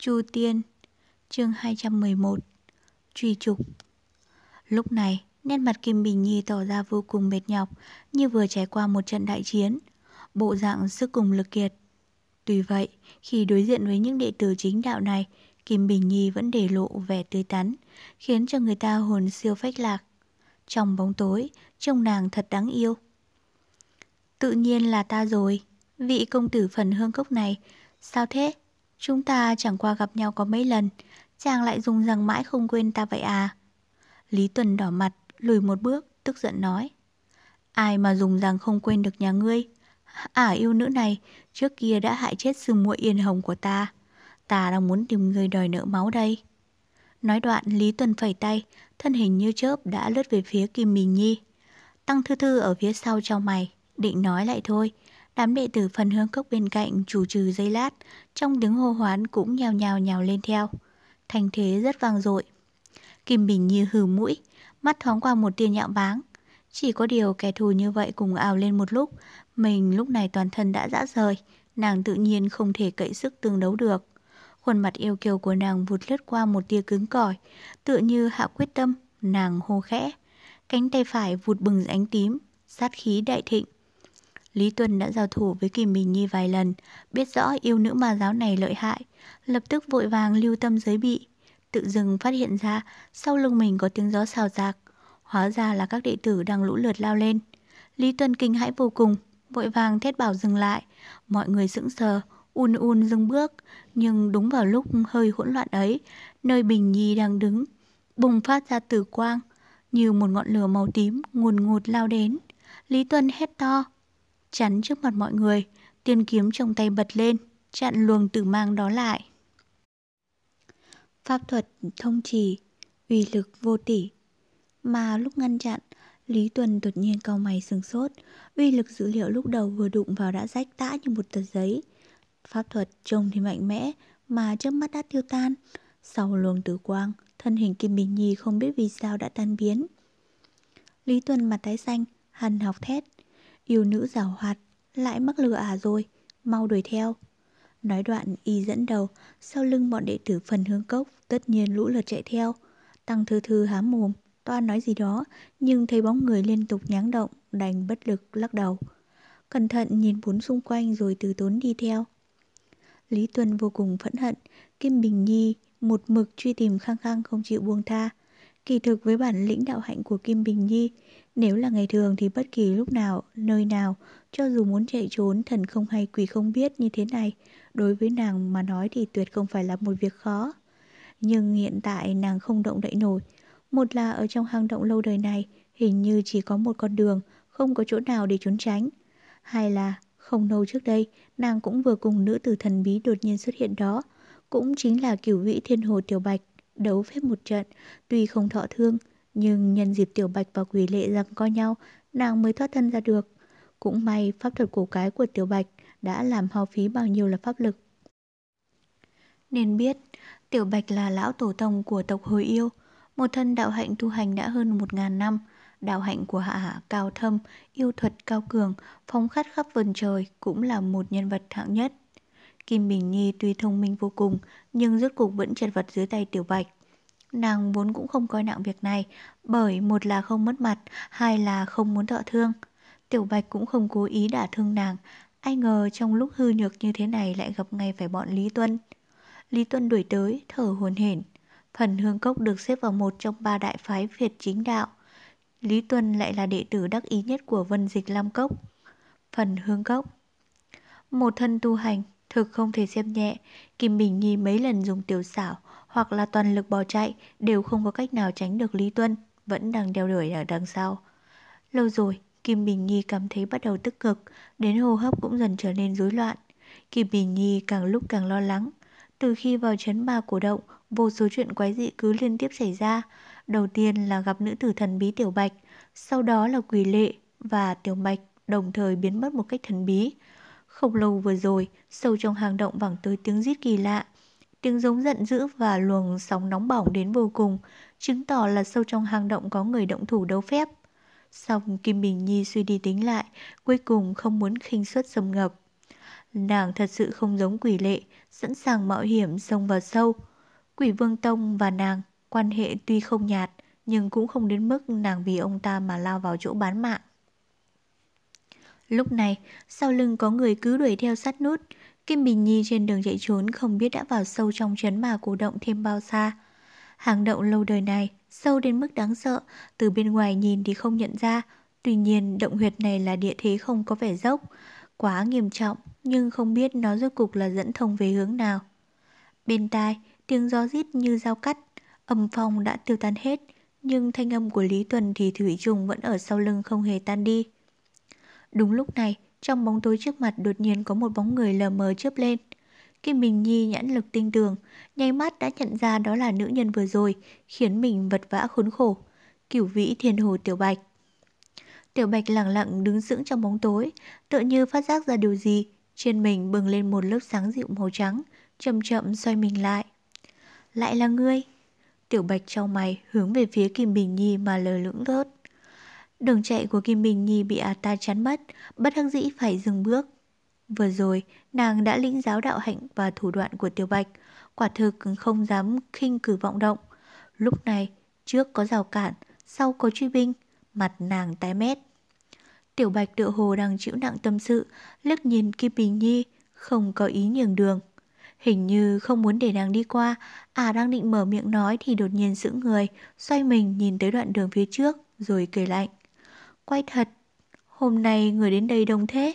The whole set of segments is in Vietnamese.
Chu Tiên Chương 211 Truy trục Lúc này, nét mặt Kim Bình Nhi tỏ ra vô cùng mệt nhọc như vừa trải qua một trận đại chiến, bộ dạng sức cùng lực kiệt. Tuy vậy, khi đối diện với những đệ tử chính đạo này, Kim Bình Nhi vẫn để lộ vẻ tươi tắn, khiến cho người ta hồn siêu phách lạc. Trong bóng tối, trông nàng thật đáng yêu. Tự nhiên là ta rồi, vị công tử phần hương cốc này. Sao thế? Chúng ta chẳng qua gặp nhau có mấy lần, chàng lại dùng rằng mãi không quên ta vậy à? Lý Tuần đỏ mặt, lùi một bước, tức giận nói. Ai mà dùng rằng không quên được nhà ngươi? Ả à, yêu nữ này, trước kia đã hại chết sư muội yên hồng của ta. Ta đang muốn tìm người đòi nợ máu đây. Nói đoạn, Lý Tuần phẩy tay, thân hình như chớp đã lướt về phía Kim Bình Nhi. Tăng Thư Thư ở phía sau trong mày, định nói lại thôi. Đám đệ tử phần hướng cốc bên cạnh chủ trừ dây lát, trong tiếng hô hoán cũng nhào nhào nhào lên theo. Thành thế rất vang dội. Kim Bình như hừ mũi, mắt thoáng qua một tia nhạo báng. Chỉ có điều kẻ thù như vậy cùng ào lên một lúc, mình lúc này toàn thân đã dã rời, nàng tự nhiên không thể cậy sức tương đấu được. Khuôn mặt yêu kiều của nàng vụt lướt qua một tia cứng cỏi, tựa như hạ quyết tâm, nàng hô khẽ. Cánh tay phải vụt bừng ánh tím, sát khí đại thịnh. Lý Tuần đã giao thủ với Kim Bình Nhi vài lần, biết rõ yêu nữ ma giáo này lợi hại, lập tức vội vàng lưu tâm giới bị. Tự dưng phát hiện ra sau lưng mình có tiếng gió xào rạc, hóa ra là các đệ tử đang lũ lượt lao lên. Lý Tuần kinh hãi vô cùng, vội vàng thét bảo dừng lại. Mọi người sững sờ, un un dừng bước, nhưng đúng vào lúc hơi hỗn loạn ấy, nơi Bình Nhi đang đứng, bùng phát ra tử quang, như một ngọn lửa màu tím ngùn ngụt lao đến. Lý Tuân hét to, chắn trước mặt mọi người, tiên kiếm trong tay bật lên, chặn luồng tử mang đó lại. Pháp thuật thông trì, uy lực vô tỷ. Mà lúc ngăn chặn, Lý Tuần đột nhiên cau mày sừng sốt, uy lực dữ liệu lúc đầu vừa đụng vào đã rách tã như một tờ giấy. Pháp thuật trông thì mạnh mẽ, mà trước mắt đã tiêu tan. Sau luồng tử quang, thân hình Kim Bình Nhi không biết vì sao đã tan biến. Lý Tuần mặt tái xanh, hằn học thét. Yêu nữ giảo hoạt, lại mắc lừa à rồi, mau đuổi theo. Nói đoạn y dẫn đầu, sau lưng bọn đệ tử phần hướng cốc, tất nhiên lũ lượt chạy theo. Tăng thư thư hám mồm, toan nói gì đó, nhưng thấy bóng người liên tục nháng động, đành bất lực lắc đầu. Cẩn thận nhìn bốn xung quanh rồi từ tốn đi theo. Lý Tuân vô cùng phẫn hận, Kim Bình Nhi một mực truy tìm khăng khăng không chịu buông tha. Kỳ thực với bản lĩnh đạo hạnh của Kim Bình Nhi, nếu là ngày thường thì bất kỳ lúc nào, nơi nào, cho dù muốn chạy trốn thần không hay quỷ không biết như thế này, đối với nàng mà nói thì tuyệt không phải là một việc khó. Nhưng hiện tại nàng không động đậy nổi. Một là ở trong hang động lâu đời này, hình như chỉ có một con đường, không có chỗ nào để trốn tránh. Hai là, không lâu trước đây, nàng cũng vừa cùng nữ tử thần bí đột nhiên xuất hiện đó. Cũng chính là cửu vĩ thiên hồ tiểu bạch, đấu phép một trận, tuy không thọ thương, nhưng nhân dịp tiểu bạch và quỷ lệ rằng co nhau, nàng mới thoát thân ra được. Cũng may pháp thuật cổ cái của tiểu bạch đã làm hao phí bao nhiêu là pháp lực. Nên biết, Tiểu Bạch là lão tổ tông của tộc hồi yêu, một thân đạo hạnh tu hành đã hơn một ngàn năm. Đạo hạnh của hạ hạ cao thâm, yêu thuật cao cường, phóng khát khắp vườn trời cũng là một nhân vật hạng nhất. Kim Bình Nhi tuy thông minh vô cùng, nhưng rốt cục vẫn chật vật dưới tay Tiểu Bạch. Nàng vốn cũng không coi nặng việc này, bởi một là không mất mặt, hai là không muốn thọ thương. Tiểu Bạch cũng không cố ý đả thương nàng, Ai ngờ trong lúc hư nhược như thế này lại gặp ngay phải bọn Lý Tuân. Lý Tuân đuổi tới, thở hồn hển. Phần hương cốc được xếp vào một trong ba đại phái Việt chính đạo. Lý Tuân lại là đệ tử đắc ý nhất của vân dịch Lam Cốc. Phần hương cốc Một thân tu hành, thực không thể xem nhẹ. Kim Bình Nhi mấy lần dùng tiểu xảo hoặc là toàn lực bỏ chạy đều không có cách nào tránh được Lý Tuân, vẫn đang đeo đuổi ở đằng sau. Lâu rồi, Kim Bình Nhi cảm thấy bắt đầu tức cực, đến hô hấp cũng dần trở nên rối loạn. Kim Bình Nhi càng lúc càng lo lắng. Từ khi vào chấn ba cổ động, vô số chuyện quái dị cứ liên tiếp xảy ra. Đầu tiên là gặp nữ tử thần bí Tiểu Bạch, sau đó là quỷ lệ và Tiểu Bạch đồng thời biến mất một cách thần bí. Không lâu vừa rồi, sâu trong hang động vẳng tới tiếng rít kỳ lạ. Tiếng giống giận dữ và luồng sóng nóng bỏng đến vô cùng, chứng tỏ là sâu trong hang động có người động thủ đấu phép. Xong Kim Bình Nhi suy đi tính lại, cuối cùng không muốn khinh suất xâm ngập. Nàng thật sự không giống quỷ lệ, sẵn sàng mạo hiểm xông vào sâu. Quỷ vương tông và nàng, quan hệ tuy không nhạt, nhưng cũng không đến mức nàng vì ông ta mà lao vào chỗ bán mạng. Lúc này, sau lưng có người cứ đuổi theo sát nút. Kim Bình Nhi trên đường chạy trốn không biết đã vào sâu trong chấn mà cổ động thêm bao xa. Hàng động lâu đời này, sâu đến mức đáng sợ, từ bên ngoài nhìn thì không nhận ra. Tuy nhiên, động huyệt này là địa thế không có vẻ dốc, quá nghiêm trọng, nhưng không biết nó rốt cục là dẫn thông về hướng nào. Bên tai, tiếng gió rít như dao cắt, âm phong đã tiêu tan hết, nhưng thanh âm của Lý Tuần thì Thủy trùng vẫn ở sau lưng không hề tan đi. Đúng lúc này, trong bóng tối trước mặt đột nhiên có một bóng người lờ mờ chớp lên. Kim Bình Nhi nhãn lực tinh tường, nháy mắt đã nhận ra đó là nữ nhân vừa rồi, khiến mình vật vã khốn khổ. Cửu vĩ thiên hồ tiểu bạch. Tiểu bạch lặng lặng đứng sững trong bóng tối, tựa như phát giác ra điều gì, trên mình bừng lên một lớp sáng dịu màu trắng, chậm chậm xoay mình lại. Lại là ngươi. Tiểu bạch trong mày hướng về phía Kim Bình Nhi mà lờ lưỡng rốt. Đường chạy của Kim Bình Nhi bị ata ta chắn mất, bất hắc dĩ phải dừng bước. Vừa rồi, nàng đã lĩnh giáo đạo hạnh và thủ đoạn của Tiểu Bạch, quả thực không dám khinh cử vọng động. Lúc này, trước có rào cản, sau có truy binh, mặt nàng tái mét. Tiểu Bạch tựa hồ đang chịu nặng tâm sự, liếc nhìn Kim Bình Nhi, không có ý nhường đường. Hình như không muốn để nàng đi qua, à đang định mở miệng nói thì đột nhiên giữ người, xoay mình nhìn tới đoạn đường phía trước, rồi cười lạnh. Quay thật, hôm nay người đến đây đông thế.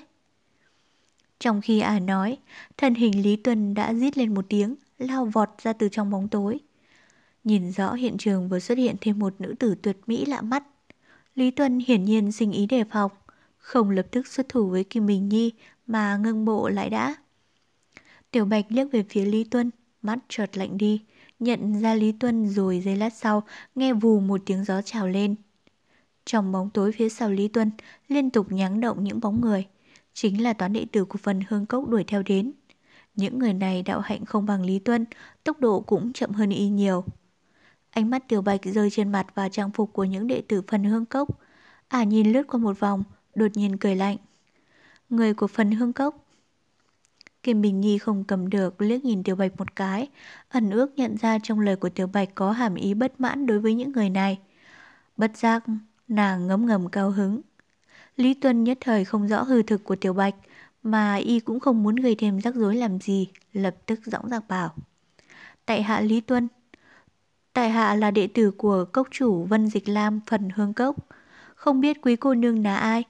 Trong khi ả nói, thân hình Lý Tuân đã rít lên một tiếng, lao vọt ra từ trong bóng tối. Nhìn rõ hiện trường vừa xuất hiện thêm một nữ tử tuyệt mỹ lạ mắt. Lý Tuân hiển nhiên sinh ý đề phòng, không lập tức xuất thủ với Kim Bình Nhi mà ngưng bộ lại đã. Tiểu Bạch liếc về phía Lý Tuân, mắt chợt lạnh đi, nhận ra Lý Tuân rồi giây lát sau nghe vù một tiếng gió trào lên. Trong bóng tối phía sau Lý Tuân liên tục nháng động những bóng người. Chính là toán đệ tử của phần hương cốc đuổi theo đến. Những người này đạo hạnh không bằng Lý Tuân, tốc độ cũng chậm hơn y nhiều. Ánh mắt tiểu bạch rơi trên mặt và trang phục của những đệ tử phần hương cốc. À nhìn lướt qua một vòng, đột nhiên cười lạnh. Người của phần hương cốc. Kim Bình Nhi không cầm được liếc nhìn Tiểu Bạch một cái, ẩn ước nhận ra trong lời của Tiểu Bạch có hàm ý bất mãn đối với những người này. Bất giác, Nàng ngấm ngầm cao hứng. Lý Tuân nhất thời không rõ hư thực của Tiểu Bạch, mà y cũng không muốn gây thêm rắc rối làm gì, lập tức dõng dạc bảo. Tại hạ Lý Tuân. Tại hạ là đệ tử của cốc chủ Vân Dịch Lam phần hương cốc. Không biết quý cô nương là ai?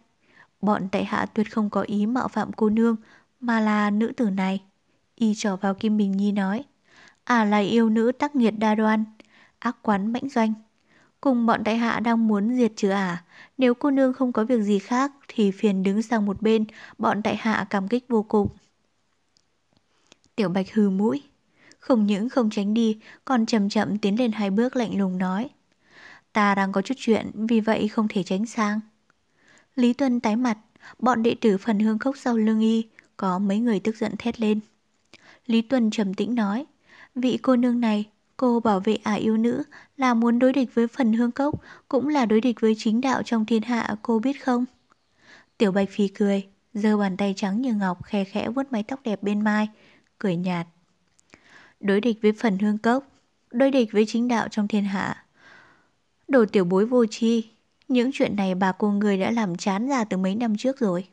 Bọn tại hạ tuyệt không có ý mạo phạm cô nương, mà là nữ tử này. Y trở vào Kim Bình Nhi nói. À là yêu nữ tắc nghiệt đa đoan, ác quán mãnh doanh. Cùng bọn đại hạ đang muốn diệt trừ à, Nếu cô nương không có việc gì khác thì phiền đứng sang một bên, bọn đại hạ cảm kích vô cùng. Tiểu bạch hừ mũi. Không những không tránh đi, còn chậm chậm tiến lên hai bước lạnh lùng nói. Ta đang có chút chuyện, vì vậy không thể tránh sang. Lý Tuân tái mặt, bọn đệ tử phần hương khốc sau lưng y, có mấy người tức giận thét lên. Lý Tuân trầm tĩnh nói, vị cô nương này Cô bảo vệ ả yêu nữ là muốn đối địch với phần hương cốc, cũng là đối địch với chính đạo trong thiên hạ, cô biết không? Tiểu Bạch Phi cười, giơ bàn tay trắng như ngọc khe khẽ vuốt mái tóc đẹp bên mai, cười nhạt. Đối địch với phần hương cốc, đối địch với chính đạo trong thiên hạ. Đồ tiểu bối vô chi, những chuyện này bà cô người đã làm chán ra từ mấy năm trước rồi.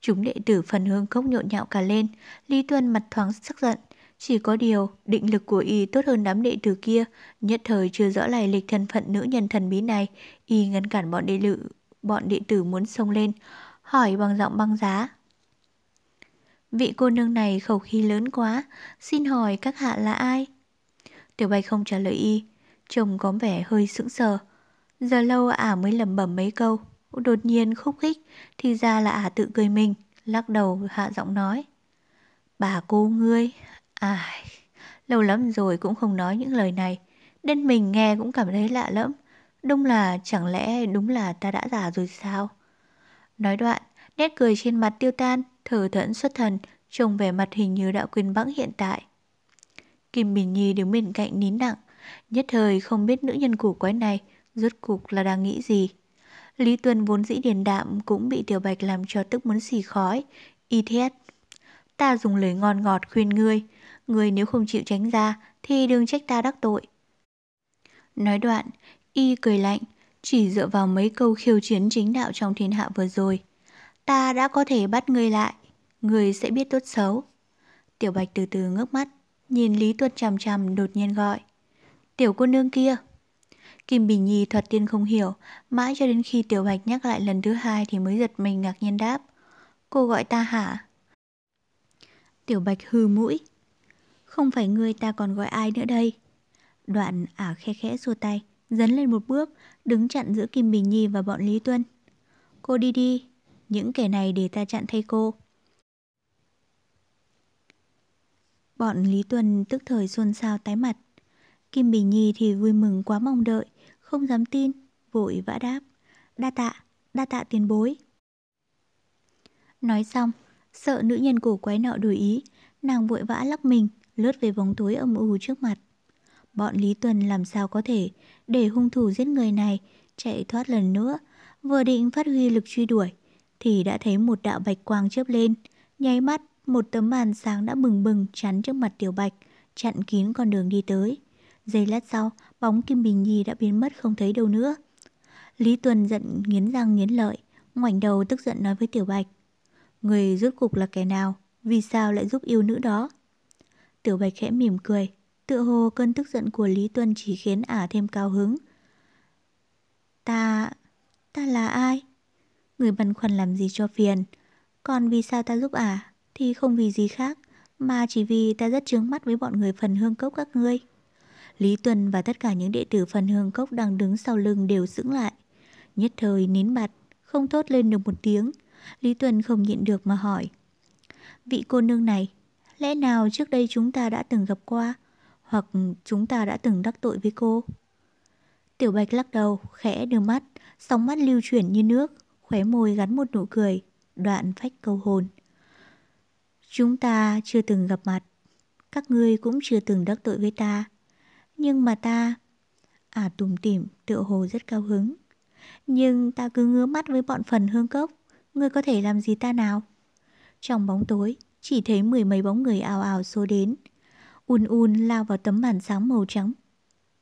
Chúng đệ tử phần hương cốc nhộn nhạo cả lên, Lý Tuân mặt thoáng sắc giận, chỉ có điều, định lực của y tốt hơn đám đệ tử kia, nhất thời chưa rõ lại lịch thân phận nữ nhân thần bí này, y ngăn cản bọn đệ lự, bọn đệ tử muốn xông lên, hỏi bằng giọng băng giá. Vị cô nương này khẩu khí lớn quá, xin hỏi các hạ là ai? Tiểu bạch không trả lời y, trông có vẻ hơi sững sờ. Giờ lâu ả mới lầm bẩm mấy câu, đột nhiên khúc khích, thì ra là ả tự cười mình, lắc đầu hạ giọng nói. Bà cô ngươi, Ai, lâu lắm rồi cũng không nói những lời này. nên mình nghe cũng cảm thấy lạ lẫm. Đúng là chẳng lẽ đúng là ta đã già rồi sao? Nói đoạn, nét cười trên mặt tiêu tan, thở thẫn xuất thần, trông vẻ mặt hình như đã quên bẵng hiện tại. Kim Bình Nhi đứng bên cạnh nín nặng, nhất thời không biết nữ nhân củ quái này rốt cục là đang nghĩ gì. Lý Tuân vốn dĩ điền đạm cũng bị Tiểu Bạch làm cho tức muốn xì khói, y thét. Ta dùng lời ngon ngọt khuyên ngươi, người nếu không chịu tránh ra thì đừng trách ta đắc tội. Nói đoạn, y cười lạnh, chỉ dựa vào mấy câu khiêu chiến chính đạo trong thiên hạ vừa rồi. Ta đã có thể bắt ngươi lại, ngươi sẽ biết tốt xấu. Tiểu Bạch từ từ ngước mắt, nhìn Lý Tuật chằm chằm đột nhiên gọi. Tiểu cô nương kia. Kim Bình Nhi thuật tiên không hiểu, mãi cho đến khi Tiểu Bạch nhắc lại lần thứ hai thì mới giật mình ngạc nhiên đáp. Cô gọi ta hả? Tiểu Bạch hư mũi. Không phải ngươi ta còn gọi ai nữa đây? Đoạn ả khe khẽ xua tay, dấn lên một bước, đứng chặn giữa Kim Bình Nhi và bọn Lý Tuân. Cô đi đi, những kẻ này để ta chặn thay cô. Bọn Lý Tuân tức thời xôn xao tái mặt. Kim Bình Nhi thì vui mừng quá mong đợi, không dám tin, vội vã đáp. Đa tạ, đa tạ tiền bối. Nói xong, sợ nữ nhân cổ quái nọ đổi ý, nàng vội vã lắc mình, lướt về bóng tối âm u trước mặt. Bọn Lý Tuần làm sao có thể để hung thủ giết người này chạy thoát lần nữa, vừa định phát huy lực truy đuổi, thì đã thấy một đạo bạch quang chớp lên, nháy mắt một tấm màn sáng đã bừng bừng chắn trước mặt Tiểu Bạch, chặn kín con đường đi tới. Giây lát sau, bóng Kim Bình Nhi đã biến mất không thấy đâu nữa. Lý Tuần giận nghiến răng nghiến lợi, ngoảnh đầu tức giận nói với Tiểu Bạch. Người rốt cục là kẻ nào? Vì sao lại giúp yêu nữ đó? Tiểu Bạch khẽ mỉm cười, tựa hồ cơn tức giận của Lý Tuân chỉ khiến ả thêm cao hứng. Ta... ta là ai? Người băn khoăn làm gì cho phiền? Còn vì sao ta giúp ả? Thì không vì gì khác, mà chỉ vì ta rất chướng mắt với bọn người phần hương cốc các ngươi. Lý Tuân và tất cả những đệ tử phần hương cốc đang đứng sau lưng đều sững lại. Nhất thời nín bặt, không thốt lên được một tiếng. Lý Tuân không nhịn được mà hỏi. Vị cô nương này, lẽ nào trước đây chúng ta đã từng gặp qua, hoặc chúng ta đã từng đắc tội với cô? Tiểu Bạch lắc đầu, khẽ đưa mắt, sóng mắt lưu chuyển như nước, khóe môi gắn một nụ cười, đoạn phách câu hồn. Chúng ta chưa từng gặp mặt, các ngươi cũng chưa từng đắc tội với ta. Nhưng mà ta... À tùm tỉm tựa hồ rất cao hứng. Nhưng ta cứ ngứa mắt với bọn phần hương cốc, ngươi có thể làm gì ta nào? Trong bóng tối, chỉ thấy mười mấy bóng người ào ào xô đến. Un un lao vào tấm màn sáng màu trắng.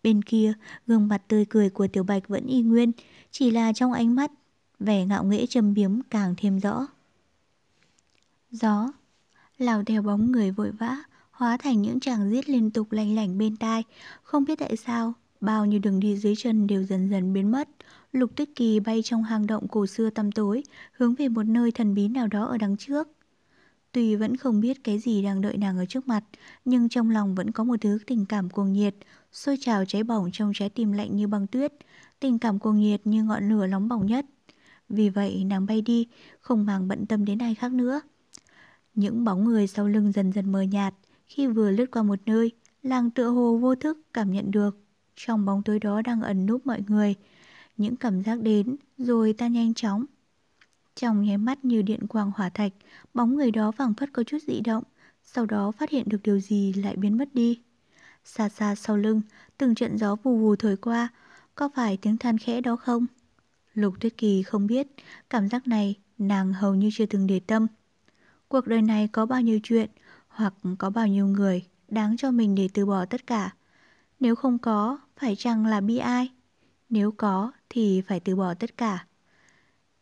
Bên kia, gương mặt tươi cười của Tiểu Bạch vẫn y nguyên, chỉ là trong ánh mắt, vẻ ngạo nghễ châm biếm càng thêm rõ. Gió, lao theo bóng người vội vã, hóa thành những chàng giết liên tục lành lảnh bên tai. Không biết tại sao, bao nhiêu đường đi dưới chân đều dần dần biến mất. Lục Tuyết Kỳ bay trong hang động cổ xưa tăm tối, hướng về một nơi thần bí nào đó ở đằng trước. Tuy vẫn không biết cái gì đang đợi nàng ở trước mặt, nhưng trong lòng vẫn có một thứ tình cảm cuồng nhiệt, sôi trào cháy bỏng trong trái tim lạnh như băng tuyết, tình cảm cuồng nhiệt như ngọn lửa nóng bỏng nhất. Vì vậy nàng bay đi, không màng bận tâm đến ai khác nữa. Những bóng người sau lưng dần dần mờ nhạt, khi vừa lướt qua một nơi, làng tựa hồ vô thức cảm nhận được. Trong bóng tối đó đang ẩn núp mọi người. Những cảm giác đến, rồi ta nhanh chóng. Trong nháy mắt như điện quang hỏa thạch, bóng người đó vàng phất có chút dị động, sau đó phát hiện được điều gì lại biến mất đi. Xa xa sau lưng, từng trận gió vù vù thổi qua, có phải tiếng than khẽ đó không? Lục Tuyết Kỳ không biết, cảm giác này nàng hầu như chưa từng để tâm. Cuộc đời này có bao nhiêu chuyện, hoặc có bao nhiêu người đáng cho mình để từ bỏ tất cả. Nếu không có, phải chăng là bi ai? Nếu có thì phải từ bỏ tất cả.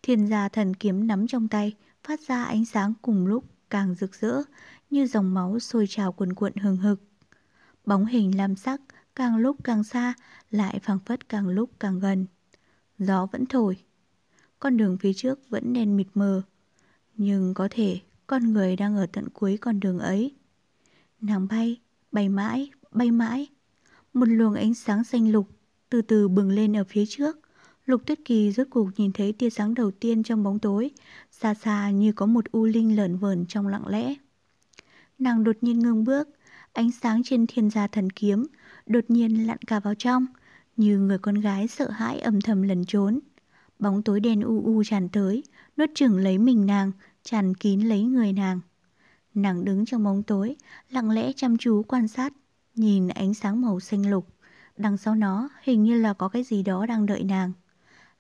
Thiên gia thần kiếm nắm trong tay, phát ra ánh sáng cùng lúc càng rực rỡ, như dòng máu sôi trào cuồn cuộn hừng hực. Bóng hình lam sắc càng lúc càng xa, lại phảng phất càng lúc càng gần. Gió vẫn thổi. Con đường phía trước vẫn đen mịt mờ. Nhưng có thể con người đang ở tận cuối con đường ấy. Nàng bay, bay mãi, bay mãi. Một luồng ánh sáng xanh lục từ từ bừng lên ở phía trước. Lục Tuyết Kỳ rốt cuộc nhìn thấy tia sáng đầu tiên trong bóng tối, xa xa như có một u linh lởn vởn trong lặng lẽ. Nàng đột nhiên ngưng bước, ánh sáng trên thiên gia thần kiếm đột nhiên lặn cả vào trong, như người con gái sợ hãi âm thầm lẩn trốn. Bóng tối đen u u tràn tới, nuốt chửng lấy mình nàng, tràn kín lấy người nàng. Nàng đứng trong bóng tối, lặng lẽ chăm chú quan sát, nhìn ánh sáng màu xanh lục. Đằng sau nó hình như là có cái gì đó đang đợi nàng.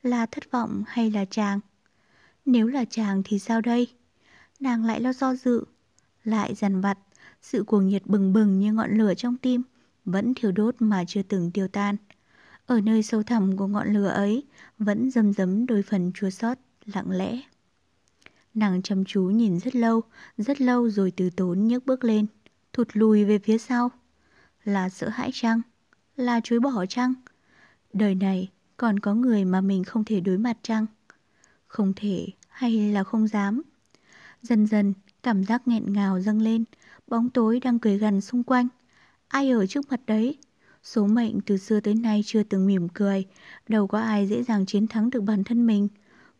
Là thất vọng hay là chàng? Nếu là chàng thì sao đây? Nàng lại lo do dự. lại dằn vặt, sự cuồng nhiệt bừng bừng như ngọn lửa trong tim, vẫn thiêu đốt mà chưa từng tiêu tan. Ở nơi sâu thẳm của ngọn lửa ấy, vẫn dầm dấm đôi phần chua xót lặng lẽ. Nàng chăm chú nhìn rất lâu, rất lâu rồi từ tốn nhấc bước lên, thụt lùi về phía sau. Là sợ hãi chăng? Là chối bỏ chăng? Đời này còn có người mà mình không thể đối mặt chăng? Không thể hay là không dám? Dần dần, cảm giác nghẹn ngào dâng lên, bóng tối đang cười gần xung quanh. Ai ở trước mặt đấy? Số mệnh từ xưa tới nay chưa từng mỉm cười, đâu có ai dễ dàng chiến thắng được bản thân mình.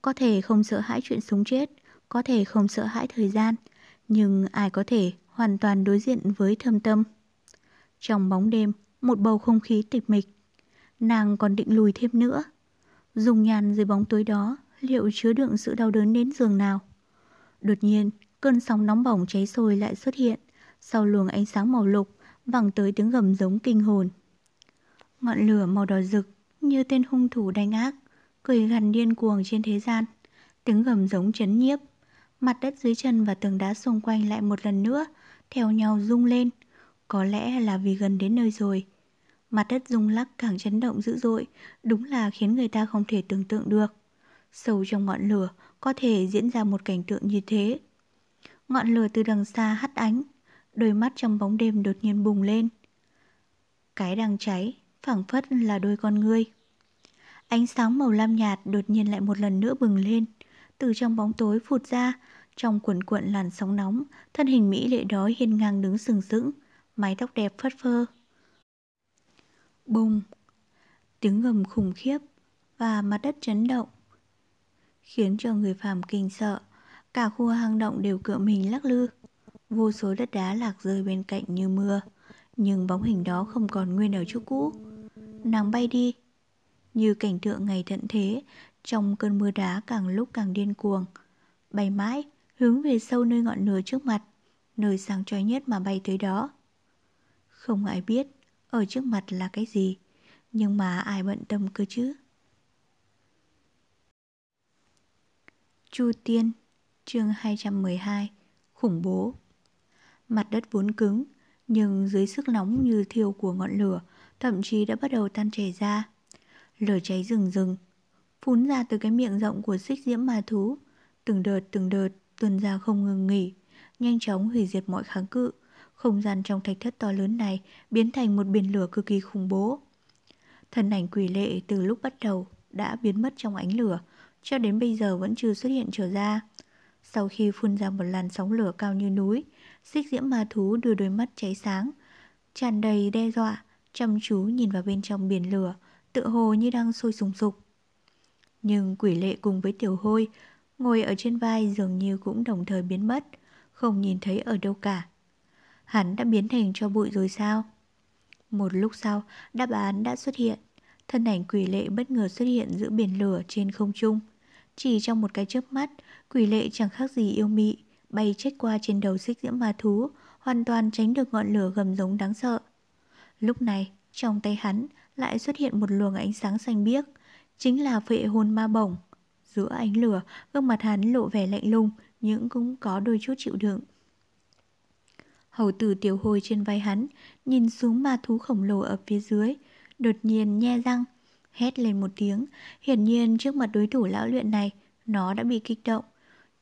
Có thể không sợ hãi chuyện sống chết, có thể không sợ hãi thời gian, nhưng ai có thể hoàn toàn đối diện với thâm tâm. Trong bóng đêm, một bầu không khí tịch mịch. Nàng còn định lùi thêm nữa. Dùng nhàn dưới bóng tối đó, liệu chứa đựng sự đau đớn đến giường nào? Đột nhiên, cơn sóng nóng bỏng cháy sôi lại xuất hiện. Sau luồng ánh sáng màu lục, vẳng tới tiếng gầm giống kinh hồn. Ngọn lửa màu đỏ rực như tên hung thủ đánh ác, cười gằn điên cuồng trên thế gian. Tiếng gầm giống chấn nhiếp. Mặt đất dưới chân và tường đá xung quanh lại một lần nữa, theo nhau rung lên. Có lẽ là vì gần đến nơi rồi. Mặt đất rung lắc càng chấn động dữ dội, đúng là khiến người ta không thể tưởng tượng được. Sâu trong ngọn lửa có thể diễn ra một cảnh tượng như thế. Ngọn lửa từ đằng xa hắt ánh, đôi mắt trong bóng đêm đột nhiên bùng lên. Cái đang cháy, phảng phất là đôi con ngươi. Ánh sáng màu lam nhạt đột nhiên lại một lần nữa bừng lên, từ trong bóng tối phụt ra, trong cuộn cuộn làn sóng nóng, thân hình mỹ lệ đó hiên ngang đứng sừng sững, mái tóc đẹp phất phơ. Bùng! Tiếng gầm khủng khiếp và mặt đất chấn động, khiến cho người phàm kinh sợ, cả khu hang động đều cựa mình lắc lư. Vô số đất đá lạc rơi bên cạnh như mưa, nhưng bóng hình đó không còn nguyên ở chỗ cũ. Nàng bay đi, như cảnh tượng ngày tận thế, trong cơn mưa đá càng lúc càng điên cuồng. Bay mãi, hướng về sâu nơi ngọn lửa trước mặt, nơi sáng chói nhất mà bay tới đó. Không ai biết ở trước mặt là cái gì, nhưng mà ai bận tâm cơ chứ. Chu Tiên, chương 212, khủng bố. Mặt đất vốn cứng, nhưng dưới sức nóng như thiêu của ngọn lửa, thậm chí đã bắt đầu tan chảy ra. Lửa cháy rừng rừng, phun ra từ cái miệng rộng của xích diễm ma thú, từng đợt từng đợt tuần ra không ngừng nghỉ, nhanh chóng hủy diệt mọi kháng cự. Không gian trong thạch thất to lớn này biến thành một biển lửa cực kỳ khủng bố. Thân ảnh quỷ lệ từ lúc bắt đầu đã biến mất trong ánh lửa, cho đến bây giờ vẫn chưa xuất hiện trở ra. Sau khi phun ra một làn sóng lửa cao như núi, xích diễm ma thú đưa đôi mắt cháy sáng, tràn đầy đe dọa, chăm chú nhìn vào bên trong biển lửa, tự hồ như đang sôi sùng sục. Nhưng quỷ lệ cùng với tiểu hôi, ngồi ở trên vai dường như cũng đồng thời biến mất, không nhìn thấy ở đâu cả. Hắn đã biến thành cho bụi rồi sao? Một lúc sau, đáp án đã xuất hiện. Thân ảnh quỷ lệ bất ngờ xuất hiện giữa biển lửa trên không trung. Chỉ trong một cái chớp mắt, quỷ lệ chẳng khác gì yêu mị, bay chết qua trên đầu xích diễm ma thú, hoàn toàn tránh được ngọn lửa gầm giống đáng sợ. Lúc này, trong tay hắn lại xuất hiện một luồng ánh sáng xanh biếc, chính là phệ hồn ma bổng. Giữa ánh lửa, gương mặt hắn lộ vẻ lạnh lùng, nhưng cũng có đôi chút chịu đựng. Hầu tử tiểu hồi trên vai hắn, nhìn xuống ma thú khổng lồ ở phía dưới, đột nhiên nhe răng, hét lên một tiếng. Hiển nhiên trước mặt đối thủ lão luyện này, nó đã bị kích động.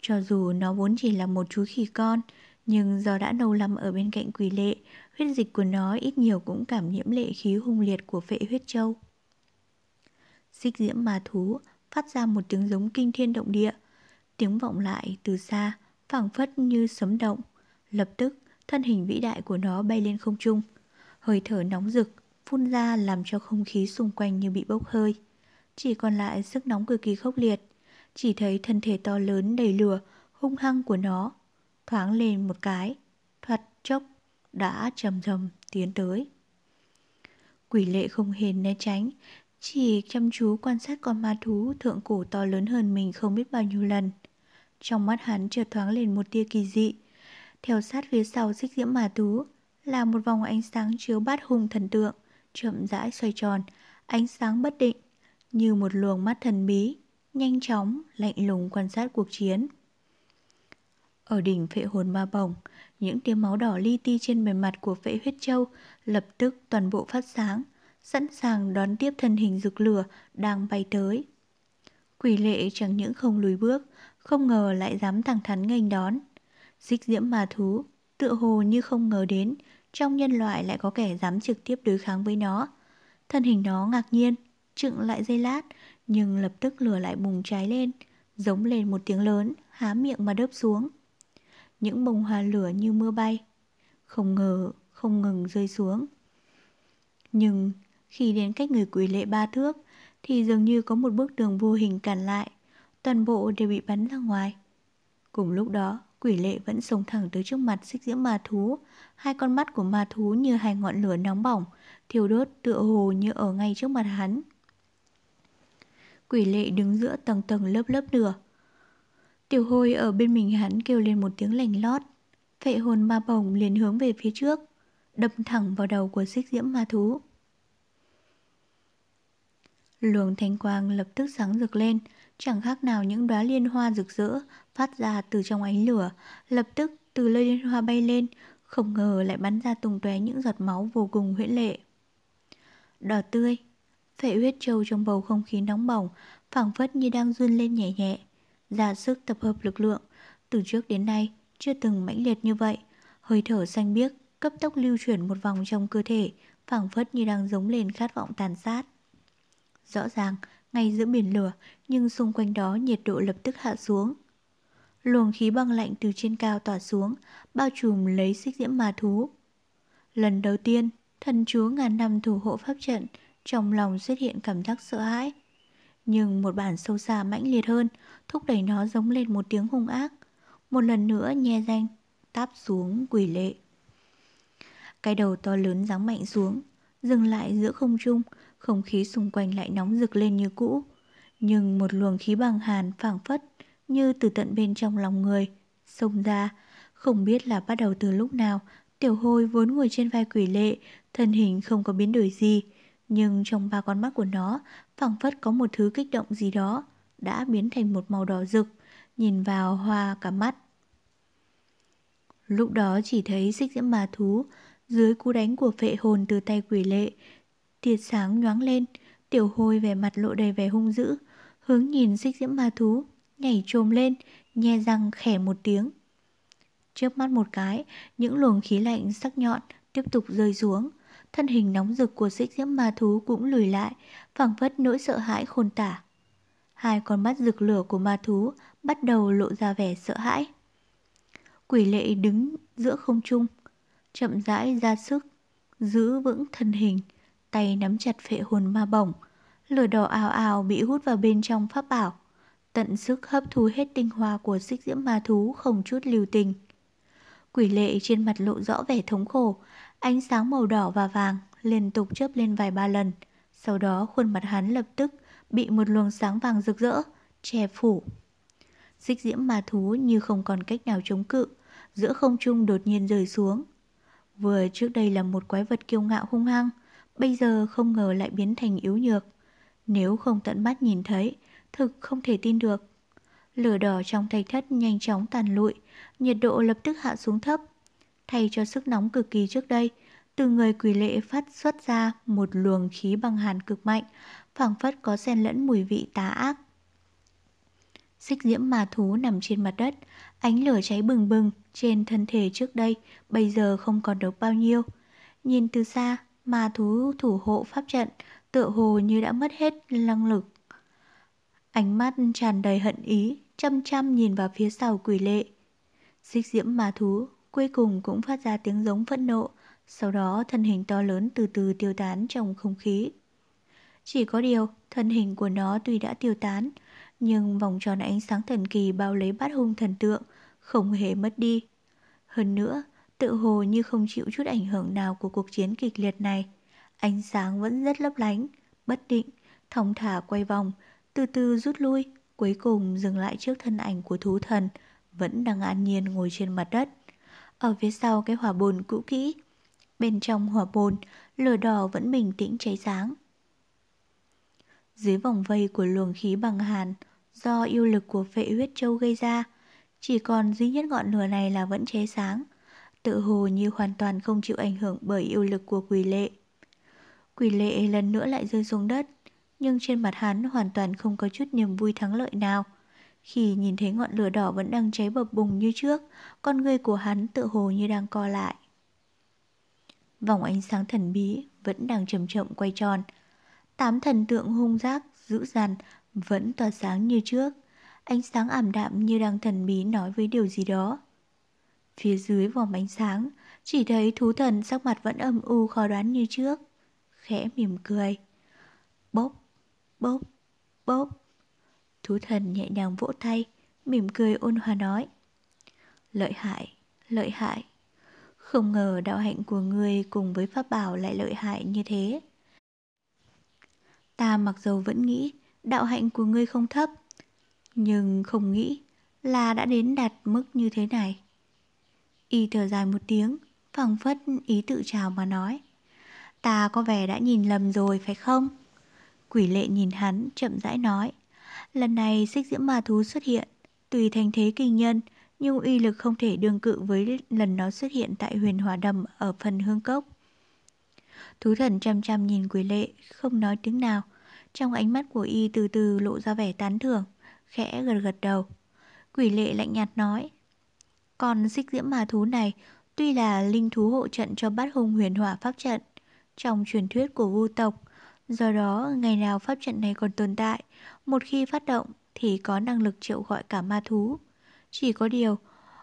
Cho dù nó vốn chỉ là một chú khỉ con, nhưng do đã lâu lắm ở bên cạnh quỷ lệ, huyết dịch của nó ít nhiều cũng cảm nhiễm lệ khí hung liệt của phệ huyết châu. Xích diễm ma thú phát ra một tiếng giống kinh thiên động địa. Tiếng vọng lại từ xa, phảng phất như sấm động. Lập tức, thân hình vĩ đại của nó bay lên không trung. Hơi thở nóng rực, phun ra làm cho không khí xung quanh như bị bốc hơi. Chỉ còn lại sức nóng cực kỳ khốc liệt. Chỉ thấy thân thể to lớn đầy lửa, hung hăng của nó. Thoáng lên một cái, thoạt chốc, đã trầm trầm tiến tới. Quỷ lệ không hề né tránh, chỉ chăm chú quan sát con ma thú thượng cổ to lớn hơn mình không biết bao nhiêu lần. Trong mắt hắn chợt thoáng lên một tia kỳ dị. Theo sát phía sau xích diễm mà thú là một vòng ánh sáng chiếu bát hùng thần tượng, chậm rãi xoay tròn, ánh sáng bất định, như một luồng mắt thần bí, nhanh chóng, lạnh lùng quan sát cuộc chiến. Ở đỉnh phệ hồn ma bồng, những tia máu đỏ li ti trên bề mặt của phệ huyết châu lập tức toàn bộ phát sáng, sẵn sàng đón tiếp thân hình rực lửa đang bay tới. Quỷ lệ chẳng những không lùi bước, không ngờ lại dám thẳng thắn nghênh đón. Xích diễm ma thú, tựa hồ như không ngờ đến, trong nhân loại lại có kẻ dám trực tiếp đối kháng với nó. Thân hình nó ngạc nhiên, trựng lại dây lát, nhưng lập tức lửa lại bùng cháy lên, giống lên một tiếng lớn, há miệng mà đớp xuống. Những bông hoa lửa như mưa bay, không ngờ không ngừng rơi xuống. Nhưng khi đến cách người quỷ lệ ba thước, thì dường như có một bức tường vô hình cản lại, toàn bộ đều bị bắn ra ngoài. Cùng lúc đó, quỷ lệ vẫn sống thẳng tới trước mặt xích diễm ma thú, hai con mắt của ma thú như hai ngọn lửa nóng bỏng, thiêu đốt tựa hồ như ở ngay trước mặt hắn. Quỷ lệ đứng giữa tầng tầng lớp lớp lửa. Tiểu hôi ở bên mình hắn kêu lên một tiếng lành lót. Phệ hồn ma bồng liền hướng về phía trước, đâm thẳng vào đầu của xích diễm ma thú. Luồng thanh quang lập tức sáng rực lên, chẳng khác nào những đóa liên hoa rực rỡ phát ra từ trong ánh lửa, lập tức từ lơi liên hoa bay lên, không ngờ lại bắn ra tung tóe những giọt máu vô cùng huyễn lệ. Đỏ tươi, phệ huyết trâu trong bầu không khí nóng bỏng, phảng phất như đang run lên nhẹ nhẹ, ra sức tập hợp lực lượng, từ trước đến nay chưa từng mãnh liệt như vậy, hơi thở xanh biếc cấp tốc lưu chuyển một vòng trong cơ thể, phảng phất như đang giống lên khát vọng tàn sát. Rõ ràng, ngay giữa biển lửa, nhưng xung quanh đó nhiệt độ lập tức hạ xuống. Luồng khí băng lạnh từ trên cao tỏa xuống, bao trùm lấy xích diễm ma thú. Lần đầu tiên, thần chúa ngàn năm thủ hộ pháp trận, trong lòng xuất hiện cảm giác sợ hãi. Nhưng một bản sâu xa mãnh liệt hơn, thúc đẩy nó giống lên một tiếng hung ác. Một lần nữa nhe danh, táp xuống quỷ lệ. Cái đầu to lớn giáng mạnh xuống, dừng lại giữa không trung, không khí xung quanh lại nóng rực lên như cũ. Nhưng một luồng khí bằng hàn phảng phất như từ tận bên trong lòng người, xông ra, không biết là bắt đầu từ lúc nào, tiểu hôi vốn ngồi trên vai quỷ lệ, thân hình không có biến đổi gì, nhưng trong ba con mắt của nó phẳng phất có một thứ kích động gì đó, đã biến thành một màu đỏ rực, nhìn vào hoa cả mắt. Lúc đó chỉ thấy xích diễm ma thú, dưới cú đánh của phệ hồn từ tay quỷ lệ, tiệt sáng nhoáng lên, tiểu hôi vẻ mặt lộ đầy vẻ hung dữ, hướng nhìn xích diễm ma thú, nhảy trồm lên, nhe răng khẻ một tiếng. Trước mắt một cái, những luồng khí lạnh sắc nhọn tiếp tục rơi xuống, thân hình nóng rực của xích diễm ma thú cũng lùi lại, phảng phất nỗi sợ hãi khôn tả. Hai con mắt rực lửa của ma thú bắt đầu lộ ra vẻ sợ hãi. Quỷ lệ đứng giữa không trung, chậm rãi ra sức, giữ vững thân hình, tay nắm chặt phệ hồn ma bổng. Lửa đỏ ào ào bị hút vào bên trong pháp bảo, tận sức hấp thu hết tinh hoa của xích diễm ma thú không chút lưu tình. Quỷ lệ trên mặt lộ rõ vẻ thống khổ, ánh sáng màu đỏ và vàng liên tục chớp lên vài ba lần. Sau đó khuôn mặt hắn lập tức bị một luồng sáng vàng rực rỡ, che phủ. Xích diễm ma thú như không còn cách nào chống cự, giữa không trung đột nhiên rơi xuống. Vừa trước đây là một quái vật kiêu ngạo hung hăng, bây giờ không ngờ lại biến thành yếu nhược. Nếu không tận mắt nhìn thấy, thực không thể tin được. Lửa đỏ trong thạch thất nhanh chóng tàn lụi, nhiệt độ lập tức hạ xuống thấp. Thay cho sức nóng cực kỳ trước đây, từ người quỷ lệ phát xuất ra một luồng khí băng hàn cực mạnh, phảng phất có xen lẫn mùi vị tá ác. Xích diễm mà thú nằm trên mặt đất, ánh lửa cháy bừng bừng trên thân thể trước đây, bây giờ không còn được bao nhiêu. Nhìn từ xa, mà thú thủ hộ pháp trận, tựa hồ như đã mất hết năng lực. Ánh mắt tràn đầy hận ý, chăm chăm nhìn vào phía sau quỷ lệ. Xích diễm ma thú cuối cùng cũng phát ra tiếng giống phẫn nộ, sau đó thân hình to lớn từ từ tiêu tán trong không khí. Chỉ có điều, thân hình của nó tuy đã tiêu tán, nhưng vòng tròn ánh sáng thần kỳ bao lấy bát hung thần tượng, không hề mất đi. Hơn nữa, tự hồ như không chịu chút ảnh hưởng nào của cuộc chiến kịch liệt này. Ánh sáng vẫn rất lấp lánh, bất định, thong thả quay vòng, từ từ rút lui, cuối cùng dừng lại trước thân ảnh của thú thần, vẫn đang an nhiên ngồi trên mặt đất. Ở phía sau cái hỏa bồn cũ kỹ, bên trong hỏa bồn, lửa đỏ vẫn bình tĩnh cháy sáng. Dưới vòng vây của luồng khí bằng hàn, do yêu lực của phệ huyết châu gây ra, chỉ còn duy nhất ngọn lửa này là vẫn cháy sáng, tự hồ như hoàn toàn không chịu ảnh hưởng bởi yêu lực của quỷ lệ. Quỷ lệ lần nữa lại rơi xuống đất, nhưng trên mặt hắn hoàn toàn không có chút niềm vui thắng lợi nào. Khi nhìn thấy ngọn lửa đỏ vẫn đang cháy bập bùng như trước, con người của hắn tự hồ như đang co lại. Vòng ánh sáng thần bí vẫn đang chậm chậm quay tròn. Tám thần tượng hung giác, dữ dằn, vẫn tỏa sáng như trước. Ánh sáng ảm đạm như đang thần bí nói với điều gì đó. Phía dưới vòng ánh sáng, chỉ thấy thú thần sắc mặt vẫn âm u khó đoán như trước. Khẽ mỉm cười. Bốc, bốp bốp Thú thần nhẹ nhàng vỗ tay, mỉm cười ôn hòa nói. Lợi hại, lợi hại. Không ngờ đạo hạnh của người cùng với pháp bảo lại lợi hại như thế. Ta mặc dầu vẫn nghĩ đạo hạnh của ngươi không thấp, nhưng không nghĩ là đã đến đạt mức như thế này. Y thở dài một tiếng, phẳng phất ý tự chào mà nói. Ta có vẻ đã nhìn lầm rồi phải không? Quỷ lệ nhìn hắn chậm rãi nói. Lần này xích diễm ma thú xuất hiện, tùy thành thế kinh nhân, nhưng uy lực không thể đương cự với lần nó xuất hiện tại huyền hỏa đầm ở phần hương cốc. Thú thần chăm chăm nhìn quỷ lệ, không nói tiếng nào. Trong ánh mắt của y từ từ lộ ra vẻ tán thưởng, khẽ gật gật đầu. Quỷ lệ lạnh nhạt nói, còn xích diễm ma thú này tuy là linh thú hộ trận cho bát hùng huyền hỏa pháp trận trong truyền thuyết của vu tộc, do đó ngày nào pháp trận này còn tồn tại, một khi phát động thì có năng lực triệu gọi cả ma thú. Chỉ có điều,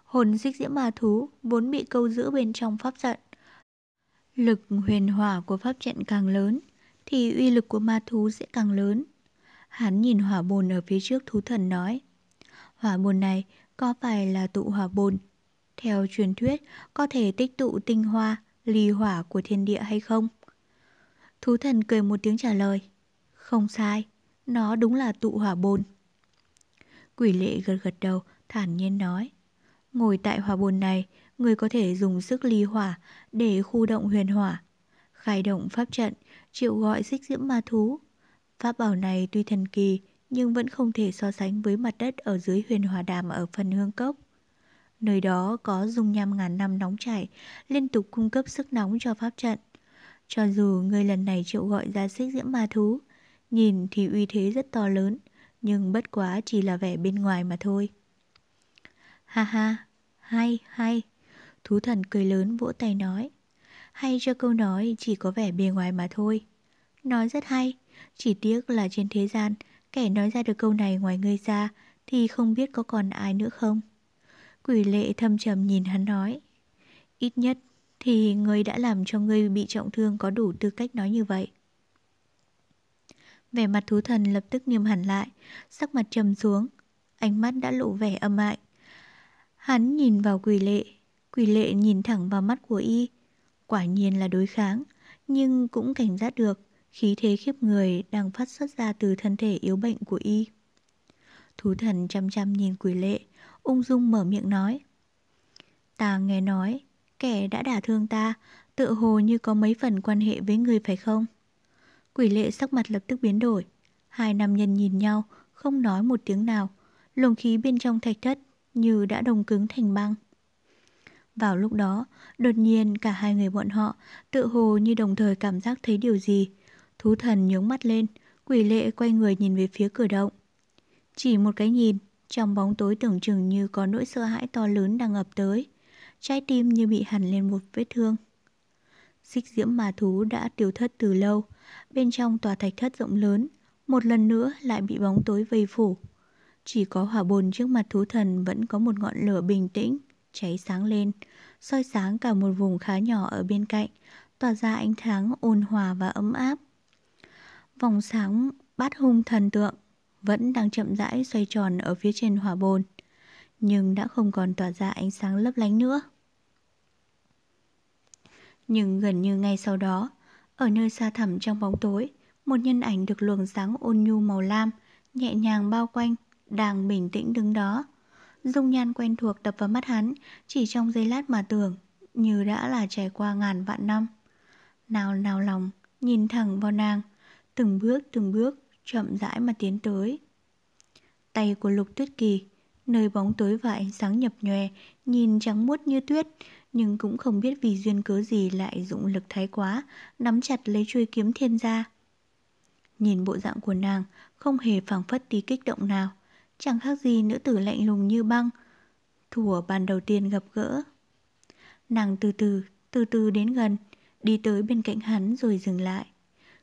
hồn xích diễm ma thú vốn bị câu giữ bên trong pháp trận. Lực huyền hỏa của pháp trận càng lớn, thì uy lực của ma thú sẽ càng lớn. Hắn nhìn hỏa bồn ở phía trước thú thần nói. Hỏa bồn này có phải là tụ hỏa bồn? Theo truyền thuyết, có thể tích tụ tinh hoa, ly hỏa của thiên địa hay không? Thú thần cười một tiếng trả lời. Không sai, nó đúng là tụ hỏa bồn. Quỷ lệ gật gật đầu, thản nhiên nói. Ngồi tại hỏa bồn này, người có thể dùng sức ly hỏa để khu động huyền hỏa. Khai động pháp trận, triệu gọi xích diễm ma thú. Pháp bảo này tuy thần kỳ, nhưng vẫn không thể so sánh với mặt đất ở dưới huyền hỏa đàm ở phần hương cốc. Nơi đó có dung nham ngàn năm nóng chảy, liên tục cung cấp sức nóng cho pháp trận. Cho dù ngươi lần này triệu gọi ra xích diễm ma thú, nhìn thì uy thế rất to lớn, nhưng bất quá chỉ là vẻ bên ngoài mà thôi. Ha ha, hay, hay. Thú thần cười lớn vỗ tay nói. Hay cho câu nói chỉ có vẻ bề ngoài mà thôi. Nói rất hay, chỉ tiếc là trên thế gian, kẻ nói ra được câu này ngoài ngươi ra thì không biết có còn ai nữa không. Quỷ lệ thâm trầm nhìn hắn nói. Ít nhất thì người đã làm cho ngươi bị trọng thương có đủ tư cách nói như vậy. Vẻ mặt thú thần lập tức nghiêm hẳn lại, sắc mặt trầm xuống, ánh mắt đã lộ vẻ âm hại. Hắn nhìn vào quỷ lệ, quỷ lệ nhìn thẳng vào mắt của y. Quả nhiên là đối kháng, nhưng cũng cảnh giác được khí thế khiếp người đang phát xuất ra từ thân thể yếu bệnh của y. Thú thần chăm chăm nhìn quỷ lệ, ung dung mở miệng nói. Ta nghe nói, kẻ đã đả thương ta, tự hồ như có mấy phần quan hệ với người phải không? Quỷ lệ sắc mặt lập tức biến đổi. Hai nam nhân nhìn nhau, không nói một tiếng nào. Luồng khí bên trong thạch thất như đã đồng cứng thành băng. Vào lúc đó, đột nhiên cả hai người bọn họ tự hồ như đồng thời cảm giác thấy điều gì. Thú thần nhướng mắt lên, quỷ lệ quay người nhìn về phía cửa động. Chỉ một cái nhìn, trong bóng tối tưởng chừng như có nỗi sợ hãi to lớn đang ập tới. Trái tim như bị hằn lên một vết thương. Xích diễm mà thú đã tiêu thất từ lâu, bên trong tòa thạch thất rộng lớn, một lần nữa lại bị bóng tối vây phủ. Chỉ có hỏa bồn trước mặt thú thần vẫn có một ngọn lửa bình tĩnh, cháy sáng lên, soi sáng cả một vùng khá nhỏ ở bên cạnh, tỏa ra ánh sáng ôn hòa và ấm áp. Vòng sáng bát hung thần tượng vẫn đang chậm rãi xoay tròn ở phía trên hỏa bồn, nhưng đã không còn tỏa ra ánh sáng lấp lánh nữa. Nhưng gần như ngay sau đó, ở nơi xa thẳm trong bóng tối, một nhân ảnh được luồng sáng ôn nhu màu lam nhẹ nhàng bao quanh, đang bình tĩnh đứng đó. Dung nhan quen thuộc đập vào mắt hắn, chỉ trong giây lát mà tưởng, như đã là trải qua ngàn vạn năm. Nào nào lòng, nhìn thẳng vào nàng, từng bước từng bước, chậm rãi mà tiến tới. Tay của Lục Tuyết Kỳ nơi bóng tối và ánh sáng nhập nhòe, nhìn trắng muốt như tuyết, nhưng cũng không biết vì duyên cớ gì lại dụng lực thái quá, nắm chặt lấy chuôi kiếm thiên gia. Nhìn bộ dạng của nàng, không hề phảng phất tí kích động nào, chẳng khác gì nữ tử lạnh lùng như băng, thủa bàn đầu tiên gặp gỡ. Nàng từ từ, từ từ đến gần, đi tới bên cạnh hắn rồi dừng lại.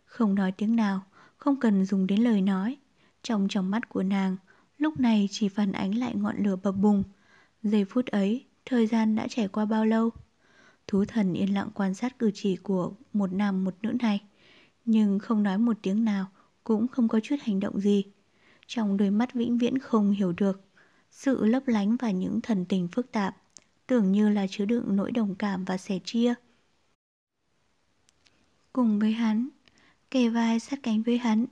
Không nói tiếng nào, không cần dùng đến lời nói. Trong trong mắt của nàng, lúc này chỉ phản ánh lại ngọn lửa bập bùng. Giây phút ấy, thời gian đã trải qua bao lâu? Thú thần yên lặng quan sát cử chỉ của một nam một nữ này, nhưng không nói một tiếng nào, cũng không có chút hành động gì. Trong đôi mắt vĩnh viễn không hiểu được, sự lấp lánh và những thần tình phức tạp, tưởng như là chứa đựng nỗi đồng cảm và sẻ chia. Cùng với hắn, kề vai sát cánh với hắn,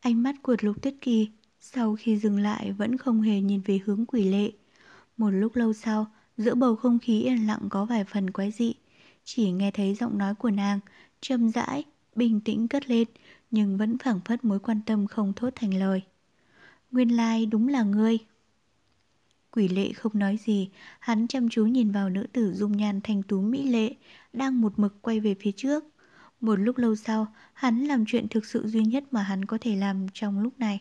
ánh mắt của lục tuyết kỳ sau khi dừng lại vẫn không hề nhìn về hướng quỷ lệ. Một lúc lâu sau, giữa bầu không khí yên lặng có vài phần quái dị, chỉ nghe thấy giọng nói của nàng, châm rãi, bình tĩnh cất lên, nhưng vẫn phảng phất mối quan tâm không thốt thành lời. Nguyên lai like đúng là ngươi. Quỷ lệ không nói gì, hắn chăm chú nhìn vào nữ tử dung nhan thanh tú mỹ lệ, đang một mực quay về phía trước. Một lúc lâu sau, hắn làm chuyện thực sự duy nhất mà hắn có thể làm trong lúc này.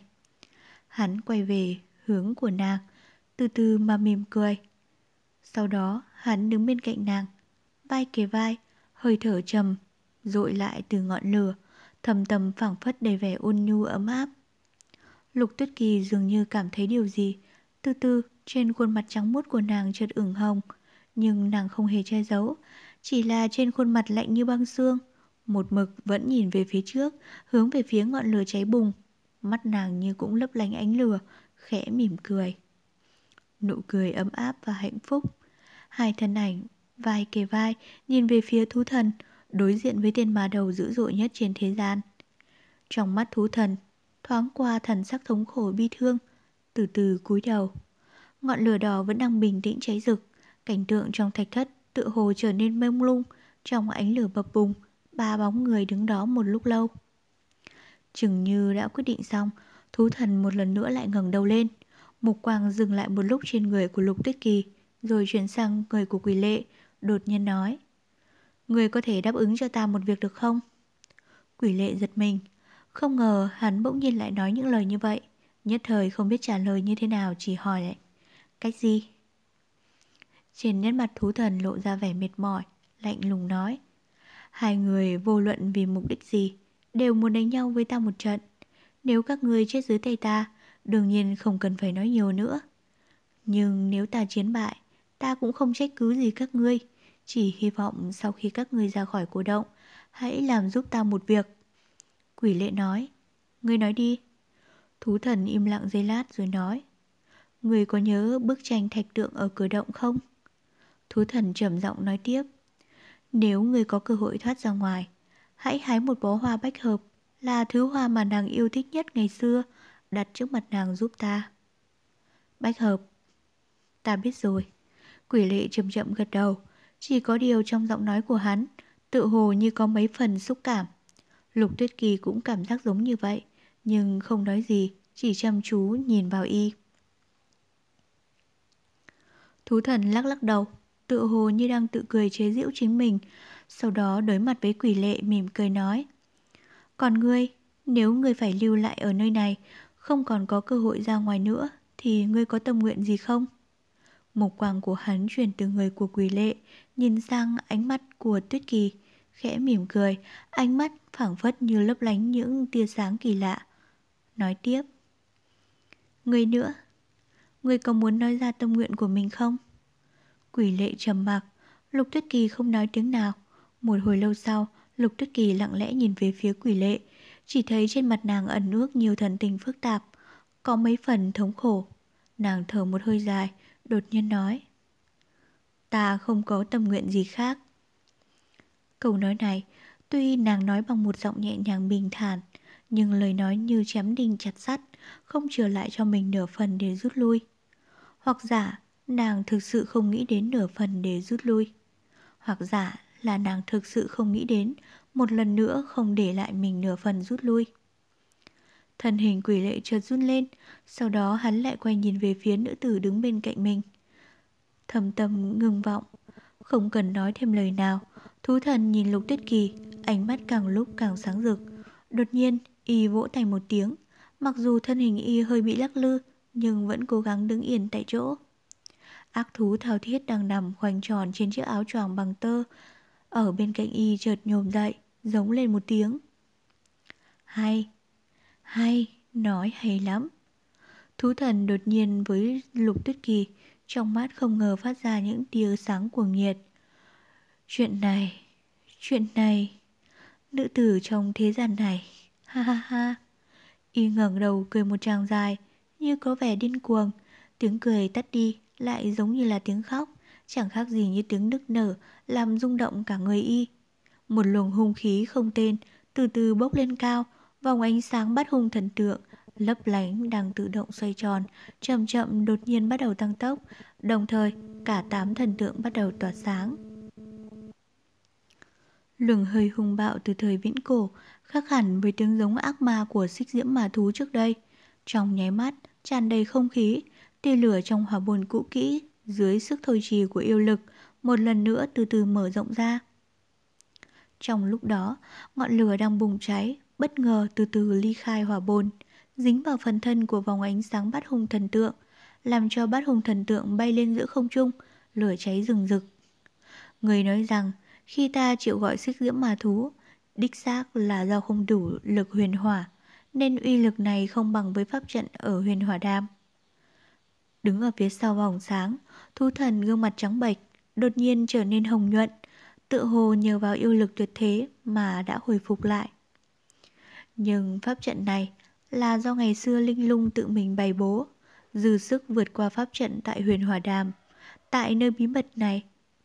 Hắn quay về hướng của nàng, từ từ mà mỉm cười. Sau đó, hắn đứng bên cạnh nàng, vai kề vai, hơi thở trầm, dội lại từ ngọn lửa, thầm tầm phảng phất đầy vẻ ôn nhu ấm áp. Lục Tuyết Kỳ dường như cảm thấy điều gì, từ từ trên khuôn mặt trắng muốt của nàng chợt ửng hồng, nhưng nàng không hề che giấu, chỉ là trên khuôn mặt lạnh như băng xương, một mực vẫn nhìn về phía trước, hướng về phía ngọn lửa cháy bùng. Mắt nàng như cũng lấp lánh ánh lửa, khẽ mỉm cười. Nụ cười ấm áp và hạnh phúc. Hai thân ảnh, vai kề vai, nhìn về phía thú thần, đối diện với tên ma đầu dữ dội nhất trên thế gian. Trong mắt thú thần, thoáng qua thần sắc thống khổ bi thương, từ từ cúi đầu. Ngọn lửa đỏ vẫn đang bình tĩnh cháy rực, cảnh tượng trong thạch thất tự hồ trở nên mông lung, trong ánh lửa bập bùng, ba bóng người đứng đó một lúc lâu. Chừng như đã quyết định xong, thú thần một lần nữa lại ngẩng đầu lên. Mục quang dừng lại một lúc trên người của Lục Tuyết Kỳ, rồi chuyển sang người của Quỷ Lệ, đột nhiên nói. Người có thể đáp ứng cho ta một việc được không? Quỷ Lệ giật mình, không ngờ hắn bỗng nhiên lại nói những lời như vậy. Nhất thời không biết trả lời như thế nào chỉ hỏi lại. Cách gì? Trên nét mặt thú thần lộ ra vẻ mệt mỏi, lạnh lùng nói. Hai người vô luận vì mục đích gì đều muốn đánh nhau với ta một trận. Nếu các ngươi chết dưới tay ta, đương nhiên không cần phải nói nhiều nữa. Nhưng nếu ta chiến bại, ta cũng không trách cứ gì các ngươi. Chỉ hy vọng sau khi các ngươi ra khỏi cổ động, hãy làm giúp ta một việc. Quỷ lệ nói, ngươi nói đi. Thú thần im lặng giây lát rồi nói, ngươi có nhớ bức tranh thạch tượng ở cửa động không? Thú thần trầm giọng nói tiếp, nếu ngươi có cơ hội thoát ra ngoài, hãy hái một bó hoa bách hợp, là thứ hoa mà nàng yêu thích nhất ngày xưa, đặt trước mặt nàng giúp ta. Bách hợp, ta biết rồi. Quỷ lệ chậm chậm gật đầu, chỉ có điều trong giọng nói của hắn, tự hồ như có mấy phần xúc cảm. Lục Tuyết Kỳ cũng cảm giác giống như vậy, nhưng không nói gì, chỉ chăm chú nhìn vào y. Thú thần lắc lắc đầu, tự hồ như đang tự cười chế giễu chính mình, sau đó đối mặt với quỷ lệ mỉm cười nói. Còn ngươi, nếu ngươi phải lưu lại ở nơi này, không còn có cơ hội ra ngoài nữa, thì ngươi có tâm nguyện gì không? Mục quang của hắn chuyển từ người của quỷ lệ, nhìn sang ánh mắt của tuyết kỳ, khẽ mỉm cười, ánh mắt phảng phất như lấp lánh những tia sáng kỳ lạ. Nói tiếp. Ngươi nữa, ngươi có muốn nói ra tâm nguyện của mình không? Quỷ lệ trầm mặc, Lục Tuyết Kỳ không nói tiếng nào. Một hồi lâu sau, Lục Tuyết Kỳ lặng lẽ nhìn về phía quỷ lệ, chỉ thấy trên mặt nàng ẩn nước nhiều thần tình phức tạp, có mấy phần thống khổ. Nàng thở một hơi dài, đột nhiên nói. Ta không có tâm nguyện gì khác. Câu nói này, tuy nàng nói bằng một giọng nhẹ nhàng bình thản, nhưng lời nói như chém đinh chặt sắt, không trở lại cho mình nửa phần để rút lui. Hoặc giả, nàng thực sự không nghĩ đến nửa phần để rút lui. Hoặc giả là nàng thực sự không nghĩ đến một lần nữa không để lại mình nửa phần rút lui. Thân hình quỷ lệ chợt run lên, sau đó hắn lại quay nhìn về phía nữ tử đứng bên cạnh mình. Thầm tâm ngừng vọng, không cần nói thêm lời nào. Thú thần nhìn lục tuyết kỳ, ánh mắt càng lúc càng sáng rực. Đột nhiên, y vỗ thành một tiếng. Mặc dù thân hình y hơi bị lắc lư, nhưng vẫn cố gắng đứng yên tại chỗ. Ác thú thao thiết đang nằm khoanh tròn trên chiếc áo choàng bằng tơ. Ở bên cạnh y chợt nhồm dậy, giống lên một tiếng. Hay, hay, nói hay lắm. Thú thần đột nhiên với lục tuyết kỳ, trong mắt không ngờ phát ra những tia sáng cuồng nhiệt. Chuyện này, chuyện này, nữ tử trong thế gian này, ha ha ha. Y ngẩng đầu cười một tràng dài, như có vẻ điên cuồng, tiếng cười tắt đi, lại giống như là tiếng khóc, chẳng khác gì như tiếng nức nở, làm rung động cả người y. Một luồng hung khí không tên, từ từ bốc lên cao, vòng ánh sáng bắt hung thần tượng, lấp lánh đang tự động xoay tròn, chậm chậm đột nhiên bắt đầu tăng tốc, đồng thời cả tám thần tượng bắt đầu tỏa sáng. Luồng hơi hung bạo từ thời viễn cổ, khác hẳn với tiếng giống ác ma của xích diễm mà thú trước đây. Trong nháy mắt, tràn đầy không khí, tia lửa trong hỏa bồn cũ kỹ, dưới sức thôi trì của yêu lực, một lần nữa từ từ mở rộng ra. Trong lúc đó, ngọn lửa đang bùng cháy, bất ngờ từ từ ly khai hỏa bồn, dính vào phần thân của vòng ánh sáng bát hung thần tượng, làm cho bát hung thần tượng bay lên giữa không trung, lửa cháy rừng rực. Người nói rằng, khi ta chịu gọi xích diễm mà thú, đích xác là do không đủ lực huyền hỏa, nên uy lực này không bằng với pháp trận ở huyền hỏa đam. Đứng ở phía sau vòng sáng, thu thần gương mặt trắng bệch, đột nhiên trở nên hồng nhuận, tự hồ nhờ vào yêu lực tuyệt thế mà đã hồi phục lại. Nhưng pháp trận này là do ngày xưa Linh Lung tự mình bày bố, dư sức vượt qua pháp trận tại huyền Hòa Đàm. Tại nơi bí mật này,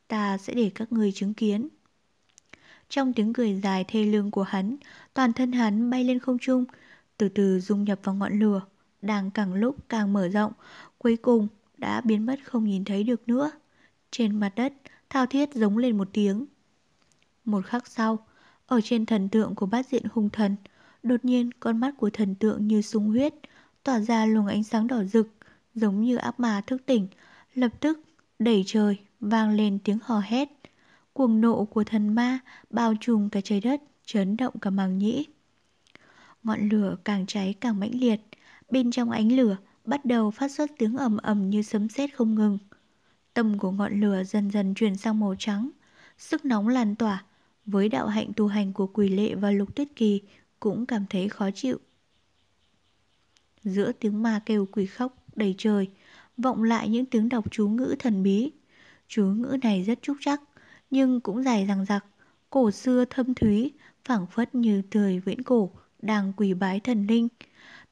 ta sẽ để các người chứng kiến. Trong tiếng cười dài thê lương của hắn, toàn thân hắn bay lên không trung, từ từ dung nhập vào ngọn lửa, đang càng lúc càng mở rộng, cuối cùng đã biến mất không nhìn thấy được nữa. Trên mặt đất, thao thiết giống lên một tiếng. Một khắc sau, ở trên thần tượng của bát diện hung thần, đột nhiên con mắt của thần tượng như sung huyết, tỏa ra luồng ánh sáng đỏ rực, giống như ác ma thức tỉnh, lập tức đẩy trời vang lên tiếng hò hét. Cuồng nộ của thần ma bao trùm cả trời đất, chấn động cả màng nhĩ. Ngọn lửa càng cháy càng mãnh liệt, bên trong ánh lửa bắt đầu phát xuất tiếng ầm ầm như sấm sét không ngừng. Tâm của ngọn lửa dần dần chuyển sang màu trắng, sức nóng lan tỏa, với đạo hạnh tu hành của quỷ lệ và lục tuyết kỳ cũng cảm thấy khó chịu. Giữa tiếng ma kêu quỷ khóc đầy trời, vọng lại những tiếng đọc chú ngữ thần bí. Chú ngữ này rất trúc chắc, nhưng cũng dài dằng dặc, cổ xưa thâm thúy, phảng phất như thời viễn cổ, đang quỳ bái thần linh.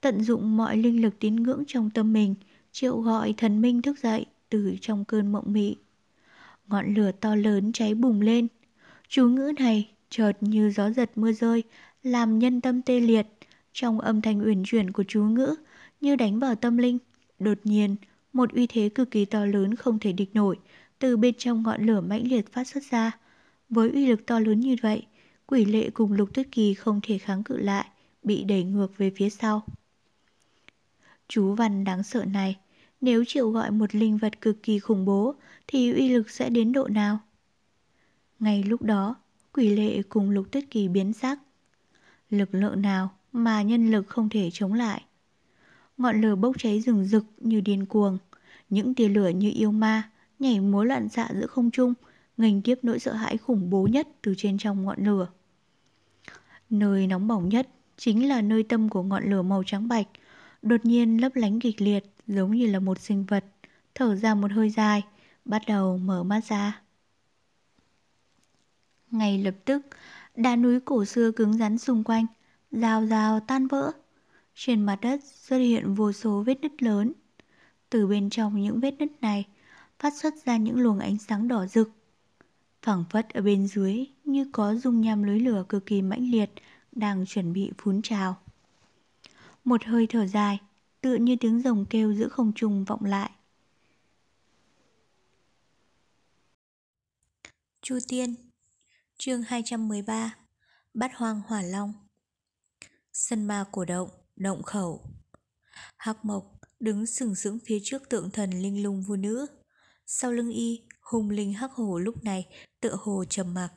Tận dụng mọi linh lực tín ngưỡng trong tâm mình, triệu gọi thần minh thức dậy từ trong cơn mộng mị. Ngọn lửa to lớn cháy bùng lên. Chú ngữ này chợt như gió giật mưa rơi, làm nhân tâm tê liệt. Trong âm thanh uyển chuyển của chú ngữ, như đánh vào tâm linh. Đột nhiên, một uy thế cực kỳ to lớn không thể địch nổi, từ bên trong ngọn lửa mãnh liệt phát xuất ra. Với uy lực to lớn như vậy, quỷ lệ cùng lục tuyết kỳ không thể kháng cự lại, bị đẩy ngược về phía sau. Chú văn đáng sợ này, nếu chịu gọi một linh vật cực kỳ khủng bố thì uy lực sẽ đến độ nào? Ngay lúc đó, quỷ lệ cùng lục tuyết kỳ biến sắc. Lực lượng nào mà nhân lực không thể chống lại? Ngọn lửa bốc cháy rừng rực như điên cuồng, những tia lửa như yêu ma nhảy múa loạn xạ giữa không trung, nghênh tiếp nỗi sợ hãi khủng bố nhất từ trên trong ngọn lửa. Nơi nóng bỏng nhất chính là nơi tâm của ngọn lửa màu trắng bạch, đột nhiên lấp lánh kịch liệt giống như là một sinh vật, thở ra một hơi dài, bắt đầu mở mắt ra. Ngay lập tức, đá núi cổ xưa cứng rắn xung quanh, rào rào tan vỡ. Trên mặt đất xuất hiện vô số vết nứt lớn. Từ bên trong những vết nứt này, phát xuất ra những luồng ánh sáng đỏ rực. phẳng phất ở bên dưới như có dung nham lưới lửa cực kỳ mãnh liệt đang chuẩn bị phun trào. Một hơi thở dài, tựa như tiếng rồng kêu giữa không trung vọng lại. Chu Tiên Chương 213 Bát Hoang Hỏa Long Sân ma cổ động động khẩu. Hắc Mộc đứng sừng sững phía trước tượng thần linh lung vua nữ. Sau lưng y, hùng linh hắc hồ lúc này tựa hồ trầm mặc.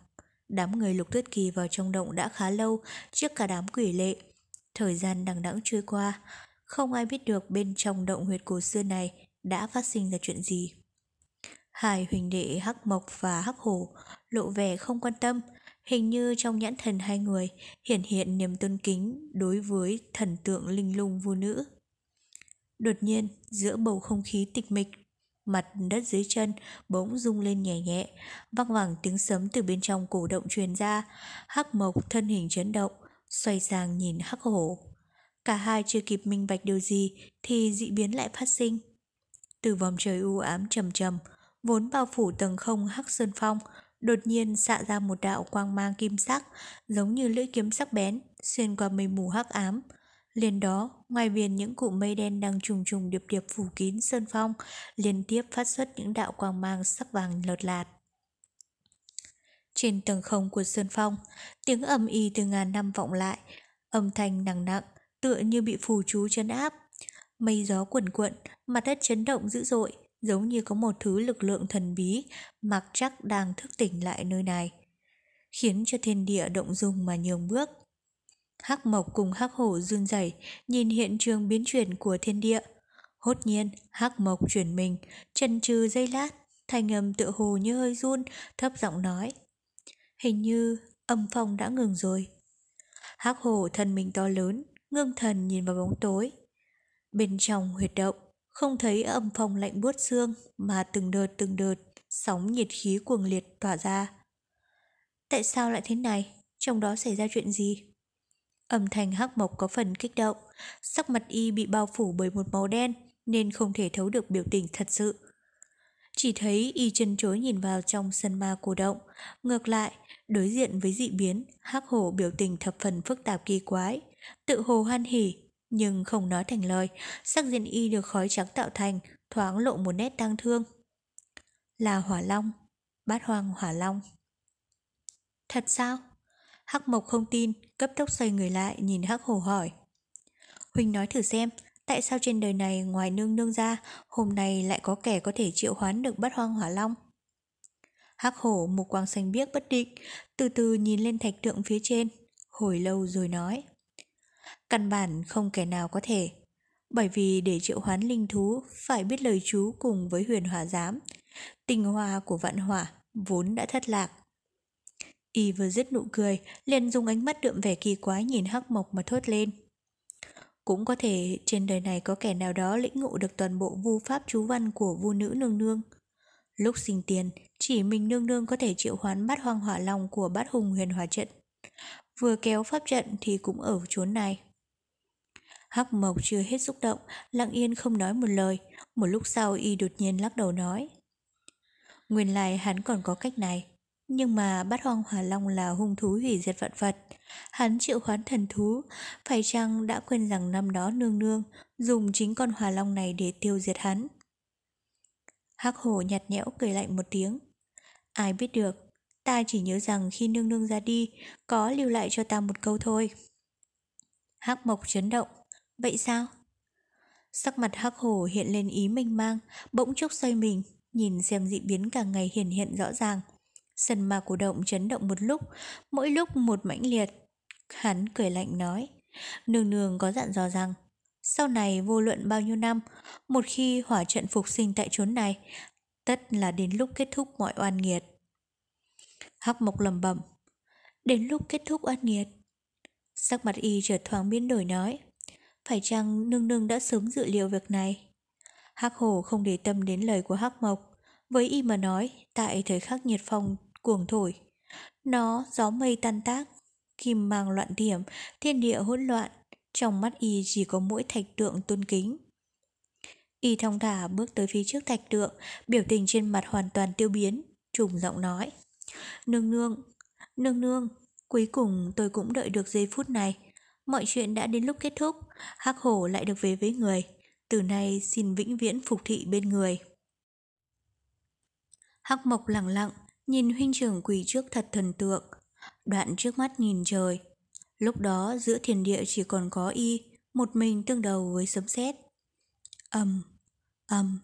Đám người lục tuyết kỳ vào trong động đã khá lâu trước cả đám quỷ lệ. Thời gian đằng đẵng trôi qua, không ai biết được bên trong động huyệt cổ xưa này đã phát sinh ra chuyện gì. Hai huỳnh đệ Hắc Mộc và Hắc Hổ lộ vẻ không quan tâm, hình như trong nhãn thần hai người hiển hiện niềm tôn kính đối với thần tượng linh lung vua nữ. Đột nhiên, giữa bầu không khí tịch mịch, mặt đất dưới chân bỗng rung lên nhẹ nhẹ, vang vẳng tiếng sấm từ bên trong cổ động truyền ra, Hắc Mộc thân hình chấn động, xoay sang nhìn Hắc Hổ. Cả hai chưa kịp minh bạch điều gì thì dị biến lại phát sinh. Từ vòng trời u ám trầm trầm, vốn bao phủ tầng không hắc sơn phong, đột nhiên xạ ra một đạo quang mang kim sắc, giống như lưỡi kiếm sắc bén, xuyên qua mây mù hắc ám. Liền đó, ngoài viền những cụm mây đen đang trùng trùng điệp điệp phủ kín sơn phong, liên tiếp phát xuất những đạo quang mang sắc vàng lợt lạt. Trên tầng không của sơn phong, tiếng ầm y từ ngàn năm vọng lại, âm thanh nặng nặng, tựa như bị phù chú chân áp. Mây gió cuồn cuộn, mặt đất chấn động dữ dội, giống như có một thứ lực lượng thần bí mặc chắc đang thức tỉnh lại nơi này, khiến cho thiên địa động dung mà nhường bước. Hắc Mộc cùng Hắc Hổ run rẩy nhìn hiện trường biến chuyển của thiên địa. Hốt nhiên, Hắc Mộc chuyển mình, chân trừ dây lát, thanh âm tựa hồ như hơi run, thấp giọng nói. Hình như âm phong đã ngừng rồi. Hắc Hổ thân mình to lớn, ngưng thần nhìn vào bóng tối. Bên trong huyệt động, không thấy âm phong lạnh buốt xương mà từng đợt từng đợt sóng nhiệt khí cuồng liệt tỏa ra. Tại sao lại thế này? Trong đó xảy ra chuyện gì? Âm thanh hắc mộc có phần kích động, sắc mặt y bị bao phủ bởi một màu đen nên không thể thấu được biểu tình thật sự. Chỉ thấy y chân chối nhìn vào trong sân ma cổ động, ngược lại, đối diện với dị biến, hắc hổ biểu tình thập phần phức tạp kỳ quái, tự hồ hoan hỉ, nhưng không nói thành lời, sắc diện y được khói trắng tạo thành, thoáng lộ một nét tang thương. Là hỏa long, bát hoang hỏa long. Thật sao? Hắc Mộc không tin, cấp tốc xoay người lại nhìn Hắc Hổ hỏi. Huynh nói thử xem, tại sao trên đời này ngoài nương nương ra, hôm nay lại có kẻ có thể triệu hoán được bất hoang hỏa long? Hắc Hổ một quang xanh biếc bất định, từ từ nhìn lên thạch tượng phía trên, hồi lâu rồi nói. Căn bản không kẻ nào có thể. Bởi vì để triệu hoán linh thú phải biết lời chú cùng với huyền hỏa giám. Tình hoa của vạn hỏa vốn đã thất lạc. Y vừa dứt nụ cười, liền dùng ánh mắt đượm vẻ kỳ quái nhìn hắc mộc mà thốt lên. Cũng có thể trên đời này có kẻ nào đó lĩnh ngộ được toàn bộ vu pháp chú văn của vu nữ nương nương. Lúc sinh tiền, chỉ mình nương nương có thể triệu hoán bát hoang hỏa long của bát hùng huyền hỏa trận. Vừa kéo pháp trận thì cũng ở chốn này. Hắc Mộc chưa hết xúc động, lặng yên không nói một lời. Một lúc sau y đột nhiên lắc đầu nói. Nguyên lai hắn còn có cách này. Nhưng mà bát hoang hỏa long là hung thú hủy diệt vạn vật. Hắn chịu hoán thần thú, phải chăng đã quên rằng năm đó nương nương dùng chính con hỏa long này để tiêu diệt hắn. Hắc hổ nhạt nhẽo cười lạnh một tiếng. Ai biết được, ta chỉ nhớ rằng khi nương nương ra đi, có lưu lại cho ta một câu thôi. Hắc mộc chấn động, Vậy sao? Sắc mặt hắc hổ hiện lên ý mênh mang, bỗng chốc xoay mình, nhìn xem dị biến càng ngày hiển hiện rõ ràng. Sân ma cổ động chấn động một lúc, mỗi lúc một mãnh liệt. Hắn cười lạnh nói, nương nương có dặn dò rằng, sau này vô luận bao nhiêu năm, một khi hỏa trận phục sinh tại chốn này, tất là đến lúc kết thúc mọi oan nghiệt. Hắc mộc lầm bẩm đến lúc kết thúc oan nghiệt. Sắc mặt y chợt thoáng biến đổi nói, phải chăng nương nương đã sớm dự liệu việc này? Hắc hồ không để tâm đến lời của Hắc Mộc. Với y mà nói, tại thời khắc nhiệt phong cuồng thổi, nó gió mây tan tác, kim mang loạn điểm, thiên địa hỗn loạn. Trong mắt y chỉ có mỗi thạch tượng tôn kính. Y thong thả bước tới phía trước thạch tượng, biểu tình trên mặt hoàn toàn tiêu biến, trùng giọng nói. Nương nương, nương nương, cuối cùng tôi cũng đợi được giây phút này. Mọi chuyện đã đến lúc kết thúc, Hắc Hổ lại được về với người. Từ nay xin vĩnh viễn phục thị bên người. Hắc Mộc lặng lặng, nhìn huynh trưởng quỳ trước thật thần tượng. Đoạn trước mắt nhìn trời. Lúc đó giữa thiên địa chỉ còn có y, một mình tương đầu với sấm sét. Ầm, ầm,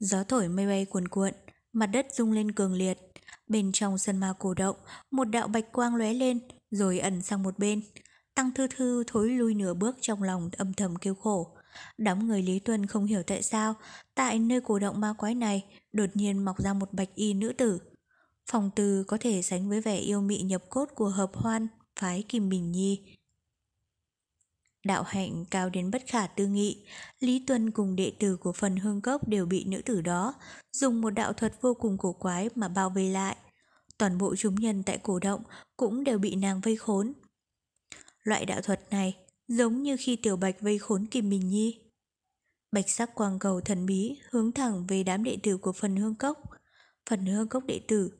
gió thổi mây bay cuồn cuộn, mặt đất rung lên cường liệt. Bên trong sân ma cổ động, một đạo bạch quang lóe lên, rồi ẩn sang một bên. Tăng Thư Thư thối lui nửa bước trong lòng âm thầm kêu khổ. Đám người Lý Tuân không hiểu tại sao, tại nơi cổ động ma quái này, đột nhiên mọc ra một bạch y nữ tử. Phòng từ có thể sánh với vẻ yêu mị nhập cốt của hợp hoan, phái Kim Bình Nhi. Đạo hạnh cao đến bất khả tư nghị, Lý Tuân cùng đệ tử của phần hương cốc đều bị nữ tử đó dùng một đạo thuật vô cùng cổ quái mà bao vây lại. Toàn bộ chúng nhân tại cổ động cũng đều bị nàng vây khốn. Loại đạo thuật này giống như khi tiểu bạch vây khốn Kim Bình Nhi. Bạch sắc quang cầu thần bí hướng thẳng về đám đệ tử của phần hương cốc. Phần hương cốc đệ tử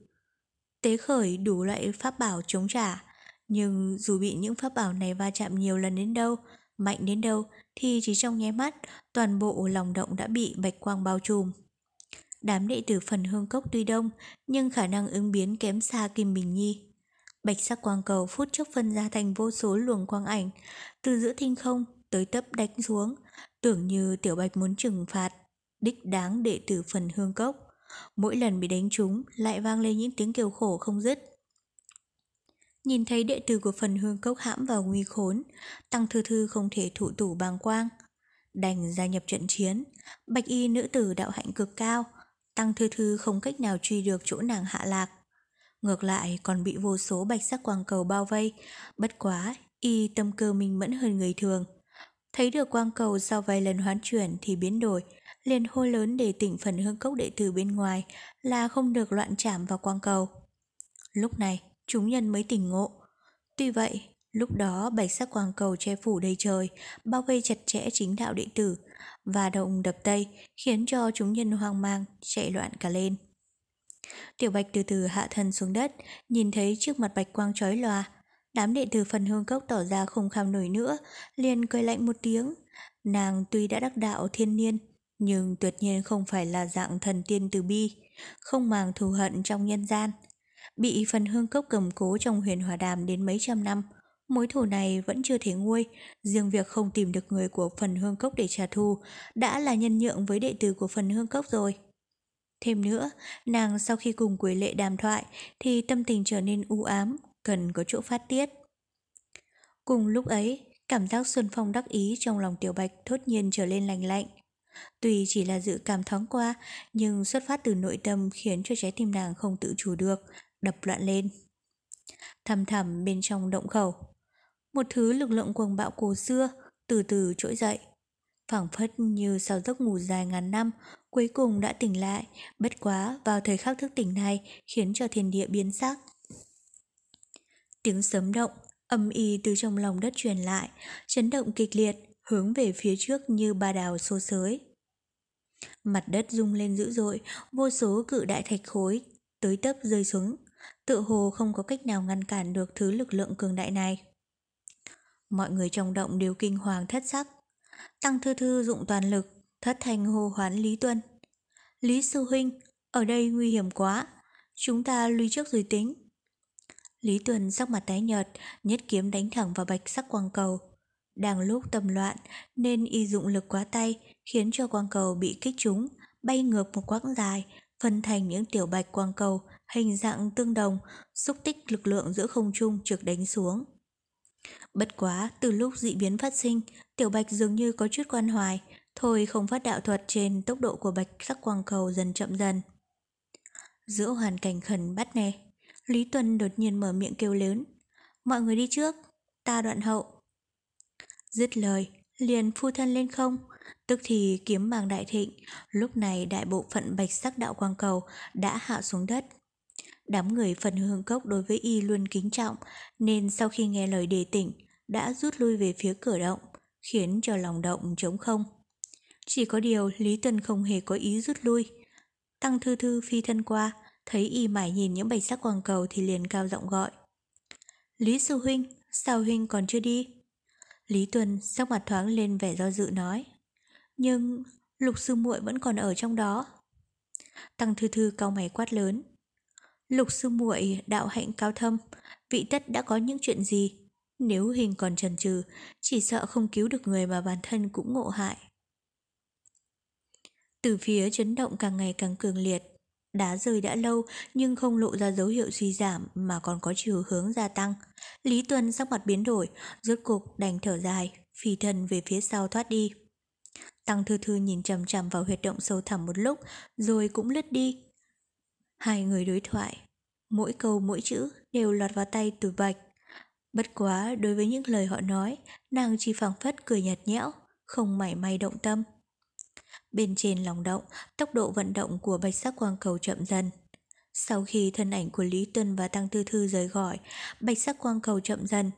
tế khởi đủ loại pháp bảo chống trả, nhưng dù bị những pháp bảo này va chạm nhiều lần đến đâu, mạnh đến đâu, thì chỉ trong nháy mắt, toàn bộ lòng động đã bị bạch quang bao trùm. Đám đệ tử phần hương cốc tuy đông, nhưng khả năng ứng biến kém xa Kim Bình Nhi. Bạch sắc quang cầu phút chốc phân ra thành vô số luồng quang ảnh, từ giữa thinh không tới tấp đánh xuống, tưởng như tiểu bạch muốn trừng phạt, đích đáng đệ tử phần hương cốc. Mỗi lần bị đánh trúng lại vang lên những tiếng kêu khổ không dứt. Nhìn thấy đệ tử của phần hương cốc hãm vào nguy khốn, Tăng Thư Thư không thể thụ tủ bàng quang. Đành gia nhập trận chiến, bạch y nữ tử đạo hạnh cực cao, Tăng Thư Thư không cách nào truy được chỗ nàng hạ lạc. Ngược lại còn bị vô số bạch sắc quang cầu bao vây, bất quá y tâm cơ minh mẫn hơn người thường. Thấy được quang cầu sau vài lần hoán chuyển thì biến đổi, liền hô lớn để tỉnh phần hương cốc đệ tử bên ngoài là không được loạn chạm vào quang cầu. Lúc này, chúng nhân mới tỉnh ngộ. Tuy vậy, lúc đó bạch sắc quang cầu che phủ đầy trời, bao vây chặt chẽ chính đạo đệ tử, và động đập tây khiến cho chúng nhân hoang mang, chạy loạn cả lên. Tiểu bạch từ từ hạ thân xuống đất, nhìn thấy trước mặt bạch quang chói lòa, đám đệ tử phần hương cốc tỏ ra không kham nổi nữa, liền cười lạnh một tiếng. Nàng tuy đã đắc đạo thiên niên, nhưng tuyệt nhiên không phải là dạng thần tiên từ bi, không màng thù hận trong nhân gian. Bị phần hương cốc cầm cố trong huyền hòa đàm đến mấy trăm năm, mối thù này vẫn chưa thể nguôi, riêng việc không tìm được người của phần hương cốc để trả thù đã là nhân nhượng với đệ tử của phần hương cốc rồi. Thêm nữa, nàng sau khi cùng quỷ lệ đàm thoại thì tâm tình trở nên u ám, cần có chỗ phát tiết. Cùng lúc ấy, cảm giác Xuân Phong đắc ý trong lòng Tiểu Bạch thốt nhiên trở lên lành lạnh. Tuy chỉ là dự cảm thoáng qua, nhưng xuất phát từ nội tâm khiến cho trái tim nàng không tự chủ được, đập loạn lên. Thầm thầm bên trong động khẩu, một thứ lực lượng cuồng bạo cổ xưa từ từ trỗi dậy. phảng phất như sau giấc ngủ dài ngàn năm, cuối cùng đã tỉnh lại, bất quá vào thời khắc thức tỉnh này khiến cho thiên địa biến sắc. Tiếng sấm động, âm y từ trong lòng đất truyền lại, chấn động kịch liệt, hướng về phía trước như ba đào xô xới. Mặt đất rung lên dữ dội, vô số cự đại thạch khối tới tấp rơi xuống, tự hồ không có cách nào ngăn cản được thứ lực lượng cường đại này. Mọi người trong động đều kinh hoàng thất sắc. Tăng Thư Thư dụng toàn lực, thất thành hô hoán Lý Tuân. Lý Sư Huynh, ở đây nguy hiểm quá, chúng ta lui trước rồi tính. Lý Tuân sắc mặt tái nhợt, nhất kiếm đánh thẳng vào bạch sắc quang cầu. Đang lúc tâm loạn nên y dụng lực quá tay khiến cho quang cầu bị kích trúng, bay ngược một quãng dài, phân thành những tiểu bạch quang cầu hình dạng tương đồng, xúc tích lực lượng giữa không trung trực đánh xuống. Bất quá, từ lúc dị biến phát sinh, tiểu bạch dường như có chút quan hoài, thôi không phát đạo thuật trên tốc độ của bạch sắc quang cầu dần chậm dần. Giữa hoàn cảnh khẩn bắt nè, Lý Tuân đột nhiên mở miệng kêu lớn. Mọi người đi trước, ta đoạn hậu. Dứt lời, liền phu thân lên không, tức thì kiếm mang đại thịnh, lúc này đại bộ phận bạch sắc đạo quang cầu đã hạ xuống đất. Đám người phần hương cốc đối với y luôn kính trọng, nên sau khi nghe lời đề tỉnh, đã rút lui về phía cửa động, khiến cho lòng động trống không. Chỉ có điều Lý Tuân không hề có ý rút lui. Tăng thư thư phi thân qua, thấy y mải nhìn những bạch sắc quang cầu thì liền cao giọng gọi. Lý sư huynh, sao huynh còn chưa đi? Lý Tuân sắc mặt thoáng lên vẻ do dự nói. Nhưng lục sư muội vẫn còn ở trong đó. Tăng thư thư cao mày quát lớn. Lục sư muội đạo hạnh cao thâm, vị tất đã có những chuyện gì? Nếu hình còn trần trừ, chỉ sợ không cứu được người mà bản thân cũng ngộ hại. Từ phía chấn động càng ngày càng cường liệt, đá rơi đã lâu nhưng không lộ ra dấu hiệu suy giảm mà còn có chiều hướng gia tăng. Lý Tuân sắc mặt biến đổi, rốt cục đành thở dài, phi thân về phía sau thoát đi. Tăng Thư Thư nhìn chằm chằm vào huyệt động sâu thẳm một lúc rồi cũng lướt đi. Hai người đối thoại, mỗi câu mỗi chữ đều lọt vào tay Tử Bạch. Bất quá đối với những lời họ nói, nàng chỉ phảng phất cười nhạt nhẽo, không mảy may động tâm. Bên trên lòng động, tốc độ vận động của bạch sắc quang cầu chậm dần. Sau khi thân ảnh của Lý Tuân và Tăng Tư Thư rời khỏi, bạch sắc quang cầu chậm dần.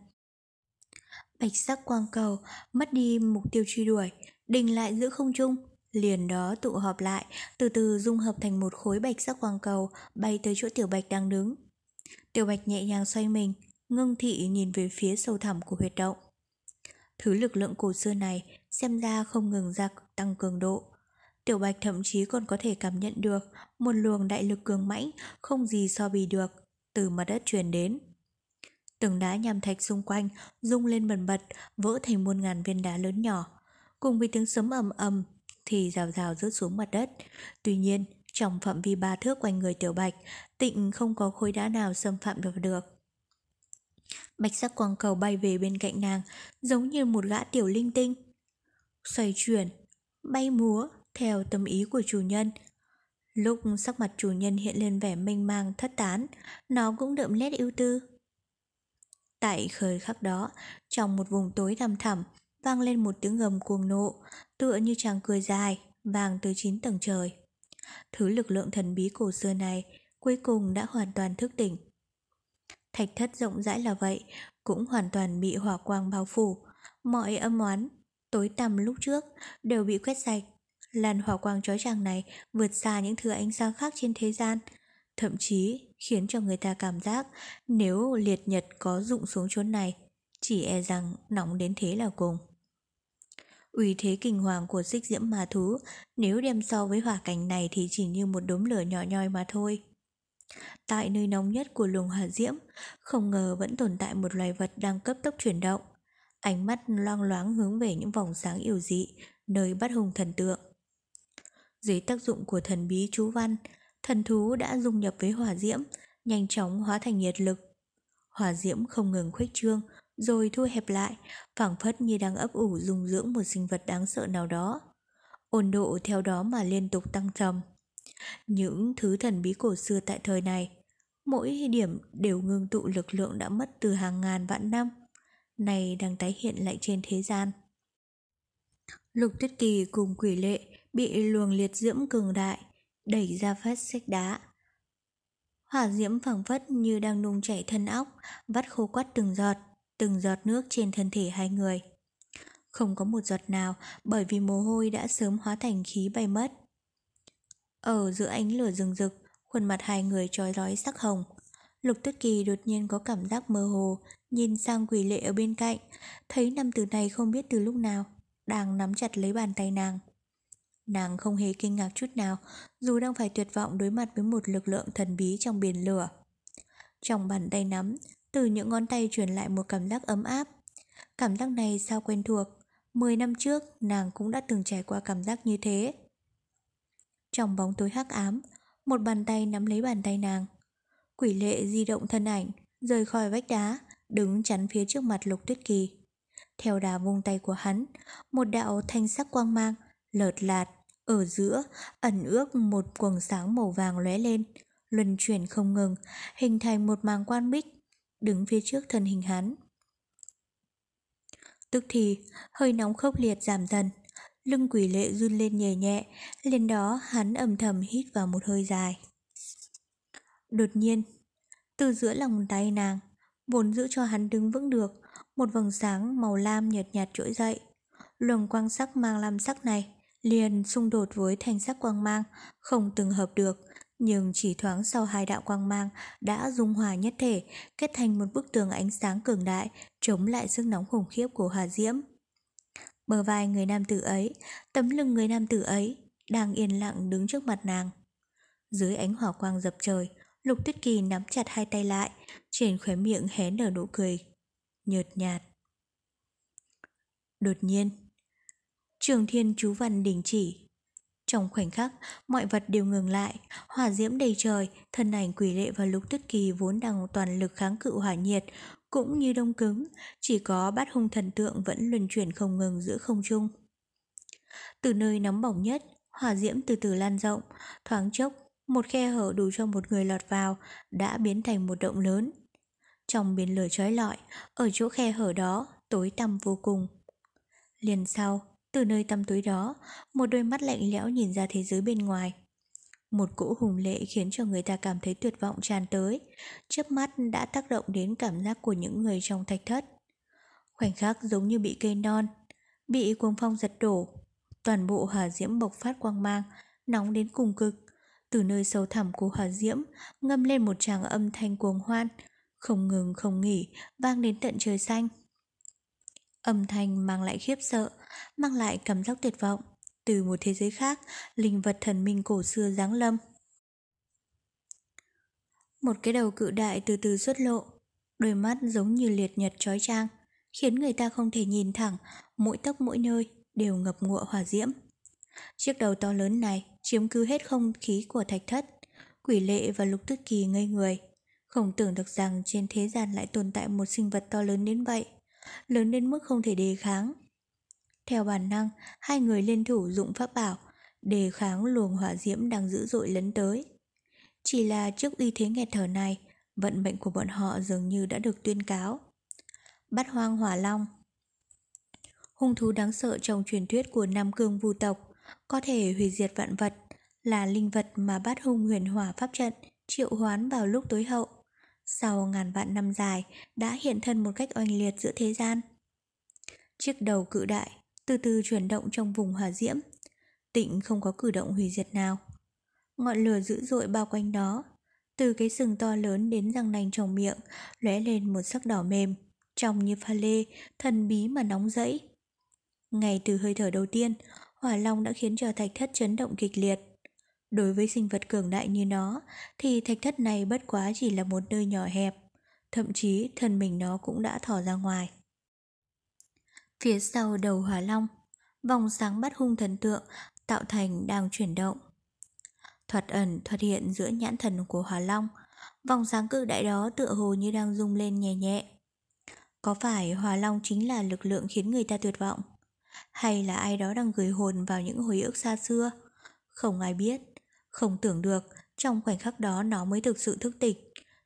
Bạch sắc quang cầu mất đi mục tiêu truy đuổi, đình lại giữa không trung, liền đó tụ họp lại, từ từ dung hợp thành một khối bạch sắc quang cầu bay tới chỗ Tiểu Bạch đang đứng. Tiểu Bạch nhẹ nhàng xoay mình, ngưng thị nhìn về phía sâu thẳm của huyệt động. Thứ lực lượng cổ xưa này xem ra không ngừng gia tăng cường độ. Tiểu Bạch thậm chí còn có thể cảm nhận được một luồng đại lực cường mãnh không gì so bì được từ mặt đất truyền đến. Từng đá nham thạch xung quanh rung lên bần bật, vỡ thành muôn ngàn viên đá lớn nhỏ. Cùng với tiếng sấm ầm ầm thì rào rào rớt xuống mặt đất. Tuy nhiên, trong phạm vi ba thước quanh người Tiểu Bạch, tịnh không có khối đá nào xâm phạm được được. Bạch sắc quang cầu bay về bên cạnh nàng, giống như một gã tiểu linh tinh. Xoay chuyển, bay múa, theo tâm ý của chủ nhân. Lúc sắc mặt chủ nhân hiện lên vẻ mênh mang thất tán, nó cũng đượm nét ưu tư. Tại khởi khắc đó, trong một vùng tối thăm thẳm, vang lên một tiếng gầm cuồng nộ, tựa như chàng cười dài, vàng từ chín tầng trời. Thứ lực lượng thần bí cổ xưa này cuối cùng đã hoàn toàn thức tỉnh. Thạch thất rộng rãi là vậy, cũng hoàn toàn bị hỏa quang bao phủ. Mọi âm oán, tối tăm lúc trước đều bị quét sạch. Làn hỏa quang chói chang này vượt xa những thứ ánh sáng khác trên thế gian, thậm chí khiến cho người ta cảm giác nếu liệt nhật có rụng xuống chốn này, chỉ e rằng nóng đến thế là cùng. Uy thế kinh hoàng của xích diễm ma thú nếu đem so với hỏa cảnh này thì chỉ như một đốm lửa nhỏ nhoi mà thôi. Tại nơi nóng nhất của luồng hỏa diễm, không ngờ vẫn tồn tại một loài vật đang cấp tốc chuyển động. Ánh mắt loang loáng hướng về những vòng sáng yêu dị, nơi bắt hùng thần tượng. Dưới tác dụng của thần bí chú văn, thần thú đã dung nhập với hỏa diễm, nhanh chóng hóa thành nhiệt lực. Hỏa diễm không ngừng khuếch trương, rồi thu hẹp lại, phảng phất như đang ấp ủ dung dưỡng một sinh vật đáng sợ nào đó. Ôn độ theo đó mà liên tục tăng trầm. Những thứ thần bí cổ xưa tại thời này, mỗi điểm đều ngưng tụ lực lượng đã mất từ hàng ngàn vạn năm, này đang tái hiện lại trên thế gian. Lục Tuyết Kỳ cùng quỷ lệ bị luồng liệt diễm cường đại đẩy ra phát xích đá. Hỏa diễm phẳng phất như đang nung chảy thân óc, vắt khô quắt từng giọt, từng giọt nước trên thân thể hai người. Không có một giọt nào bởi vì mồ hôi đã sớm hóa thành khí bay mất. Ở giữa ánh lửa rừng rực, khuôn mặt hai người trói rói sắc hồng. Lục Tuyết Kỳ đột nhiên có cảm giác mơ hồ, nhìn sang quỷ lệ ở bên cạnh, thấy nam tử này không biết từ lúc nào, đang nắm chặt lấy bàn tay nàng. Nàng không hề kinh ngạc chút nào, dù đang phải tuyệt vọng đối mặt với một lực lượng thần bí trong biển lửa. Trong bàn tay nắm, từ những ngón tay truyền lại một cảm giác ấm áp. Cảm giác này sao quen thuộc, 10 năm trước nàng cũng đã từng trải qua cảm giác như thế. Trong bóng tối hắc ám, một bàn tay nắm lấy bàn tay nàng. Quỷ lệ di động thân ảnh, rời khỏi vách đá, đứng chắn phía trước mặt lục tuyết kỳ. Theo đà vung tay của hắn, một đạo thanh sắc quang mang, lợt lạt, ở giữa, ẩn ước một quầng sáng màu vàng lóe lên, luân chuyển không ngừng, hình thành một màng quan bích, đứng phía trước thân hình hắn. Tức thì, hơi nóng khốc liệt giảm dần, lưng quỷ lệ run lên nhẹ nhẹ, liền đó hắn âm thầm hít vào một hơi dài. Đột nhiên, từ giữa lòng tay nàng, vốn giữ cho hắn đứng vững được, một vầng sáng màu lam nhợt nhạt trỗi dậy. Luồng quang sắc mang lam sắc này liền xung đột với thanh sắc quang mang, không từng hợp được, nhưng chỉ thoáng sau hai đạo quang mang đã dung hòa nhất thể, kết thành một bức tường ánh sáng cường đại, chống lại sức nóng khủng khiếp của hỏa diễm. Bờ vai người nam tử ấy, tấm lưng người nam tử ấy, đang yên lặng đứng trước mặt nàng. Dưới ánh hỏa quang dập trời, Lục Tuyết Kỳ nắm chặt hai tay lại, trên khóe miệng hé nở nụ cười. nhợt nhạt. Đột nhiên, trường thiên chú văn đình chỉ. Trong khoảnh khắc, mọi vật đều ngừng lại, hỏa diễm đầy trời, thân ảnh quỷ lệ và lục tuyết kỳ vốn đang toàn lực kháng cự hỏa nhiệt, cũng như đông cứng, chỉ có bát hung thần tượng vẫn luân chuyển không ngừng giữa không trung. Từ nơi nóng bỏng nhất, hỏa diễm từ từ lan rộng, thoáng chốc, một khe hở đủ cho một người lọt vào đã biến thành một động lớn. Trong biển lửa trói lọi, ở chỗ khe hở đó, tối tăm vô cùng. Liền sau, từ nơi tăm tối đó, một đôi mắt lạnh lẽo nhìn ra thế giới bên ngoài. Một cỗ hùng lệ khiến cho người ta cảm thấy tuyệt vọng tràn tới, chớp mắt đã tác động đến cảm giác của những người trong thạch thất. Khoảnh khắc giống như bị cây non, bị cuồng phong giật đổ, toàn bộ hỏa diễm bộc phát quang mang, nóng đến cùng cực. Từ nơi sâu thẳm của hỏa diễm ngâm lên một tràng âm thanh cuồng hoan, không ngừng không nghỉ, vang đến tận trời xanh. Âm thanh mang lại khiếp sợ, mang lại cảm giác tuyệt vọng. Từ một thế giới khác, linh vật thần minh cổ xưa giáng lâm. Một cái đầu cự đại từ từ xuất lộ, đôi mắt giống như liệt nhật trói trang, khiến người ta không thể nhìn thẳng, mỗi tấc mỗi nơi đều ngập ngụa hỏa diễm. Chiếc đầu to lớn này chiếm cứ hết không khí của thạch thất, quỷ lệ và lục tức kỳ ngây người. Không tưởng được rằng trên thế gian lại tồn tại một sinh vật to lớn đến vậy, lớn đến mức không thể đề kháng. Theo bản năng, hai người liên thủ dụng pháp bảo, đề kháng luồng hỏa diễm đang dữ dội lấn tới. Chỉ là trước uy thế nghẹt thở này, vận mệnh của bọn họ dường như đã được tuyên cáo. Bắt hoang hỏa long Hung thú đáng sợ trong truyền thuyết của Nam Cương Vu tộc, có thể hủy diệt vạn vật, là linh vật mà bát hung huyền hỏa pháp trận triệu hoán vào lúc tối hậu. Sau ngàn vạn năm dài, đã hiện thân một cách oanh liệt giữa thế gian. Chiếc đầu cự đại, từ từ chuyển động trong vùng hỏa diễm. Tịnh không có cử động hủy diệt nào. Ngọn lửa dữ dội bao quanh đó, từ cái sừng to lớn đến răng nanh trong miệng, lóe lên một sắc đỏ mềm, trong như pha lê, thần bí mà nóng rẫy. Ngay từ hơi thở đầu tiên, hỏa long đã khiến cho thạch thất chấn động kịch liệt. Đối với sinh vật cường đại như nó, thì thạch thất này bất quá chỉ là một nơi nhỏ hẹp, thậm chí thân mình nó cũng đã thỏ ra ngoài. Phía sau đầu hỏa long, vòng sáng bắt hung thần tượng tạo thành đang chuyển động. thoạt ẩn thoạt hiện giữa nhãn thần của hỏa long, vòng sáng cự đại đó tựa hồ như đang rung lên nhẹ nhẹ. Có phải hỏa long chính là lực lượng khiến người ta tuyệt vọng? Hay là ai đó đang gửi hồn vào những hồi ức xa xưa? Không ai biết, không tưởng được trong khoảnh khắc đó nó mới thực sự thức tỉnh.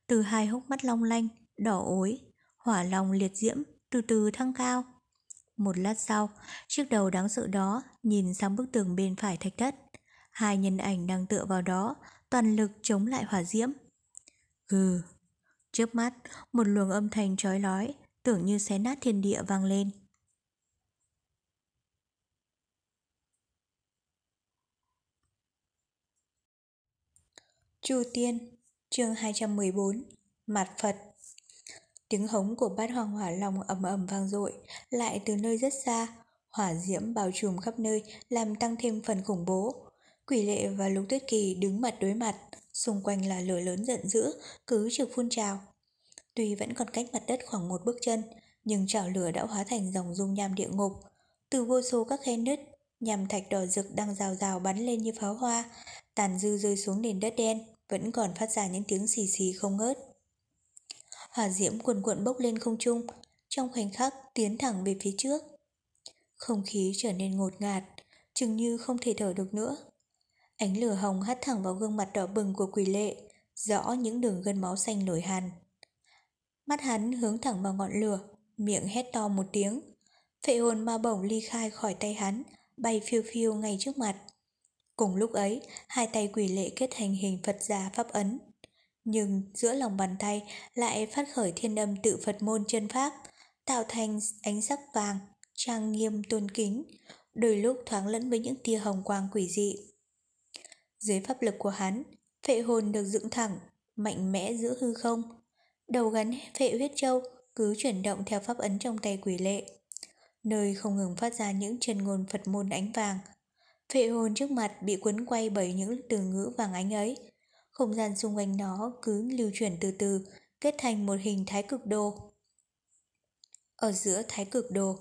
Từ hai hốc mắt long lanh, đỏ ối, hỏa long liệt diễm từ từ thăng cao. Một lát sau, chiếc đầu đáng sợ đó nhìn sang bức tường bên phải thạch thất. Hai nhân ảnh đang tựa vào đó, toàn lực chống lại hỏa diễm. Gừ, trước mắt, một luồng âm thanh trói lói, tưởng như xé nát thiên địa vang lên. Chu Tiên, chương 214, Mặt Phật Tiếng hống của bát hoàng hỏa long ầm ầm vang dội, lại từ nơi rất xa, hỏa diễm bao trùm khắp nơi làm tăng thêm phần khủng bố. Quỷ lệ và lục tuyết kỳ đứng mặt đối mặt, xung quanh là lửa lớn giận dữ, cứ trực phun trào. Tuy vẫn còn cách mặt đất khoảng một bước chân, nhưng chảo lửa đã hóa thành dòng dung nham địa ngục. Từ vô số các khe nứt, nhằm thạch đỏ rực đang rào rào bắn lên như pháo hoa, tàn dư rơi xuống nền đất đen, vẫn còn phát ra những tiếng xì xì không ngớt. Hỏa diễm cuồn cuộn bốc lên không trung, trong khoảnh khắc tiến thẳng về phía trước. Không khí trở nên ngột ngạt, chừng như không thể thở được nữa. Ánh lửa hồng hắt thẳng vào gương mặt đỏ bừng của quỷ lệ, rõ những đường gân máu xanh nổi hàn. Mắt hắn hướng thẳng vào ngọn lửa, miệng hét to một tiếng. Phệ hồn ma bổng ly khai khỏi tay hắn, bay phiêu phiêu ngay trước mặt. Cùng lúc ấy, hai tay quỷ lệ kết thành hình Phật già pháp ấn. Nhưng giữa lòng bàn tay lại phát khởi thiên âm tự Phật môn chân pháp, tạo thành ánh sắc vàng, trang nghiêm tôn kính, đôi lúc thoáng lẫn với những tia hồng quang quỷ dị. Dưới pháp lực của hắn, phệ hồn được dựng thẳng, mạnh mẽ giữa hư không. Đầu gắn phệ huyết châu cứ chuyển động theo pháp ấn trong tay quỷ lệ. Nơi không ngừng phát ra những chân ngôn Phật môn ánh vàng, Phệ hồn trước mặt bị quấn quay bởi những từ ngữ vàng ánh ấy. Không gian xung quanh nó cứ lưu chuyển từ từ, kết thành một hình thái cực đồ Ở giữa thái cực đồ,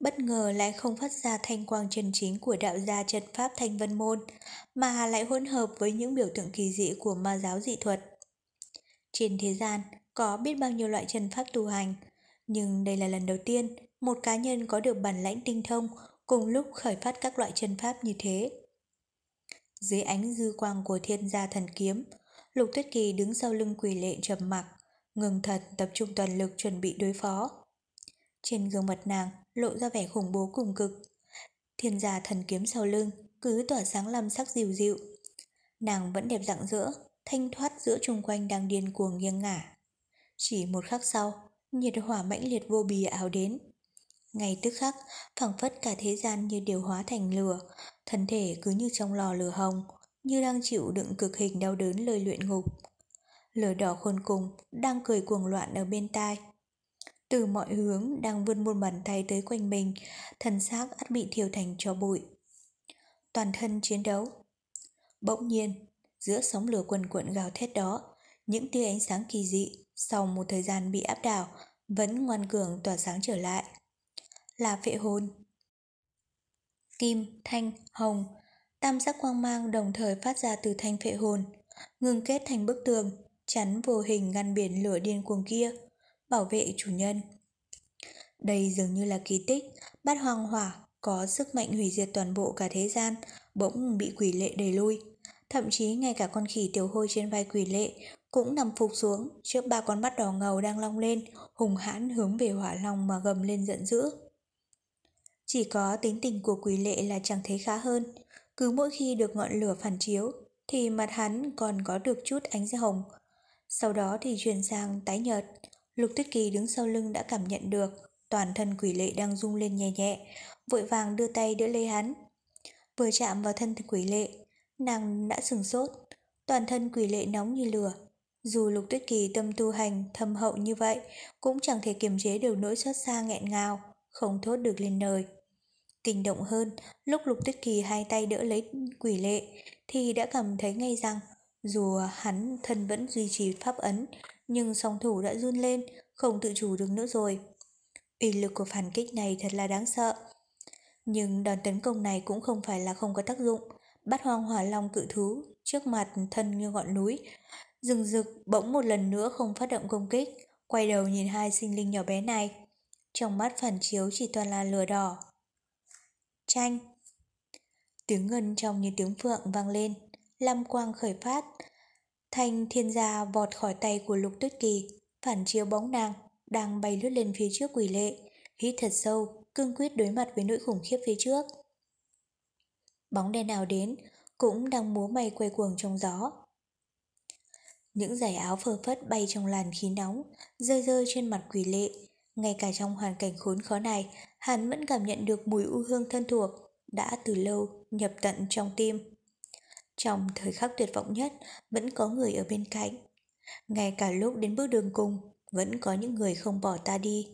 bất ngờ lại không phát ra thanh quang chân chính của đạo gia trận pháp thanh vân môn, mà lại hỗn hợp với những biểu tượng kỳ dị của ma giáo dị thuật. Trên thế gian có biết bao nhiêu loại chân pháp tu hành, nhưng đây là lần đầu tiên một cá nhân có được bản lãnh tinh thông cùng lúc khởi phát các loại chân pháp như thế. Dưới ánh dư quang của thiên gia thần kiếm, Lục Tuyết Kỳ đứng sau lưng quỷ lệ trầm mặc, ngừng thật tập trung toàn lực chuẩn bị đối phó. Trên gương mặt nàng lộ ra vẻ khủng bố cùng cực. Thiên gia thần kiếm sau lưng cứ tỏa sáng lam sắc dịu dịu. Nàng vẫn đẹp rạng rỡ, thanh thoát giữa chung quanh đang điên cuồng nghiêng ngả. Chỉ một khắc sau, nhiệt hỏa mãnh liệt vô bì ảo đến. Ngay tức khắc, phẳng phất cả thế gian như đều hóa thành lửa, thân thể cứ như trong lò lửa hồng, như đang chịu đựng cực hình đau đớn lời luyện ngục. Lửa đỏ khôn cùng, đang cười cuồng loạn ở bên tai. Từ mọi hướng đang vươn một bàn tay tới quanh mình, thân xác ắt bị thiêu thành cho bụi. Toàn thân chiến đấu. Bỗng nhiên, giữa sóng lửa quần cuộn gào thét đó, những tia ánh sáng kỳ dị, sau một thời gian bị áp đảo, vẫn ngoan cường tỏa sáng trở lại. Là phệ hồn. Kim, thanh, hồng, tam giác quang mang đồng thời phát ra từ thanh phệ hồn, ngừng kết thành bức tường, chắn vô hình ngăn biển lửa điên cuồng kia, bảo vệ chủ nhân. Đây dường như là kỳ tích, bát hoàng hỏa có sức mạnh hủy diệt toàn bộ cả thế gian, bỗng bị quỷ lệ đẩy lui. Thậm chí ngay cả con khỉ tiểu hôi trên vai quỷ lệ cũng nằm phục xuống trước ba con mắt đỏ ngầu đang long lên, hùng hãn hướng về hỏa long mà gầm lên giận dữ. Chỉ có tính tình của quỷ lệ là chẳng thấy khá hơn, cứ mỗi khi được ngọn lửa phản chiếu thì mặt hắn còn có được chút ánh hồng. Sau đó thì chuyển sang tái nhợt, Lục Tuyết Kỳ đứng sau lưng đã cảm nhận được toàn thân quỷ lệ đang rung lên nhẹ nhẹ, vội vàng đưa tay đỡ lấy hắn. Vừa chạm vào thân quỷ lệ, nàng đã sừng sốt, toàn thân quỷ lệ nóng như lửa. Dù Lục Tuyết Kỳ tâm tu hành thâm hậu như vậy, cũng chẳng thể kiềm chế được nỗi xót xa nghẹn ngào, không thốt được lên lời. Kinh động hơn, lúc Lục Tuyết Kỳ hai tay đỡ lấy quỷ lệ, thì đã cảm thấy ngay rằng, dù hắn thân vẫn duy trì pháp ấn, nhưng song thủ đã run lên, không tự chủ được nữa rồi. Uy lực của phản kích này thật là đáng sợ. Nhưng đòn tấn công này cũng không phải là không có tác dụng. Bắt hoang hỏa long cự thú trước mặt thân như ngọn núi. Rừng rực bỗng một lần nữa không phát động công kích, quay đầu nhìn hai sinh linh nhỏ bé này. Trong mắt phản chiếu chỉ toàn là lửa đỏ. Tranh Tiếng ngân trong như tiếng phượng vang lên, lam quang khởi phát. Thanh thiên gia vọt khỏi tay của lục tuyết kỳ, phản chiếu bóng nàng, đang bay lướt lên phía trước quỷ lệ, hít thật sâu, cương quyết đối mặt với nỗi khủng khiếp phía trước. Bóng đen nào đến, cũng đang múa may quay cuồng trong gió. Những giải áo phơ phất bay trong làn khí nóng, rơi rơi trên mặt quỷ lệ. Ngay cả trong hoàn cảnh khốn khó này, hắn vẫn cảm nhận được mùi u hương thân thuộc, đã từ lâu nhập tận trong tim. Trong thời khắc tuyệt vọng nhất, vẫn có người ở bên cạnh. Ngay cả lúc đến bước đường cùng, vẫn có những người không bỏ ta đi.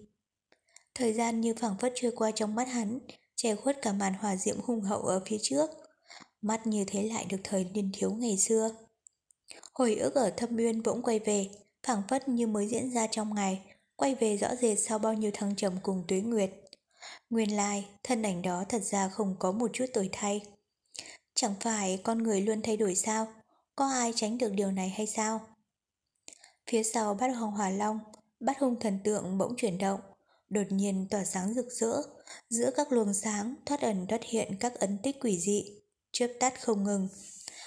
Thời gian như phẳng phất trôi qua trong mắt hắn, che khuất cả màn hòa diễm hung hậu ở phía trước. Mắt như thế lại được thời niên thiếu ngày xưa. Hồi ức ở thâm uyên bỗng quay về, phẳng phất như mới diễn ra trong ngày, quay về rõ rệt sau bao nhiêu thăng trầm cùng tuế nguyệt. Nguyên lai, thân ảnh đó thật ra không có một chút tuổi thay. Chẳng phải con người luôn thay đổi sao? Có ai tránh được điều này hay sao? Phía sau bát hoàng hỏa long, bát hung thần tượng bỗng chuyển động, đột nhiên tỏa sáng rực rỡ, giữa các luồng sáng thoát ẩn thoát hiện các ấn tích quỷ dị, chớp tắt không ngừng.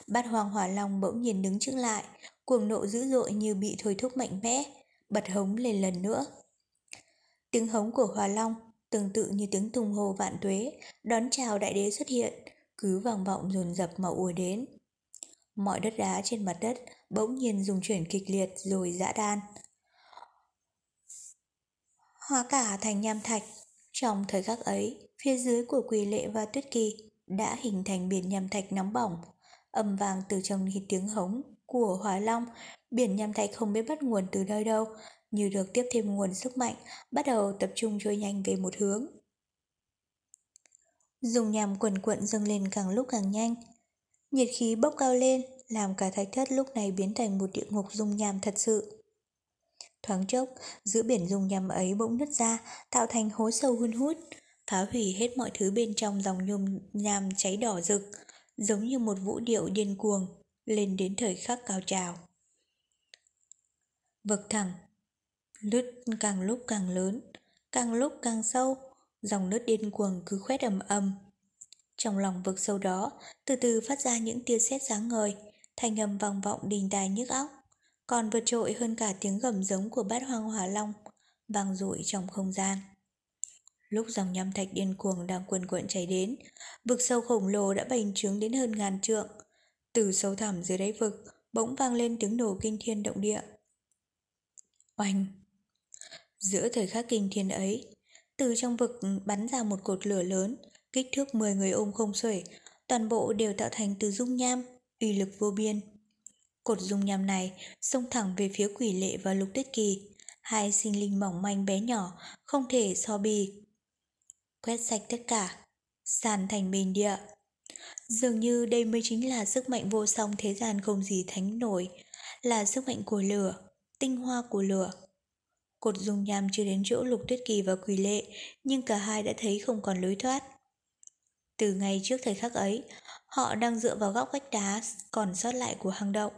Bát hoàng hỏa long bỗng nhiên đứng trước lại, cuồng nộ dữ dội như bị thôi thúc mạnh mẽ, bật hống lên lần nữa. Tiếng hống của hỏa long tương tự như tiếng tung hô vạn tuế, đón chào đại đế xuất hiện, cứ vang vọng dồn dập mà ùa đến. Mọi đất đá trên mặt đất bỗng nhiên dùng chuyển kịch liệt rồi dã đan. Hóa cả thành nham thạch. Trong thời khắc ấy, phía dưới của quỳ lệ và tuyết kỳ đã hình thành biển nham thạch nóng bỏng. Âm vang từ trong tiếng hống của hỏa long, biển nham thạch không biết bắt nguồn từ nơi đâu, như được tiếp thêm nguồn sức mạnh, bắt đầu tập trung trôi nhanh về một hướng. Dùng nhàm quần cuộn dâng lên càng lúc càng nhanh, Nhiệt khí bốc cao lên, làm cả thạch thất lúc này biến thành một địa ngục dung nham thật sự. Thoáng chốc, giữa biển dung nham ấy bỗng nứt ra, tạo thành hố sâu hun hút, phá hủy hết mọi thứ bên trong dòng nhôm nham cháy đỏ rực, giống như một vũ điệu điên cuồng, lên đến thời khắc cao trào. Vực thẳng, lướt càng lúc càng lớn, càng lúc càng sâu, dòng nước điên cuồng cứ khoét ầm ầm. Trong lòng vực sâu đó, từ từ phát ra những tia sét sáng ngời, thanh âm vang vọng đình đài nhức óc, còn vượt trội hơn cả tiếng gầm giống của bát hoang hỏa long, vang dội trong không gian. Lúc dòng nham thạch điên cuồng đang cuồn cuộn chảy đến, vực sâu khổng lồ đã bành trướng đến hơn ngàn trượng. Từ sâu thẳm dưới đáy vực, bỗng vang lên tiếng nổ kinh thiên động địa. Oanh! Giữa thời khắc kinh thiên ấy, từ trong vực bắn ra một cột lửa lớn, kích thước 10 người ôm không xuể, toàn bộ đều tạo thành từ dung nham, uy lực vô biên. Cột dung nham này xông thẳng về phía quỷ lệ và lục tuyết kỳ, hai sinh linh mỏng manh bé nhỏ, không thể so bì. Quét sạch tất cả, sàn thành bình địa. Dường như đây mới chính là sức mạnh vô song thế gian không gì thánh nổi, là sức mạnh của lửa, tinh hoa của lửa. Cột dung nham chưa đến chỗ lục tuyết kỳ và quỷ lệ, nhưng cả hai đã thấy không còn lối thoát. Từ ngày trước thời khắc ấy, họ đang dựa vào góc vách đá còn sót lại của hang động.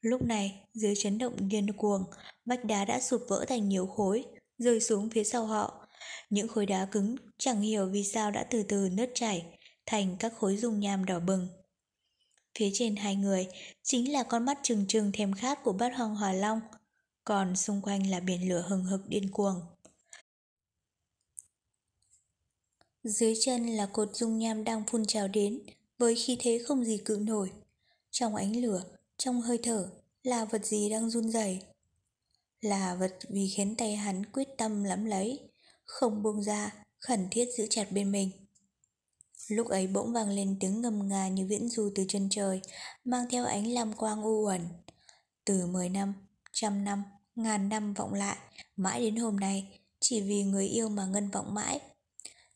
Lúc này, dưới chấn động điên cuồng, vách đá đã sụp vỡ thành nhiều khối, rơi xuống phía sau họ. Những khối đá cứng chẳng hiểu vì sao đã từ từ nứt chảy, thành các khối dung nham đỏ bừng. Phía trên hai người chính là con mắt trừng trừng thèm khát của bát hoàng hỏa long, còn xung quanh là biển lửa hừng hực điên cuồng. Dưới chân là cột dung nham đang phun trào đến, với khí thế không gì cự nổi. Trong ánh lửa, trong hơi thở, là vật gì đang run rẩy Là vật vì khiến tay hắn quyết tâm lắm lấy, không buông ra, khẩn thiết giữ chặt bên mình. Lúc ấy bỗng vang lên tiếng ngầm ngà như viễn du từ chân trời, mang theo ánh lam quang u uẩn. Từ 10 năm, trăm năm, ngàn năm vọng lại, mãi đến hôm nay, chỉ vì người yêu mà ngân vọng mãi.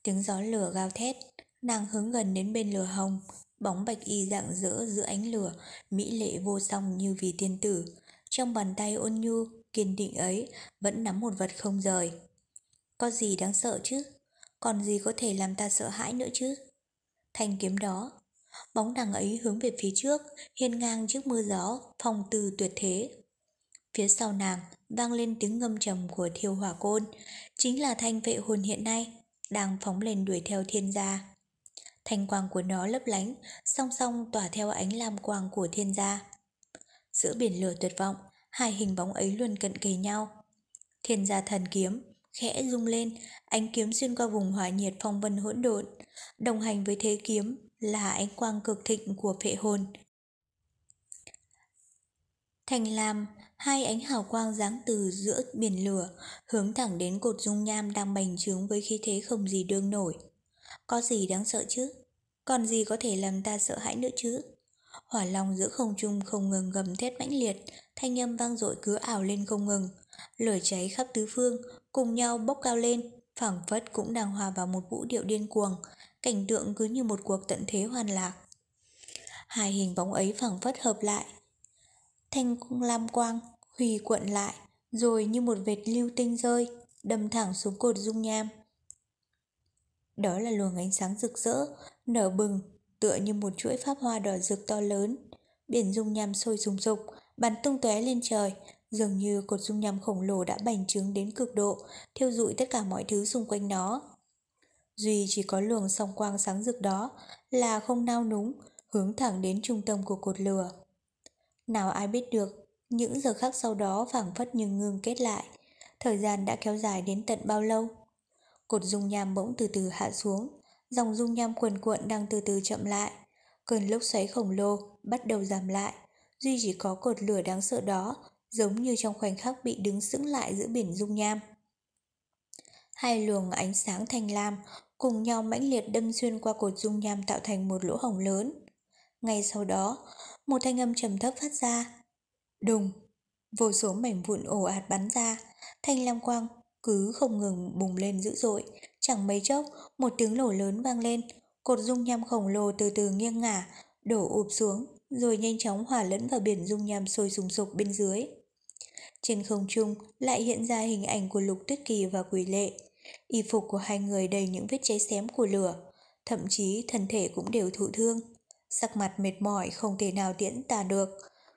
Tiếng gió lửa gào thét, nàng hướng gần đến bên lửa hồng, bóng bạch y dạng rỡ giữa ánh lửa, mỹ lệ vô song như vì tiên tử. Trong bàn tay ôn nhu, kiên định ấy, vẫn nắm một vật không rời. Có gì đáng sợ chứ? Còn gì có thể làm ta sợ hãi nữa chứ? Thanh kiếm đó, bóng nàng ấy hướng về phía trước, hiên ngang trước mưa gió, phong từ tuyệt thế. Phía sau nàng vang lên tiếng ngâm trầm của thiêu hỏa côn, chính là thanh vệ hồn hiện nay, đang phóng lên đuổi theo thiên gia. Thanh quang của nó lấp lánh, song song tỏa theo ánh lam quang của thiên gia. Giữa biển lửa tuyệt vọng, hai hình bóng ấy luôn cận kề nhau. Thiên gia thần kiếm, khẽ rung lên, ánh kiếm xuyên qua vùng hỏa nhiệt phong vân hỗn độn. Đồng hành với thế kiếm là ánh quang cực thịnh của phệ hồn. Thành lam, hai ánh hào quang giáng từ giữa biển lửa, hướng thẳng đến cột dung nham đang bành trướng với khí thế không gì đương nổi. Có gì đáng sợ chứ? Còn gì có thể làm ta sợ hãi nữa chứ? Hỏa long giữa không trung không ngừng gầm thét mãnh liệt, thanh âm vang dội cứ ảo lên không ngừng. Lửa cháy khắp tứ phương, cùng nhau bốc cao lên, phảng phất cũng đang hòa vào một vũ điệu điên cuồng, cảnh tượng cứ như một cuộc tận thế hoàn lạc. Hai hình bóng ấy phảng phất hợp lại. Thanh lam quang, hủy cuộn lại, rồi như một vệt lưu tinh rơi, đâm thẳng xuống cột dung nham. Đó là luồng ánh sáng rực rỡ, nở bừng, tựa như một chuỗi pháp hoa đỏ rực to lớn. Biển dung nham sôi sùng sục, bắn tung tóe lên trời, dường như cột dung nham khổng lồ đã bành trướng đến cực độ, thiêu dụi tất cả mọi thứ xung quanh nó. Duy chỉ có luồng song quang sáng rực đó là không nao núng, hướng thẳng đến trung tâm của cột lửa. Nào ai biết được, những giờ khắc sau đó phảng phất như ngưng kết lại, thời gian đã kéo dài đến tận bao lâu. Cột dung nham bỗng từ từ hạ xuống, dòng dung nham cuồn cuộn đang từ từ chậm lại. Cơn lốc xoáy khổng lồ bắt đầu giảm lại, duy chỉ có cột lửa đáng sợ đó, giống như trong khoảnh khắc bị đứng sững lại giữa biển dung nham. Hai luồng ánh sáng thanh lam cùng nhau mãnh liệt đâm xuyên qua cột dung nham tạo thành một lỗ hổng lớn. Ngay sau đó, một thanh âm trầm thấp phát ra. Đùng! Vô số mảnh vụn ồ ạt bắn ra, thanh lam quang cứ không ngừng bùng lên dữ dội. Chẳng mấy chốc, một tiếng nổ lớn vang lên, cột dung nham khổng lồ từ từ nghiêng ngả, đổ ụp xuống, rồi nhanh chóng hòa lẫn vào biển dung nham sôi sùng sục bên dưới. Trên không trung lại hiện ra hình ảnh của Lục Tuyết Kỳ và Quỷ Lệ. Y phục của hai người đầy những vết cháy xém của lửa, thậm chí thân thể cũng đều thụ thương. Sắc mặt mệt mỏi không thể nào tiễn tả được.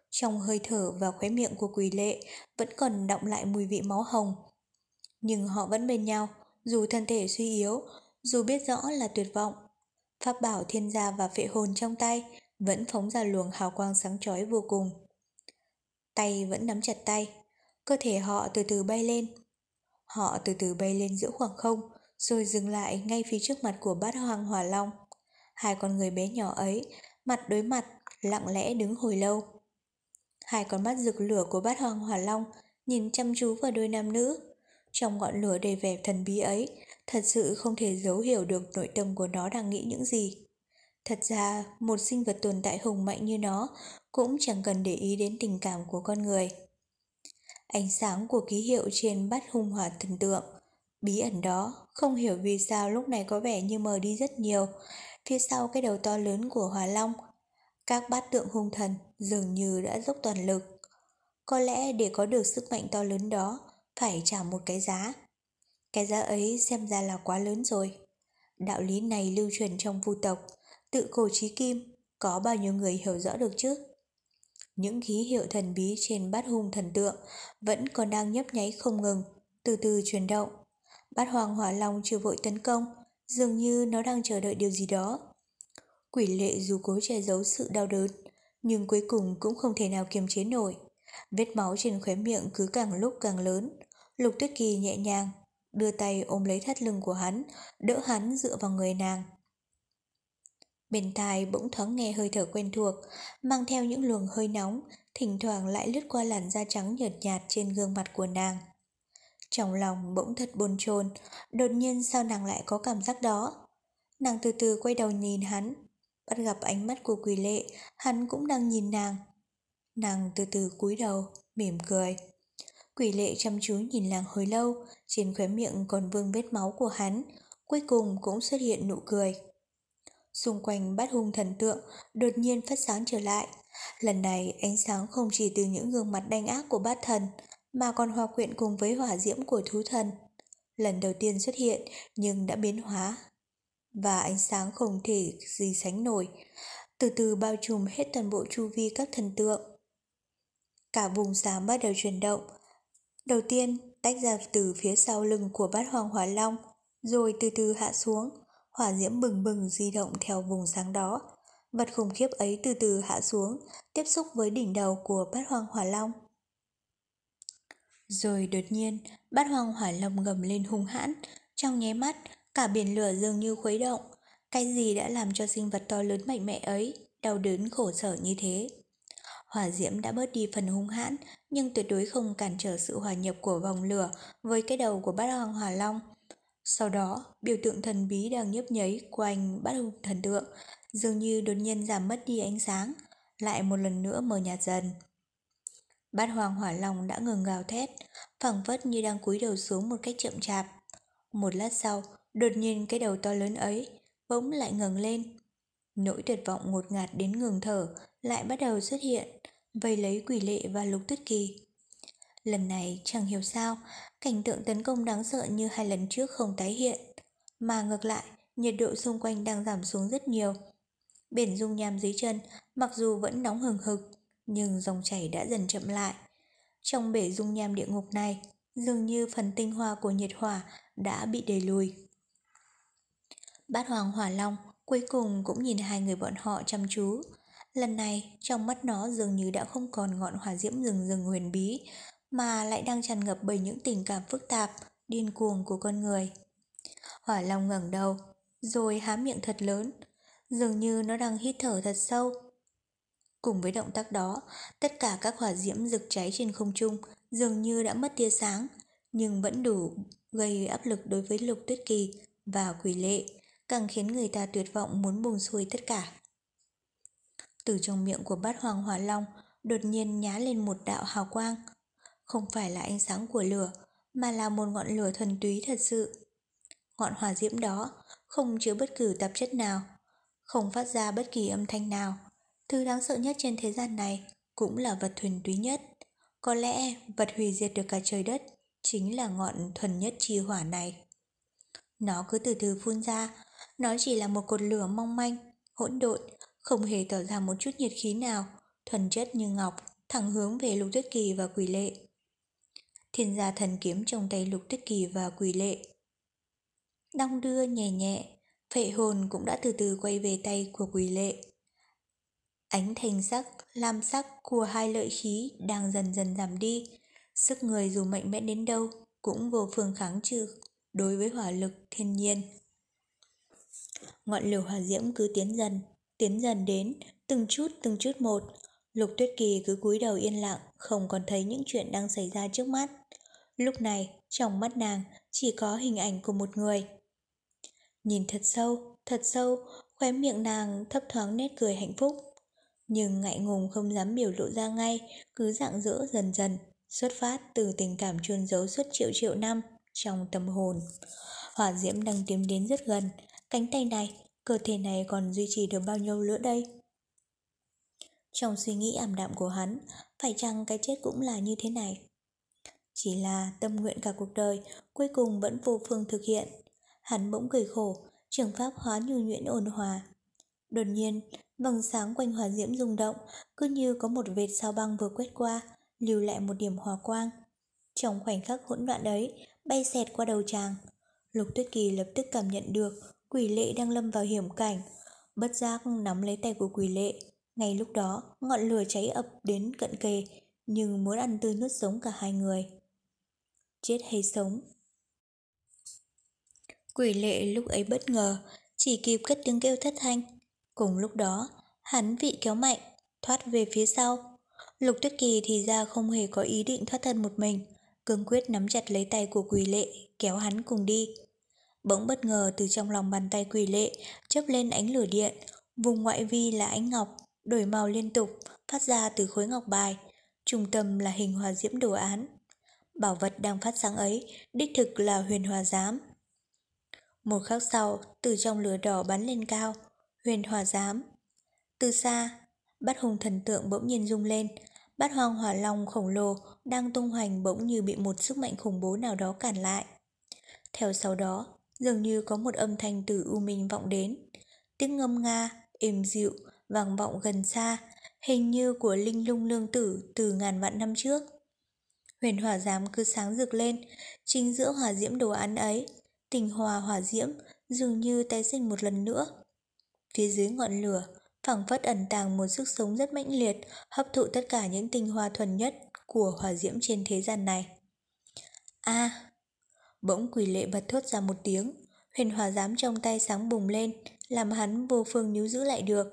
Trong hơi thở và khóe miệng của Quỷ Lệ vẫn còn đọng lại mùi vị máu hồng. Nhưng họ vẫn bên nhau, dù thân thể suy yếu, dù biết rõ là tuyệt vọng. Pháp bảo thiên gia và phệ hồn trong tay vẫn phóng ra luồng hào quang sáng chói vô cùng. Tay vẫn nắm chặt tay, cơ thể họ từ từ bay lên. Họ từ từ bay lên giữa khoảng không, rồi dừng lại ngay phía trước mặt của bát hoang hỏa long. Hai con người bé nhỏ ấy, mặt đối mặt, lặng lẽ đứng hồi lâu. Hai con mắt rực lửa của bát hoàng hỏa long nhìn chăm chú vào đôi nam nữ. Trong ngọn lửa đầy vẻ thần bí ấy, thật sự không thể giấu hiểu được nội tâm của nó đang nghĩ những gì. Thật ra, một sinh vật tồn tại hùng mạnh như nó cũng chẳng cần để ý đến tình cảm của con người. Ánh sáng của ký hiệu trên bát hung hỏa thần tượng, bí ẩn đó, không hiểu vì sao lúc này có vẻ như mờ đi rất nhiều. Phía sau cái đầu to lớn của hòa long, các bát tượng hung thần dường như đã dốc toàn lực. Có lẽ để có được sức mạnh to lớn đó, phải trả một cái giá. Cái giá ấy xem ra là quá lớn rồi. Đạo lý này lưu truyền trong vu tộc, tự cổ trí kim, có bao nhiêu người hiểu rõ được chứ? Những ký hiệu thần bí trên bát hung thần tượng vẫn còn đang nhấp nháy không ngừng, từ từ chuyển động. Bát hoàng hỏa long chưa vội tấn công, dường như nó đang chờ đợi điều gì đó. Quỷ lệ dù cố che giấu sự đau đớn, nhưng cuối cùng cũng không thể nào kiềm chế nổi. Vết máu trên khóe miệng cứ càng lúc càng lớn. Lục tuyết kỳ nhẹ nhàng, đưa tay ôm lấy thắt lưng của hắn, đỡ hắn dựa vào người nàng. Bên tai bỗng thoáng nghe hơi thở quen thuộc, mang theo những luồng hơi nóng, thỉnh thoảng lại lướt qua làn da trắng nhợt nhạt trên gương mặt của nàng. Trong lòng bỗng thật bồn chồn, đột nhiên sao nàng lại có cảm giác đó? Nàng từ từ quay đầu nhìn hắn, bắt gặp ánh mắt của quỷ lệ, hắn cũng đang nhìn nàng. Nàng từ từ cúi đầu, mỉm cười. Quỷ lệ chăm chú nhìn nàng hồi lâu, trên khóe miệng còn vương vết máu của hắn, cuối cùng cũng xuất hiện nụ cười. Xung quanh bát hung thần tượng đột nhiên phát sáng trở lại. Lần này ánh sáng không chỉ từ những gương mặt đanh ác của bát thần, mà còn hòa quyện cùng với hỏa diễm của thú thần. Lần đầu tiên xuất hiện nhưng đã biến hóa. Và ánh sáng không thể gì sánh nổi, từ từ bao trùm hết toàn bộ chu vi các thần tượng. Cả vùng sáng bắt đầu chuyển động. Đầu tiên tách ra từ phía sau lưng của bát hoàng hỏa long, rồi từ từ hạ xuống, hỏa diễm bừng bừng di động theo vùng sáng đó. Vật khủng khiếp ấy từ từ hạ xuống, tiếp xúc với đỉnh đầu của bát hoàng hỏa long. Rồi đột nhiên, bát hoàng hỏa long gầm lên hung hãn, trong nháy mắt, cả biển lửa dường như khuấy động. Cái gì đã làm cho sinh vật to lớn mạnh mẽ ấy, đau đớn khổ sở như thế? Hỏa diễm đã bớt đi phần hung hãn, nhưng tuyệt đối không cản trở sự hòa nhập của vòng lửa với cái đầu của bát hoàng hỏa long. Sau đó, biểu tượng thần bí đang nhấp nháy quanh bát hùng thần tượng, dường như đột nhiên giảm mất đi ánh sáng, lại một lần nữa mờ nhạt dần. Bát hoàng hỏa long đã ngừng gào thét, phẳng vất như đang cúi đầu xuống một cách chậm chạp. Một lát sau, đột nhiên cái đầu to lớn ấy bỗng lại ngẩng lên. Nỗi tuyệt vọng ngột ngạt đến ngừng thở lại bắt đầu xuất hiện, vây lấy quỷ lệ và lục tuyết kỳ. Lần này chẳng hiểu sao, cảnh tượng tấn công đáng sợ như hai lần trước không tái hiện, mà ngược lại, nhiệt độ xung quanh đang giảm xuống rất nhiều. Biển dung nham dưới chân, mặc dù vẫn nóng hừng hực, nhưng dòng chảy đã dần chậm lại. Trong bể dung nham địa ngục này, dường như phần tinh hoa của nhiệt hỏa đã bị đẩy lùi. Bát Hoàng Hỏa Long cuối cùng cũng nhìn hai người bọn họ chăm chú. Lần này, trong mắt nó dường như đã không còn ngọn hỏa diễm rừng rừng huyền bí, mà lại đang tràn ngập bởi những tình cảm phức tạp, điên cuồng của con người. Hỏa Long ngẩng đầu, rồi há miệng thật lớn, dường như nó đang hít thở thật sâu. Cùng với động tác đó, tất cả các hỏa diễm rực cháy trên không trung dường như đã mất tia sáng, nhưng vẫn đủ gây áp lực đối với Lục Tuyết Kỳ và Quỷ Lệ, càng khiến người ta tuyệt vọng muốn buông xuôi tất cả. Từ trong miệng của bát hoàng hỏa long đột nhiên nhá lên một đạo hào quang. Không phải là ánh sáng của lửa, mà là một ngọn lửa thuần túy thật sự. Ngọn hỏa diễm đó không chứa bất cứ tạp chất nào, không phát ra bất kỳ âm thanh nào. Thứ đáng sợ nhất trên thế gian này cũng là vật thuần túy nhất. Có lẽ vật hủy diệt được cả trời đất chính là ngọn thuần nhất chi hỏa này. Nó cứ từ từ phun ra, nó chỉ là một cột lửa mong manh, hỗn độn, không hề tỏ ra một chút nhiệt khí nào, thuần chất như ngọc, thẳng hướng về Lục Tuyết Kỳ và Quỷ Lệ. Thiên gia thần kiếm trong tay Lục Tuyết Kỳ và Quỷ Lệ. Đong đưa nhẹ nhẹ, phệ hồn cũng đã từ từ quay về tay của Quỷ Lệ. Ánh thành sắc, lam sắc của hai lợi khí đang dần dần giảm đi, sức người dù mạnh mẽ đến đâu cũng vô phương kháng trừ đối với hỏa lực thiên nhiên. Ngọn lửa hỏa diễm cứ tiến dần, tiến dần đến, từng chút từng chút một. Lục Tuyết Kỳ cứ cúi đầu yên lặng, không còn thấy những chuyện đang xảy ra trước mắt. Lúc này, trong mắt nàng chỉ có hình ảnh của một người. Nhìn thật sâu, thật sâu, khóe miệng nàng thấp thoáng nét cười hạnh phúc. Nhưng ngại ngùng không dám biểu lộ ra ngay, cứ dạng dỡ dần dần, xuất phát từ tình cảm chôn giấu suốt triệu triệu năm trong tâm hồn. Hỏa diễm đang tiến đến rất gần, cánh tay này, cơ thể này còn duy trì được bao nhiêu nữa đây? Trong suy nghĩ ảm đạm của hắn, phải chăng cái chết cũng là như thế này? Chỉ là tâm nguyện cả cuộc đời, cuối cùng vẫn vô phương thực hiện. Hắn bỗng cười khổ, trường pháp hóa nhu nhuyễn ôn hòa. Đột nhiên, vầng sáng quanh hỏa diễm rung động, cứ như có một vệt sao băng vừa quét qua, lưu lại một điểm hòa quang. Trong khoảnh khắc hỗn loạn ấy, bay xẹt qua đầu chàng. Lục Tuyết Kỳ lập tức cảm nhận được quỷ lệ đang lâm vào hiểm cảnh. Bất giác nắm lấy tay của quỷ lệ. Ngay lúc đó, ngọn lửa cháy ập đến cận kề, nhưng muốn ăn tươi nuốt sống cả hai người. Chết hay sống? Quỷ lệ lúc ấy bất ngờ, chỉ kịp cất tiếng kêu thất thanh. Cùng lúc đó, hắn vị kéo mạnh, thoát về phía sau. Lục Tuyết Kỳ thì ra không hề có ý định thoát thân một mình, cương quyết nắm chặt lấy tay của quỷ lệ, kéo hắn cùng đi. Bỗng bất ngờ từ trong lòng bàn tay quỷ lệ chớp lên ánh lửa điện, vùng ngoại vi là ánh ngọc, đổi màu liên tục, phát ra từ khối ngọc bài, trung tâm là hình hòa diễm đồ án. Bảo vật đang phát sáng ấy, đích thực là huyền hòa giám. Một khắc sau, từ trong lửa đỏ bắn lên cao, huyền hòa giám. Từ xa, bát hùng thần tượng bỗng nhiên rung lên, bát hoang hỏa long khổng lồ đang tung hoành bỗng như bị một sức mạnh khủng bố nào đó cản lại. Theo sau đó, dường như có một âm thanh từ u minh vọng đến. Tiếng ngâm nga, êm dịu, vang vọng gần xa, hình như của linh lung lương tử từ ngàn vạn năm trước. Huyền hỏa giám cứ sáng rực lên, chính giữa hỏa diễm đồ án ấy, tình hòa hỏa diễm dường như tái sinh một lần nữa. Phía dưới ngọn lửa, phẳng phất ẩn tàng một sức sống rất mãnh liệt, hấp thụ tất cả những tinh hoa thuần nhất của hỏa diễm trên thế gian này. A, Bỗng quỷ lệ bật thốt ra một tiếng, huyền hòa giám trong tay sáng bùng lên, làm hắn vô phương níu giữ lại được.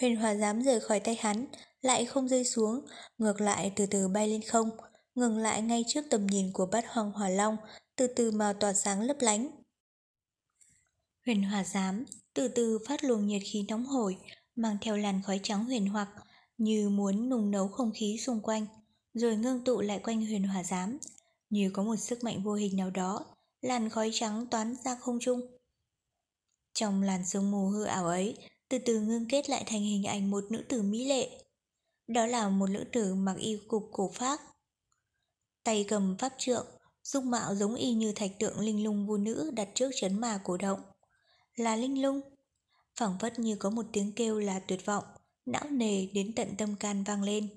Huyền hòa giám rời khỏi tay hắn, lại không rơi xuống, ngược lại từ từ bay lên không, ngừng lại ngay trước tầm nhìn của bát hoàng hỏa long, từ từ màu tỏa sáng lấp lánh. Huyền hòa giám từ từ phát luồng nhiệt khí nóng hổi, mang theo làn khói trắng huyền hoặc, như muốn nung nấu không khí xung quanh, rồi ngưng tụ lại quanh huyền hòa giám, như có một sức mạnh vô hình nào đó, làn khói trắng toán ra không trung. Trong làn sương mù hư ảo ấy, từ từ ngưng kết lại thành hình ảnh một nữ tử mỹ lệ. Đó là một nữ tử mặc y cục cổ phác. Tay cầm pháp trượng, dung mạo giống y như thạch tượng linh lung vu nữ đặt trước chấn mà cổ động. Là linh lung. phảng phất như có một tiếng kêu là tuyệt vọng, não nề đến tận tâm can vang lên.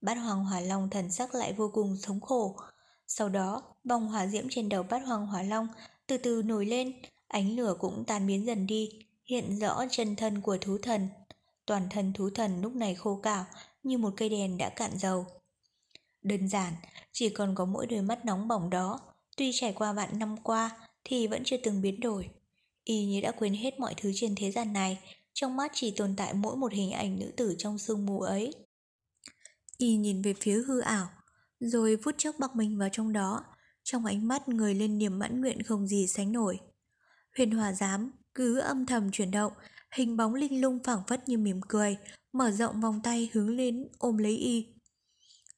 Bát hoàng hỏa long thần sắc lại vô cùng thống khổ, sau đó, vòng hỏa diễm trên đầu bát hoàng hỏa long từ từ nổi lên, ánh lửa cũng tan biến dần đi, hiện rõ chân thân của thú thần. Toàn thân thú thần lúc này khô cào như một cây đèn đã cạn dầu. Đơn giản, chỉ còn có mỗi đôi mắt nóng bỏng đó, tuy trải qua vạn năm qua thì vẫn chưa từng biến đổi. Y như đã quên hết mọi thứ trên thế gian này, trong mắt chỉ tồn tại mỗi một hình ảnh nữ tử trong sương mù ấy. Y nhìn về phía hư ảo, rồi phút chốc bọc mình vào trong đó, trong ánh mắt người lên niềm mãn nguyện không gì sánh nổi. Huyền hòa giám cứ âm thầm chuyển động, hình bóng linh lung phảng phất như mỉm cười, mở rộng vòng tay hướng lên ôm lấy y.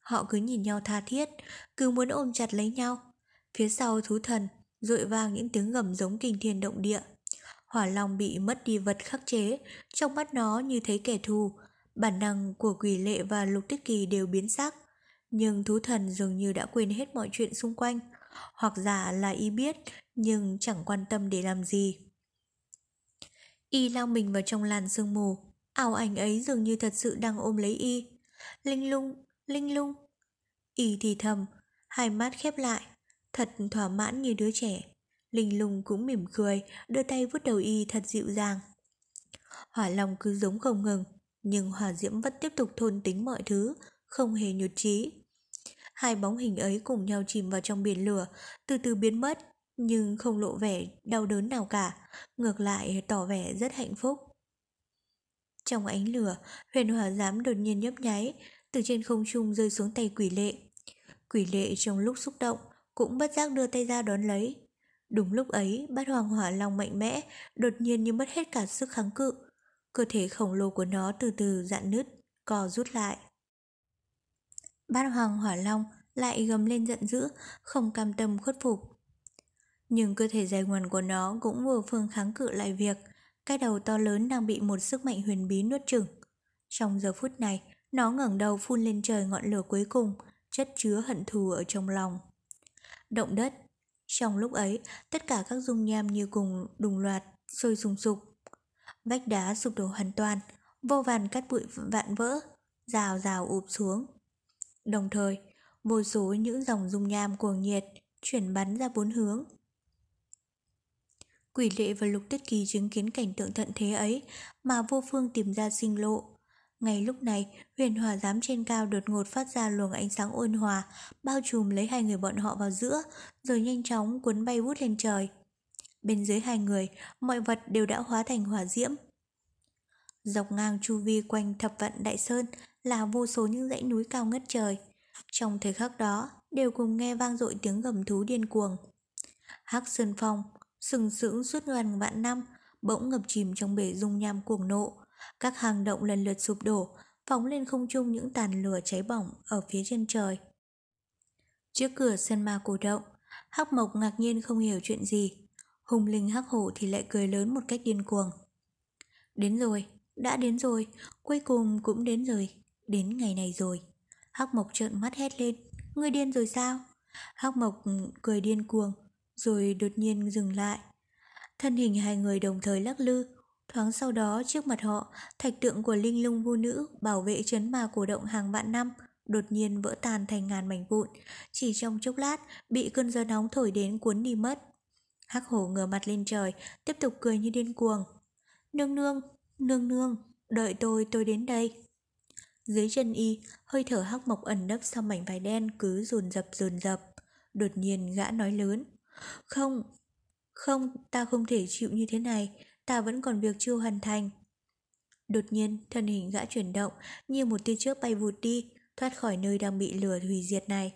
Họ cứ nhìn nhau tha thiết, cứ muốn ôm chặt lấy nhau. Phía sau thú thần, rội vang những tiếng gầm giống kinh thiên động địa. Hỏa long bị mất đi vật khắc chế, trong mắt nó như thấy kẻ thù. Bản năng của quỷ lệ và lục tích kỳ đều biến sắc. nhưng thú thần dường như đã quên hết mọi chuyện xung quanh, hoặc giả là y biết nhưng chẳng quan tâm để làm gì. Y lao mình vào trong làn sương mù, ảo ảnh ấy dường như thật sự đang ôm lấy y. Linh lung, linh lung. Y thì thầm, hai mắt khép lại, thật thỏa mãn như đứa trẻ. Linh lung cũng mỉm cười, đưa tay vuốt đầu y thật dịu dàng. Hỏa long cứ giống không ngừng, nhưng hỏa diễm vẫn tiếp tục thôn tính mọi thứ, không hề nhụt chí. Hai bóng hình ấy cùng nhau chìm vào trong biển lửa, từ từ biến mất, nhưng không lộ vẻ đau đớn nào cả, ngược lại tỏ vẻ rất hạnh phúc. Trong ánh lửa, huyền hỏa giám đột nhiên nhấp nháy, từ trên không trung rơi xuống tay quỷ lệ. Quỷ lệ trong lúc xúc động, cũng bất giác đưa tay ra đón lấy. Đúng lúc ấy, bát hoàng hỏa long mạnh mẽ, đột nhiên như mất hết cả sức kháng cự. Cơ thể khổng lồ của nó từ từ dạn nứt, co rút lại. Bát hoàng hỏa long lại gầm lên giận dữ, không cam tâm khuất phục. Nhưng cơ thể dài ngoằn của nó cũng vừa phương kháng cự lại việc cái đầu to lớn đang bị một sức mạnh huyền bí nuốt chửng. Trong giờ phút này, nó ngẩng đầu phun lên trời ngọn lửa cuối cùng, chất chứa hận thù ở trong lòng. Động đất. Trong lúc ấy, tất cả các dung nham như cùng đùng loạt, sôi sùng sục. Vách đá sụp đổ hoàn toàn, vô vàn cát bụi vạn vỡ, rào rào ụp xuống. Đồng thời, vô số những dòng dung nham cuồng nhiệt chuyển bắn ra bốn hướng. Quỷ lệ và lục tuyết kỳ chứng kiến cảnh tượng thận thế ấy mà vô phương tìm ra sinh lộ. Ngay lúc này, huyền hòa giám trên cao đột ngột phát ra luồng ánh sáng ôn hòa, bao trùm lấy hai người bọn họ vào giữa, rồi nhanh chóng cuốn bay vút lên trời. Bên dưới hai người, mọi vật đều đã hóa thành hỏa diễm. Dọc ngang chu vi quanh thập vận đại sơn là vô số những dãy núi cao ngất trời. Trong thời khắc đó, đều cùng nghe vang dội tiếng gầm thú điên cuồng. Hắc Sơn Phong, sừng sững suốt ngàn vạn năm, bỗng ngập chìm trong bể dung nham cuồng nộ. Các hang động lần lượt sụp đổ, phóng lên không trung những tàn lửa cháy bỏng ở phía chân trời. Trước cửa sân ma cổ động, Hắc Mộc ngạc nhiên không hiểu chuyện gì. Hùng linh Hắc Hổ thì lại cười lớn một cách điên cuồng. Đến rồi, đã đến rồi, cuối cùng cũng đến rồi, đến ngày này rồi. Hắc Mộc trợn mắt hét lên, người điên rồi sao? Hắc Mộc cười điên cuồng, rồi đột nhiên dừng lại. Thân hình hai người đồng thời lắc lư, thoáng sau đó trước mặt họ, thạch tượng của linh lung vô nữ bảo vệ chấn ma cổ động hàng vạn năm, đột nhiên vỡ tan thành ngàn mảnh vụn, chỉ trong chốc lát bị cơn gió nóng thổi đến cuốn đi mất. Hắc hổ ngửa mặt lên trời, tiếp tục cười như điên cuồng. Nương nương, nương nương, đợi tôi tôi đến đây. Dưới chân y, hơi thở hắc mộc ẩn nấp sau mảnh vải đen cứ dồn dập dồn dập. Đột nhiên gã nói lớn. Không, không, ta không thể chịu như thế này, ta vẫn còn việc chưa hoàn thành. Đột nhiên, thân hình gã chuyển động, như một tia chớp bay vụt đi, thoát khỏi nơi đang bị lửa hủy diệt này.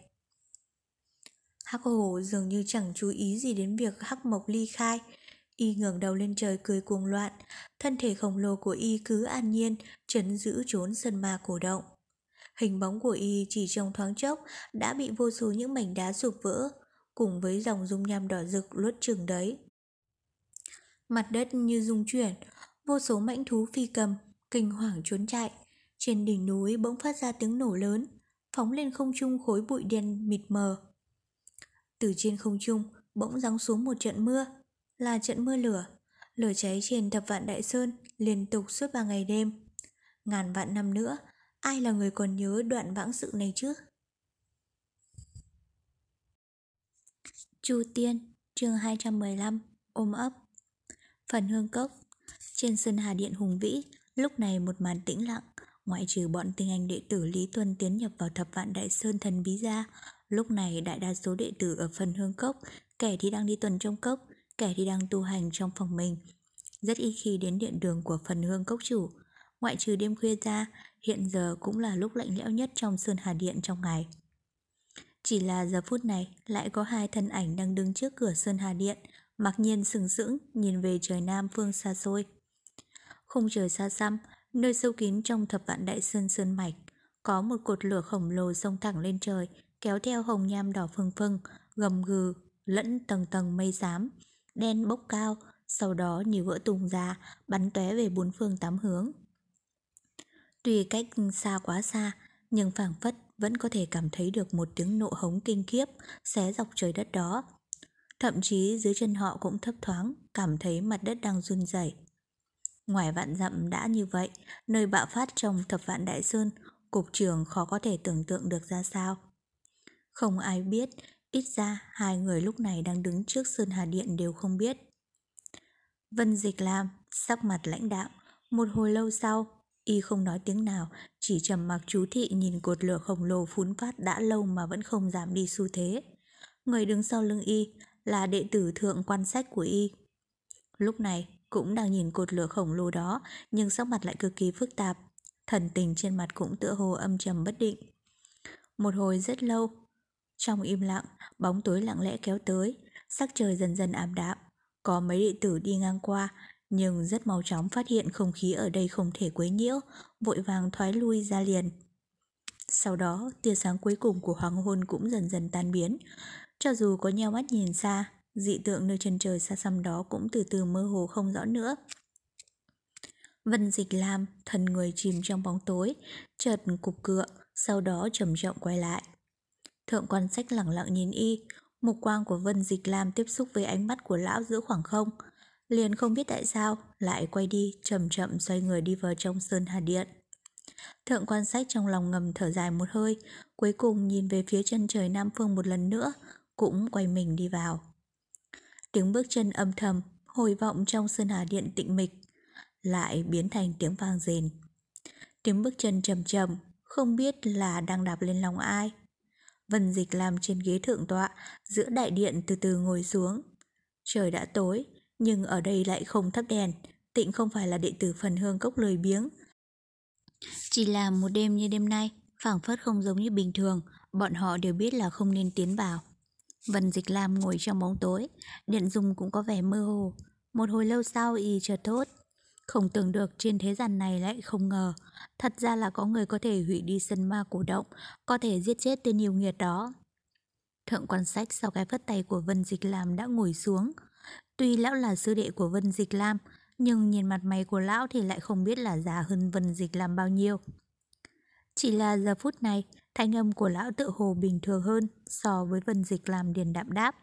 Hắc hổ dường như chẳng chú ý gì đến việc hắc mộc ly khai, y ngẩng đầu lên trời cười cuồng loạn, thân thể khổng lồ của y cứ an nhiên, chấn giữ trốn sân ma cổ động. Hình bóng của y chỉ trong thoáng chốc đã bị vô số những mảnh đá sụp vỡ, cùng với dòng dung nham đỏ rực luốt chừng đấy. Mặt đất như rung chuyển, vô số mãnh thú phi cầm, kinh hoàng trốn chạy. Trên đỉnh núi bỗng phát ra tiếng nổ lớn, phóng lên không trung khối bụi đen mịt mờ. Từ trên không trung bỗng giáng xuống một trận mưa, là trận mưa lửa. Lửa cháy trên thập vạn đại sơn liên tục suốt ba ngày đêm. Ngàn vạn năm nữa, ai là người còn nhớ đoạn vãng sự này chứ? Chu Tiên, chương 215, ôm ấp. Phần hương cốc, trên sân Hà Điện hùng vĩ, lúc này một màn tĩnh lặng, ngoại trừ bọn tinh anh đệ tử Lý Tuân tiến nhập vào thập vạn đại sơn thần bí ra, lúc này đại đa số đệ tử ở phần hương cốc, kẻ thì đang đi tuần trong cốc, kẻ thì đang tu hành trong phòng mình. Rất ít khi đến điện đường của phần hương cốc chủ, ngoại trừ đêm khuya ra, hiện giờ cũng là lúc lạnh lẽo nhất trong sơn Hà Điện trong ngày. Chỉ là giờ phút này lại có hai thân ảnh đang đứng trước cửa Sơn Hà Điện, mặc nhiên sừng sững nhìn về trời Nam phương xa xôi. Khung trời xa xăm, nơi sâu kín trong thập vạn đại sơn sơn mạch, có một cột lửa khổng lồ sông thẳng lên trời, kéo theo hồng nham đỏ phừng phừng, gầm gừ, lẫn tầng tầng mây xám, đen bốc cao, sau đó như vỡ tung ra, bắn tóe về bốn phương tám hướng. Tuy cách xa quá xa, nhưng phảng phất vẫn có thể cảm thấy được một tiếng nộ hống kinh khiếp xé dọc trời đất đó. Thậm chí dưới chân họ cũng thấp thoáng, cảm thấy mặt đất đang run rẩy. Ngoài vạn dặm đã như vậy, nơi bạo phát trong thập vạn đại sơn, cục trưởng khó có thể tưởng tượng được ra sao. Không ai biết, ít ra hai người lúc này đang đứng trước Sơn Hà Điện đều không biết. Vân Dịch Lam, sắc mặt lãnh đạm, một hồi lâu sau, y không nói tiếng nào, chỉ trầm mặc chú thị nhìn cột lửa khổng lồ phun phát đã lâu mà vẫn không giảm đi xu thế. Người đứng sau lưng y là đệ tử thượng quan sách của y. Lúc này, cũng đang nhìn cột lửa khổng lồ đó, nhưng sắc mặt lại cực kỳ phức tạp. Thần tình trên mặt cũng tựa hồ âm trầm bất định. Một hồi rất lâu, trong im lặng, bóng tối lặng lẽ kéo tới, sắc trời dần dần ảm đạm. Có mấy đệ tử đi ngang qua, nhưng rất mau chóng phát hiện không khí ở đây không thể quấy nhiễu, vội vàng thoái lui ra liền. Sau đó, tia sáng cuối cùng của hoàng hôn cũng dần dần tan biến. Cho dù có nheo mắt nhìn xa, dị tượng nơi chân trời xa xăm đó cũng từ từ mơ hồ không rõ nữa. Vân dịch lam, thần người chìm trong bóng tối, chợt cục cựa, sau đó trầm trọng quay lại. Thượng quan sách lặng lặng nhìn y, mục quang của Vân Dịch Lam tiếp xúc với ánh mắt của lão giữa khoảng không. Liền không biết tại sao, lại quay đi, chậm chậm xoay người đi vào trong sơn hà điện. Thượng quan sách trong lòng ngầm thở dài một hơi, cuối cùng nhìn về phía chân trời Nam Phương một lần nữa, cũng quay mình đi vào. Tiếng bước chân âm thầm, hồi vọng trong sơn hà điện tịnh mịch, lại biến thành tiếng vang rền. Tiếng bước chân trầm trầm, không biết là đang đạp lên lòng ai. Vân Dịch làm trên ghế thượng tọa, giữa đại điện từ từ ngồi xuống. Trời đã tối, nhưng ở đây lại không thắp đèn, tịnh không phải là đệ tử phần hương cốc lười biếng. Chỉ là một đêm như đêm nay, phảng phất không giống như bình thường, bọn họ đều biết là không nên tiến vào. Vân Dịch Lam ngồi trong bóng tối, điện dung cũng có vẻ mơ hồ. Một hồi lâu sau y chợt thốt. Không tưởng được trên thế gian này lại không ngờ, thật ra là có người có thể hủy đi sân ma cổ động, có thể giết chết tên yêu nghiệt đó. Thượng quan sách sau cái vất tay của Vân Dịch Lam đã ngồi xuống. Tuy lão là sư đệ của Vân Dịch Lam, nhưng nhìn mặt mày của lão thì lại không biết là già hơn Vân Dịch Lam bao nhiêu. Chỉ là giờ phút này, thanh âm của lão tự hồ bình thường hơn so với Vân Dịch làm điền đạm đáp.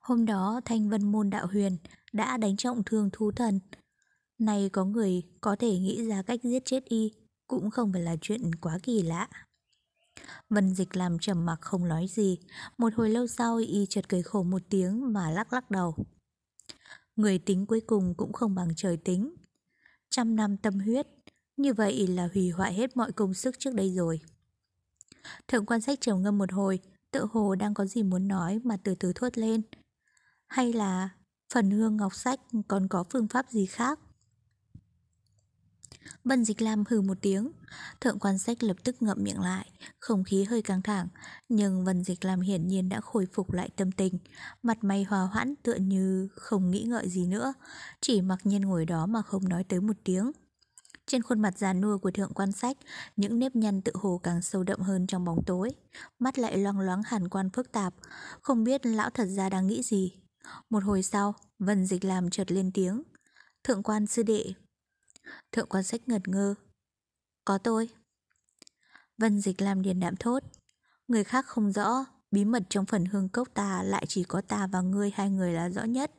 Hôm đó Thanh Vân Môn Đạo Huyền đã đánh trọng thương thú thần. Này có người có thể nghĩ ra cách giết chết y, cũng không phải là chuyện quá kỳ lạ. Vân Dịch làm trầm mặc không nói gì, một hồi lâu sau y chợt cười khổ một tiếng mà lắc lắc đầu. Người tính cuối cùng cũng không bằng trời tính. Trăm năm tâm huyết, như vậy là hủy hoại hết mọi công sức trước đây rồi. Thượng quan sách trầm ngâm một hồi, tự hồ đang có gì muốn nói mà từ từ thốt lên. Hay là phần hương ngọc sách còn có phương pháp gì khác? Bần Dịch Lam hừ một tiếng, thượng quan sách lập tức ngậm miệng lại, không khí hơi căng thẳng, nhưng vần Dịch Lam hiển nhiên đã khôi phục lại tâm tình, mặt mày hòa hoãn tựa như không nghĩ ngợi gì nữa, chỉ mặc nhiên ngồi đó mà không nói tới một tiếng. Trên khuôn mặt già nua của thượng quan sách, những nếp nhăn tự hồ càng sâu đậm hơn trong bóng tối, mắt lại loang loáng hàn quan phức tạp, không biết lão thật ra đang nghĩ gì. Một hồi sau, Vân Dịch làm chợt lên tiếng. Thượng quan sư đệ. Thượng quan sách ngật ngơ. Có tôi. Vân Dịch làm điền đạm thốt. Người khác không rõ, bí mật trong phần hương cốc ta lại chỉ có ta và ngươi hai người là rõ nhất.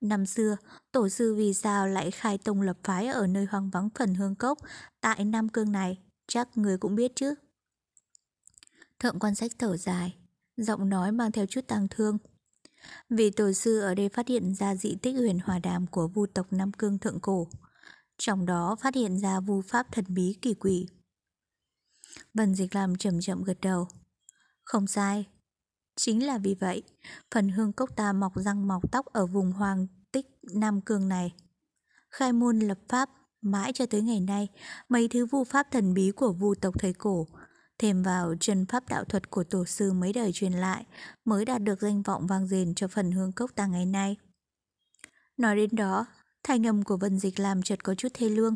Năm xưa, tổ sư vì sao lại khai tông lập phái ở nơi hoang vắng phần hương cốc tại Nam Cương này, chắc người cũng biết chứ. Thượng quan sách thở dài, giọng nói mang theo chút tang thương. Vì tổ sư ở đây phát hiện ra dị tích huyền hòa đàm của vu tộc Nam Cương Thượng Cổ. Trong đó phát hiện ra vu pháp thần bí kỳ quỷ. Vân Dịch làm chậm chậm gật đầu. Không sai. Chính là vì vậy, phần hương cốc ta mọc răng mọc tóc ở vùng hoàng tích Nam Cương này. Khai môn lập pháp, mãi cho tới ngày nay, mấy thứ vu pháp thần bí của vu tộc thời cổ thêm vào chân pháp đạo thuật của tổ sư mấy đời truyền lại mới đạt được danh vọng vang dền cho phần hương cốc ta ngày nay. Nói đến đó, thanh âm của Vân Dịch làm chợt có chút thê lương.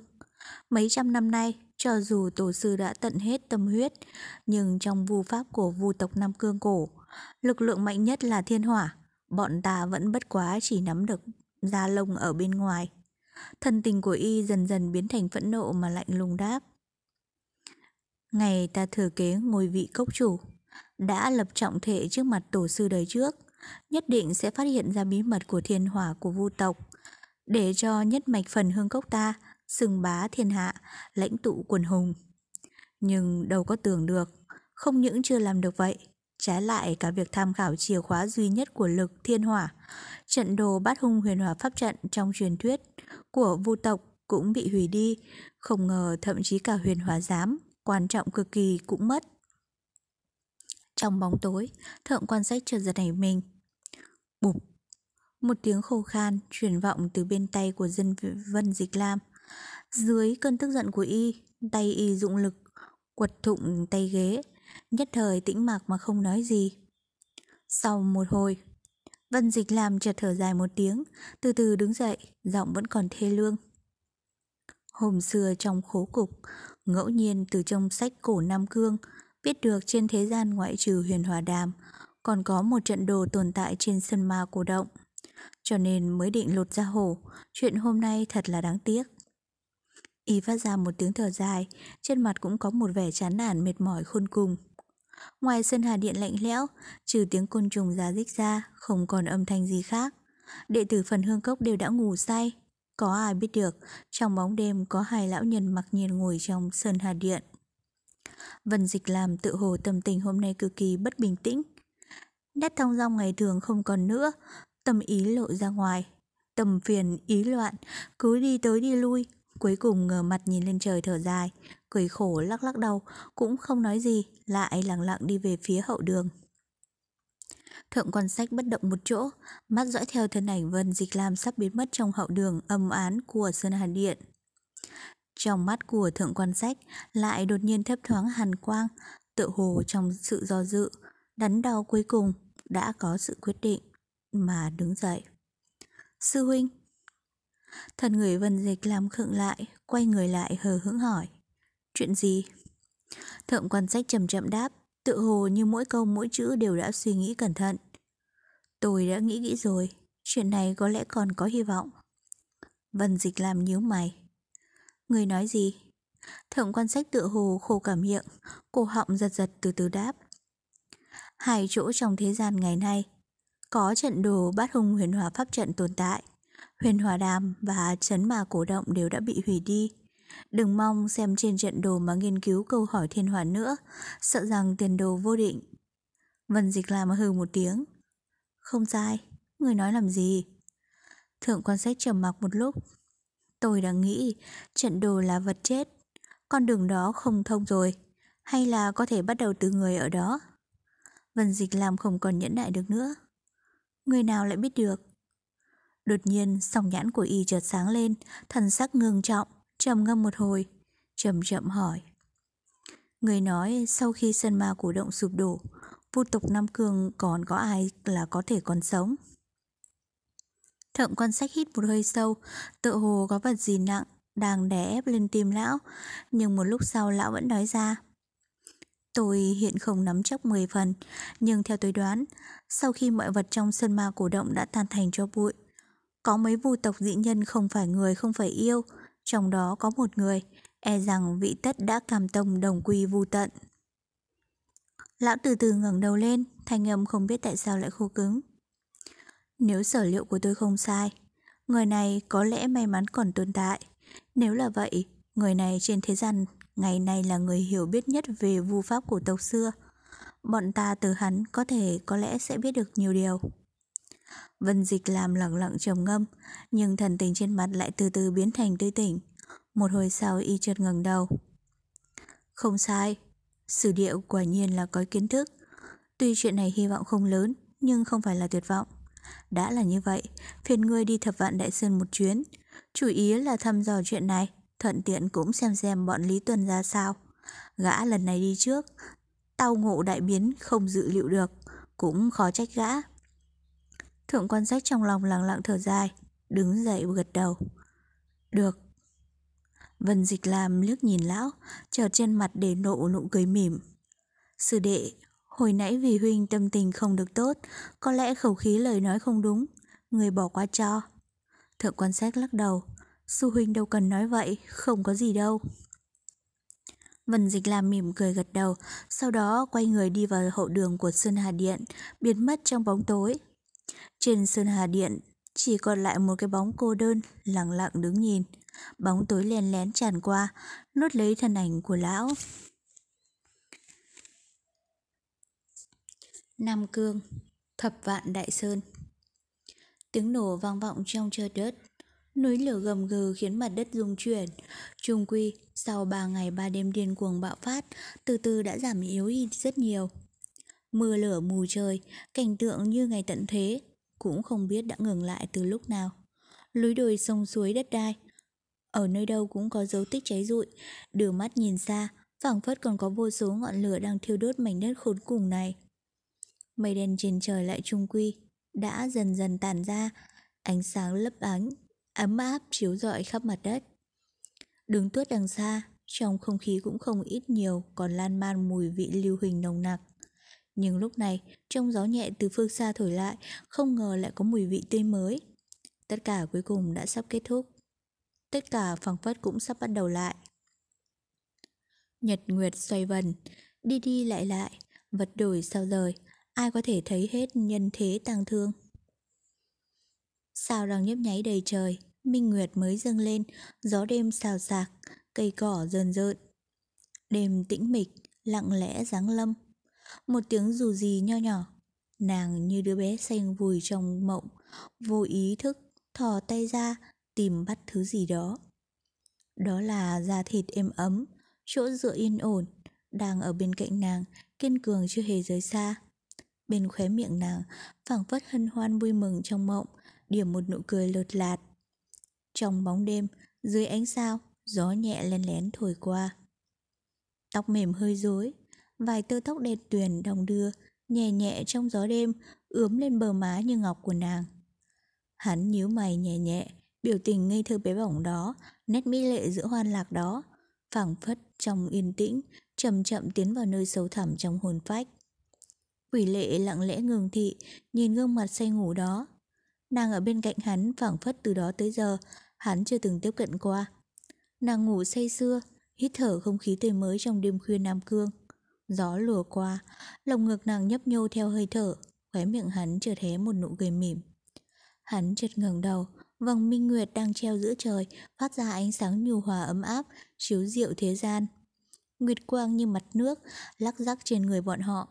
Mấy trăm năm nay, cho dù tổ sư đã tận hết tâm huyết, nhưng trong vu pháp của vu tộc Nam Cương cổ, lực lượng mạnh nhất là thiên hỏa, bọn ta vẫn bất quá chỉ nắm được da lông ở bên ngoài. thần tình của y dần dần biến thành phẫn nộ mà lạnh lùng đáp. Ngày ta thừa kế ngôi vị cốc chủ, đã lập trọng thể trước mặt tổ sư đời trước, nhất định sẽ phát hiện ra bí mật của thiên hỏa của vu tộc, để cho nhất mạch phần hương cốc ta sừng bá thiên hạ, lãnh tụ quần hùng. Nhưng đâu có tưởng được, không những chưa làm được vậy, trái lại cả việc tham khảo chìa khóa duy nhất của lực thiên hỏa, trận đồ bát hung huyền hỏa pháp trận trong truyền thuyết của vu tộc cũng bị hủy đi, không ngờ thậm chí cả huyền hỏa giám, quan trọng cực kỳ cũng mất. Trong bóng tối, thượng quan sách chợt giật nảy mình. Bụp! Một tiếng khô khan truyền vọng từ bên tay của dân Vân Dịch Lam. Dưới cơn tức giận của y, tay y dụng lực, quật thụng tay ghế, nhất thời tĩnh mạc mà không nói gì. Sau một hồi, Vân Dịch Lam chợt thở dài một tiếng, từ từ đứng dậy, giọng vẫn còn thê lương. Hôm xưa trong khố cục, ngẫu nhiên từ trong sách cổ Nam Cương, biết được trên thế gian ngoại trừ huyền hòa đàm, còn có một trận đồ tồn tại trên sân ma cổ động. Cho nên mới định lột ra hổ, chuyện hôm nay thật là đáng tiếc. Y phát ra một tiếng thở dài, trên mặt cũng có một vẻ chán nản mệt mỏi khôn cùng. Ngoài sân hà điện lạnh lẽo, trừ tiếng côn trùng giá dích ra, không còn âm thanh gì khác. Đệ tử phần hương cốc đều đã ngủ say. Có ai biết được, trong bóng đêm có hai lão nhân mặc nhiên ngồi trong sân hà điện. Vân Dịch làm tự hồ tâm tình hôm nay cực kỳ bất bình tĩnh. Nét thong dong ngày thường không còn nữa, tâm ý lộ ra ngoài. Tâm phiền, ý loạn, cứ đi tới đi lui, cuối cùng ngờ mặt nhìn lên trời thở dài, cười khổ lắc lắc đầu, cũng không nói gì, lại lặng lặng đi về phía hậu đường. Thượng quan sách bất động một chỗ, mắt dõi theo thân ảnh Vân Dịch Lam sắp biến mất trong hậu đường âm án của Sơn Hàn Điện. Trong mắt của thượng quan sách lại đột nhiên thấp thoáng hàn quang, tự hồ trong sự do dự, đắn đo cuối cùng đã có sự quyết định mà đứng dậy. Sư huynh Thần người vân dịch làm khựng lại, quay người lại hờ hững hỏi. Chuyện gì? Thượng quan sách chậm chậm đáp, tự hồ như mỗi câu mỗi chữ đều đã suy nghĩ cẩn thận. Tôi đã nghĩ nghĩ rồi, chuyện này có lẽ còn có hy vọng. Vân dịch làm nhíu mày. Người nói gì? Thượng quan sách tự hồ khô cả miệng, cổ họng giật giật từ từ đáp. Hai chỗ trong thế gian ngày nay, có trận đồ bát hung huyền hòa pháp trận tồn tại. Huyền hòa đàm và chấn mà cổ động đều đã bị hủy đi. Đừng mong xem trên trận đồ mà nghiên cứu câu hỏi thiên hòa nữa, sợ rằng tiền đồ vô định. Vân dịch làm hừ một tiếng. Không sai, người nói làm gì? Thượng quan sách trầm mặc một lúc, Tôi đang nghĩ trận đồ là vật chết, con đường đó không thông rồi, hay là có thể bắt đầu từ người ở đó. Vân Dịch làm không còn nhẫn nại được nữa. Người nào lại biết được? Đột nhiên, sòng nhãn của y chợt sáng lên, thần sắc ngưng trọng, trầm ngâm một hồi, chậm chậm hỏi. Người nói sau khi sân ma cổ động sụp đổ, vu tộc Nam Cương còn có ai là có thể còn sống? Thượng quan sách hít một hơi sâu, tự hồ có vật gì nặng, đang đè ép lên tim lão, nhưng một lúc sau lão vẫn nói ra. Tôi hiện không nắm chắc 10 phần, nhưng theo tôi đoán, sau khi mọi vật trong sân ma cổ động đã tan thành cho bụi, có mấy vu tộc dị nhân không phải người không phải yêu, trong đó có một người, e rằng vị tất đã cam tông đồng quy vu tận. Lão từ từ ngẩng đầu lên, thanh âm không biết tại sao lại khô cứng. Nếu sở liệu của tôi không sai, người này có lẽ may mắn còn tồn tại. Nếu là vậy, người này trên thế gian ngày nay là người hiểu biết nhất về vu pháp của tộc xưa. Bọn ta từ hắn có thể có lẽ sẽ biết được nhiều điều. Vân Dịch làm lặng lặng trầm ngâm, nhưng thần tình trên mặt lại từ từ biến thành tươi tỉnh. Một hồi sau y chợt ngẩng đầu. Không sai, sử điệu quả nhiên là có kiến thức. Tuy chuyện này hy vọng không lớn, nhưng không phải là tuyệt vọng. Đã là như vậy, phiền ngươi đi thập vạn đại sơn một chuyến. Chủ ý là thăm dò chuyện này, thuận tiện cũng xem xem bọn Lý Tuần ra sao. Gã lần này đi trước, tao ngộ đại biến không dự liệu được, cũng khó trách gã. Thượng quan sách trong lòng lặng lặng thở dài, đứng dậy gật đầu. Được. Vân dịch làm liếc nhìn lão, chợt trên mặt để nộ nụ cười mỉm. Sư đệ, Hồi nãy vì huynh tâm tình không được tốt, có lẽ khẩu khí lời nói không đúng, người bỏ qua cho. Thượng quan sách lắc đầu, sư huynh đâu cần nói vậy, không có gì đâu. Vân Dịch làm mỉm cười gật đầu, sau đó quay người đi vào hậu đường của Sơn Hà Điện, biến mất trong bóng tối. Trên Sơn Hà Điện chỉ còn lại một cái bóng cô đơn, lặng lặng đứng nhìn. Bóng tối len lén tràn qua, nuốt lấy thân ảnh của lão. Nam Cương, Thập Vạn Đại Sơn Tiếng nổ vang vọng trong trời đất, núi lửa gầm gừ khiến mặt đất rung chuyển. Trung quy, sau ba ngày ba đêm điên cuồng bạo phát, từ từ đã giảm yếu đi rất nhiều. Mưa lửa mù trời, cảnh tượng như ngày tận thế, cũng không biết đã ngừng lại từ lúc nào. Lối đồi sông suối đất đai, ở nơi đâu cũng có dấu tích cháy rụi, đưa mắt nhìn xa, phảng phất còn có vô số ngọn lửa đang thiêu đốt mảnh đất khốn cùng này. Mây đen trên trời lại trung quy, đã dần dần tàn ra, ánh sáng lấp ánh, ấm áp chiếu rọi khắp mặt đất. Đứng tuốt đằng xa, trong không khí cũng không ít nhiều còn lan man mùi vị lưu huỳnh nồng nặc. Nhưng lúc này, trong gió nhẹ từ phương xa thổi lại, không ngờ lại có mùi vị tươi mới. Tất cả cuối cùng đã sắp kết thúc. Tất cả phẳng phất cũng sắp bắt đầu lại. Nhật Nguyệt xoay vần, đi đi lại lại, vật đổi sao rời, ai có thể thấy hết nhân thế tang thương. Sao đang nhấp nháy đầy trời, minh nguyệt mới dâng lên, gió đêm xào xạc, cây cỏ rờn rợn. Đêm tĩnh mịch, lặng lẽ giáng lâm. Một tiếng dù gì nho nhỏ, nàng như đứa bé xanh vùi trong mộng, vô ý thức, thò tay ra, tìm bắt thứ gì đó. Đó là da thịt êm ấm, chỗ dựa yên ổn, đang ở bên cạnh nàng, kiên cường chưa hề rời xa. Bên khóe miệng nàng, phảng phất hân hoan vui mừng trong mộng, điểm một nụ cười lột lạt. Trong bóng đêm, dưới ánh sao, gió nhẹ len lén thổi qua. Tóc mềm hơi rối, vài tơ tóc đen tuyền đồng đưa, nhẹ nhẹ trong gió đêm, ướm lên bờ má như ngọc của nàng. Hắn nhíu mày nhẹ nhẹ, biểu tình ngây thơ bé bỏng đó, nét mỹ lệ giữa hoan lạc đó, phảng phất trong yên tĩnh, chậm chậm tiến vào nơi sâu thẳm trong hồn phách. Quỷ lệ lặng lẽ ngừng thị, nhìn gương mặt say ngủ đó. Nàng ở bên cạnh hắn phảng phất từ đó tới giờ, hắn chưa từng tiếp cận qua. Nàng ngủ say sưa, hít thở không khí tươi mới trong đêm khuya Nam Cương. Gió lùa qua, lồng ngực nàng nhấp nhô theo hơi thở, khóe miệng hắn chợt hé một nụ cười mỉm. Hắn chợt ngẩng đầu, vầng minh nguyệt đang treo giữa trời, phát ra ánh sáng nhu hòa ấm áp, chiếu rượu thế gian. Nguyệt quang như mặt nước, lắc rắc trên người bọn họ.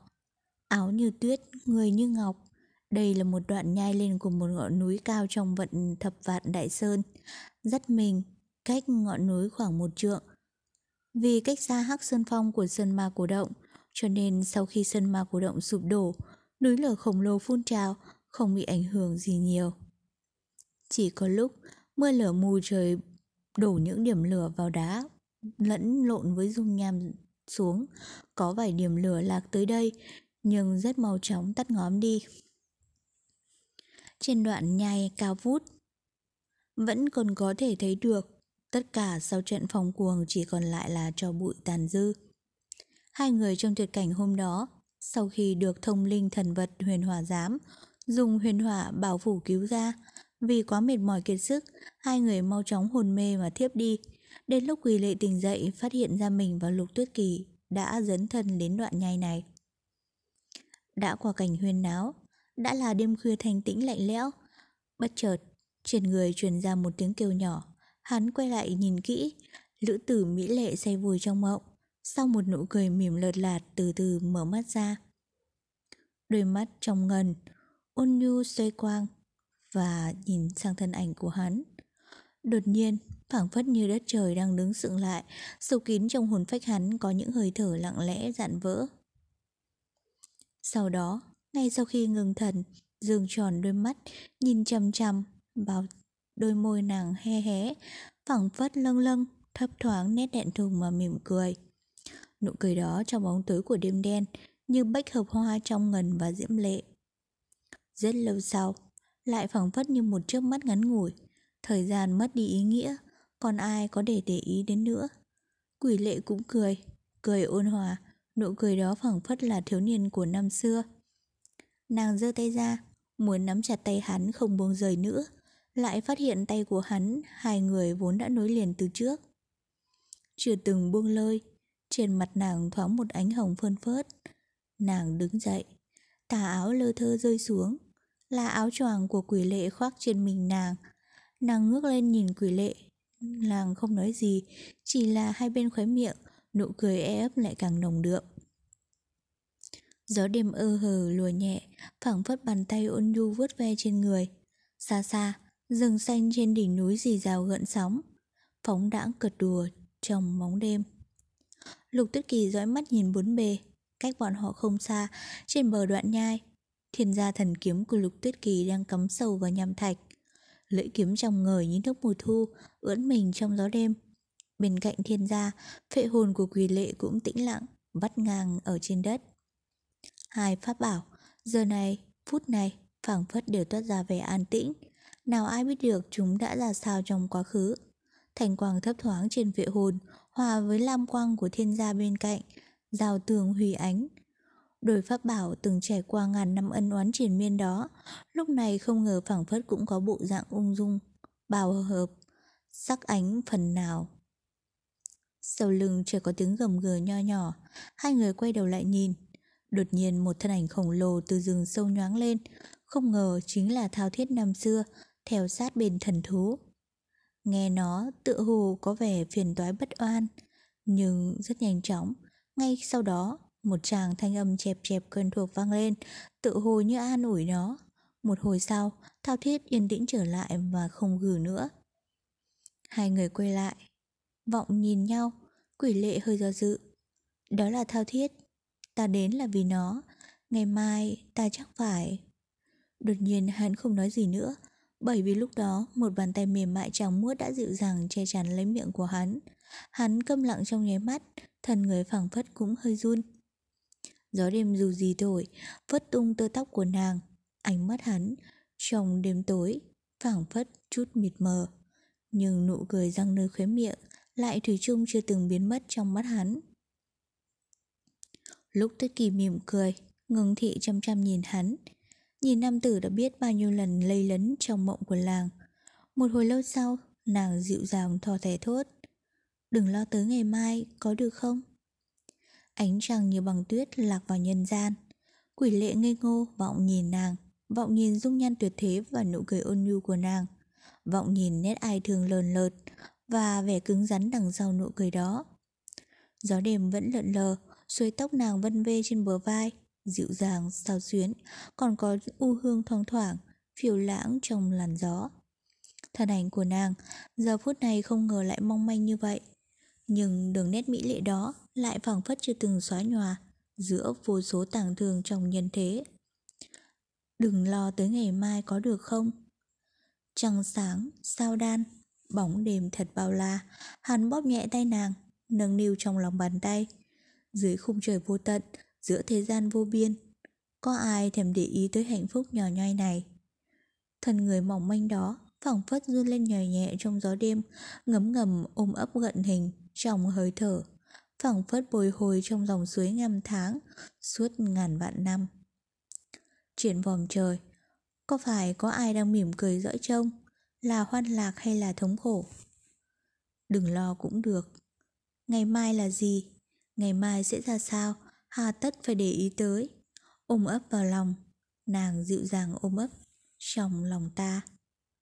Áo như tuyết, người như ngọc. Đây là một đoạn nhai lên của một ngọn núi cao trong vận thập vạn đại sơn. Rất mình, cách ngọn núi khoảng một trượng. Vì cách xa hắc sơn phong của sơn ma cổ động, cho nên sau khi sân ma cổ động sụp đổ, núi lửa khổng lồ phun trào, không bị ảnh hưởng gì nhiều. Chỉ có lúc mưa lửa mù trời đổ những điểm lửa vào đá lẫn lộn với dung nham xuống, có vài điểm lửa lạc tới đây, nhưng rất mau chóng tắt ngóm đi. Trên đoạn nhai cao vút, vẫn còn có thể thấy được, tất cả sau trận phòng cuồng chỉ còn lại là cho bụi tàn dư. Hai người trong tuyệt cảnh hôm đó, sau khi được thông linh thần vật huyền hỏa giám, dùng huyền hỏa bảo phủ cứu ra, vì quá mệt mỏi kiệt sức, hai người mau chóng hồn mê mà thiếp đi. Đến lúc quỳ lệ tỉnh dậy phát hiện ra mình và lục tuyết kỳ đã dấn thân đến đoạn nhai này. Đã qua cảnh huyên náo, đã là đêm khuya thanh tĩnh lạnh lẽo. Bất chợt, trên người truyền ra một tiếng kêu nhỏ. Hắn quay lại nhìn kỹ, lữ tử mỹ lệ say vùi trong mộng. Sau một nụ cười mỉm lợt lạt từ từ mở mắt ra. Đôi mắt trong ngần, ôn nhu xoay quang và nhìn sang thân ảnh của hắn. Đột nhiên, phảng phất như đất trời đang đứng sững lại, sâu kín trong hồn phách hắn có những hơi thở lặng lẽ dạn vỡ. Sau đó, ngay sau khi ngừng thần, dương tròn đôi mắt, nhìn chằm chằm vào đôi môi nàng he hé, phảng phất lâng lâng, thấp thoáng nét đẹn thùng mà mỉm cười. Nụ cười đó trong bóng tối của đêm đen, như bách hợp hoa trong ngần và diễm lệ. Rất lâu sau, lại phẳng phất như một chớp mắt ngắn ngủi, thời gian mất đi ý nghĩa, còn ai có để để ý đến nữa. Quỷ lệ cũng cười, cười ôn hòa, nụ cười đó phẳng phất là thiếu niên của năm xưa. Nàng giơ tay ra, muốn nắm chặt tay hắn không buông rời nữa, lại phát hiện tay của hắn, hai người vốn đã nối liền từ trước. Chưa từng buông lơi, trên mặt nàng thoáng một ánh hồng phơn phớt. Nàng đứng dậy, tà áo lơ thơ rơi xuống, là áo choàng của quỷ lệ khoác trên mình nàng. Nàng ngước lên nhìn quỷ lệ, nàng không nói gì, chỉ là hai bên khóe miệng, nụ cười e ấp lại càng nồng đượm. Gió đêm ơ hờ lùa nhẹ, phẳng phất bàn tay ôn nhu vuốt ve trên người. Xa xa, rừng xanh trên đỉnh núi dì rào gợn sóng, phóng đãng cật đùa trong bóng đêm. Lục Tuyết Kỳ dõi mắt nhìn bốn bề, cách bọn họ không xa, trên bờ đoạn nhai, thiên gia thần kiếm của Lục Tuyết Kỳ đang cắm sâu vào nham thạch. Lưỡi kiếm trong ngời như nước mùa thu, ưỡn mình trong gió đêm. Bên cạnh thiên gia, phệ hồn của quỳ lệ cũng tĩnh lặng, vắt ngang ở trên đất. Hai pháp bảo, giờ này, phút này, phảng phất đều toát ra vẻ an tĩnh. Nào ai biết được chúng đã ra sao trong quá khứ. Thành quang thấp thoáng trên vệ hồn, hòa với lam quang của thiên gia bên cạnh, rào tường hủy ánh. Đôi pháp bảo từng trải qua ngàn năm ân oán triển miên đó, lúc này không ngờ phảng phất cũng có bộ dạng ung dung, bào hợp, sắc ánh phần nào. Sau lưng chỉ có tiếng gầm gừ nho nhỏ, hai người quay đầu lại nhìn. Đột nhiên một thân ảnh khổng lồ từ rừng sâu nhoáng lên, không ngờ chính là thao thiết năm xưa, theo sát bên thần thú. Nghe nó tự hồ có vẻ phiền toái bất oan, nhưng rất nhanh chóng, ngay sau đó một chàng thanh âm chẹp chẹp quen thuộc vang lên, tự hồ như an ủi nó. Một hồi sau, Thao Thiết yên tĩnh trở lại và không gừ nữa. Hai người quay lại, vọng nhìn nhau, quỷ lệ hơi do dự. Đó là Thao Thiết, ta đến là vì nó, ngày mai ta chắc phải. Đột nhiên hắn không nói gì nữa, bởi vì lúc đó một bàn tay mềm mại trắng muốt đã dịu dàng che chắn lấy miệng của hắn. Hắn câm lặng trong nháy mắt, thân người phảng phất cũng hơi run. Gió đêm dù gì thổi, vất tung tơ tóc của nàng, ánh mắt hắn trong đêm tối, phảng phất chút mịt mờ. Nhưng nụ cười răng nơi khóe miệng lại thủy chung chưa từng biến mất trong mắt hắn. Lúc Tất Kỳ mỉm cười, ngừng thị chăm chăm nhìn hắn, Nhìn nam tử đã biết bao nhiêu lần lây lấn trong mộng của làng. Một hồi lâu sau, nàng dịu dàng thò thẻ thốt. Đừng lo tới ngày mai, có được không? Ánh trăng như bằng tuyết lạc vào nhân gian. Quỷ lệ ngây ngô vọng nhìn nàng, vọng nhìn dung nhan tuyệt thế và nụ cười ôn nhu của nàng. Vọng nhìn nét ai thường lờn lợt và vẻ cứng rắn đằng sau nụ cười đó. Gió đêm vẫn lợn lờ, xuôi tóc nàng vân vê trên bờ vai, dịu dàng, sao xuyến, còn có u hương thoang thoảng, phiêu lãng trong làn gió. Thân ảnh của nàng giờ phút này không ngờ lại mong manh như vậy. Nhưng đường nét mỹ lệ đó lại phảng phất chưa từng xóa nhòa giữa vô số tàng thường trong nhân thế. Đừng lo tới ngày mai có được không? Trăng sáng, sao đan, bóng đêm thật bao la, hắn bóp nhẹ tay nàng, nâng niu trong lòng bàn tay. Dưới khung trời vô tận, giữa thế gian vô biên. Có ai thèm để ý tới hạnh phúc nhỏ nhoi này? Thân người mỏng manh đó phẳng phất run lên nhòi nhẹ trong gió đêm, ngấm ngầm ôm ấp gận hình trong hơi thở, phẳng phất bồi hồi trong dòng suối ngăm tháng suốt ngàn vạn năm. Chuyển vòm trời, có phải có ai đang mỉm cười dõi trông, là hoan lạc hay là thống khổ? Đừng lo cũng được. Ngày mai là gì? Ngày mai sẽ ra sao? Hà tất phải để ý tới. Ôm ấp vào lòng, nàng dịu dàng ôm ấp trong lòng ta.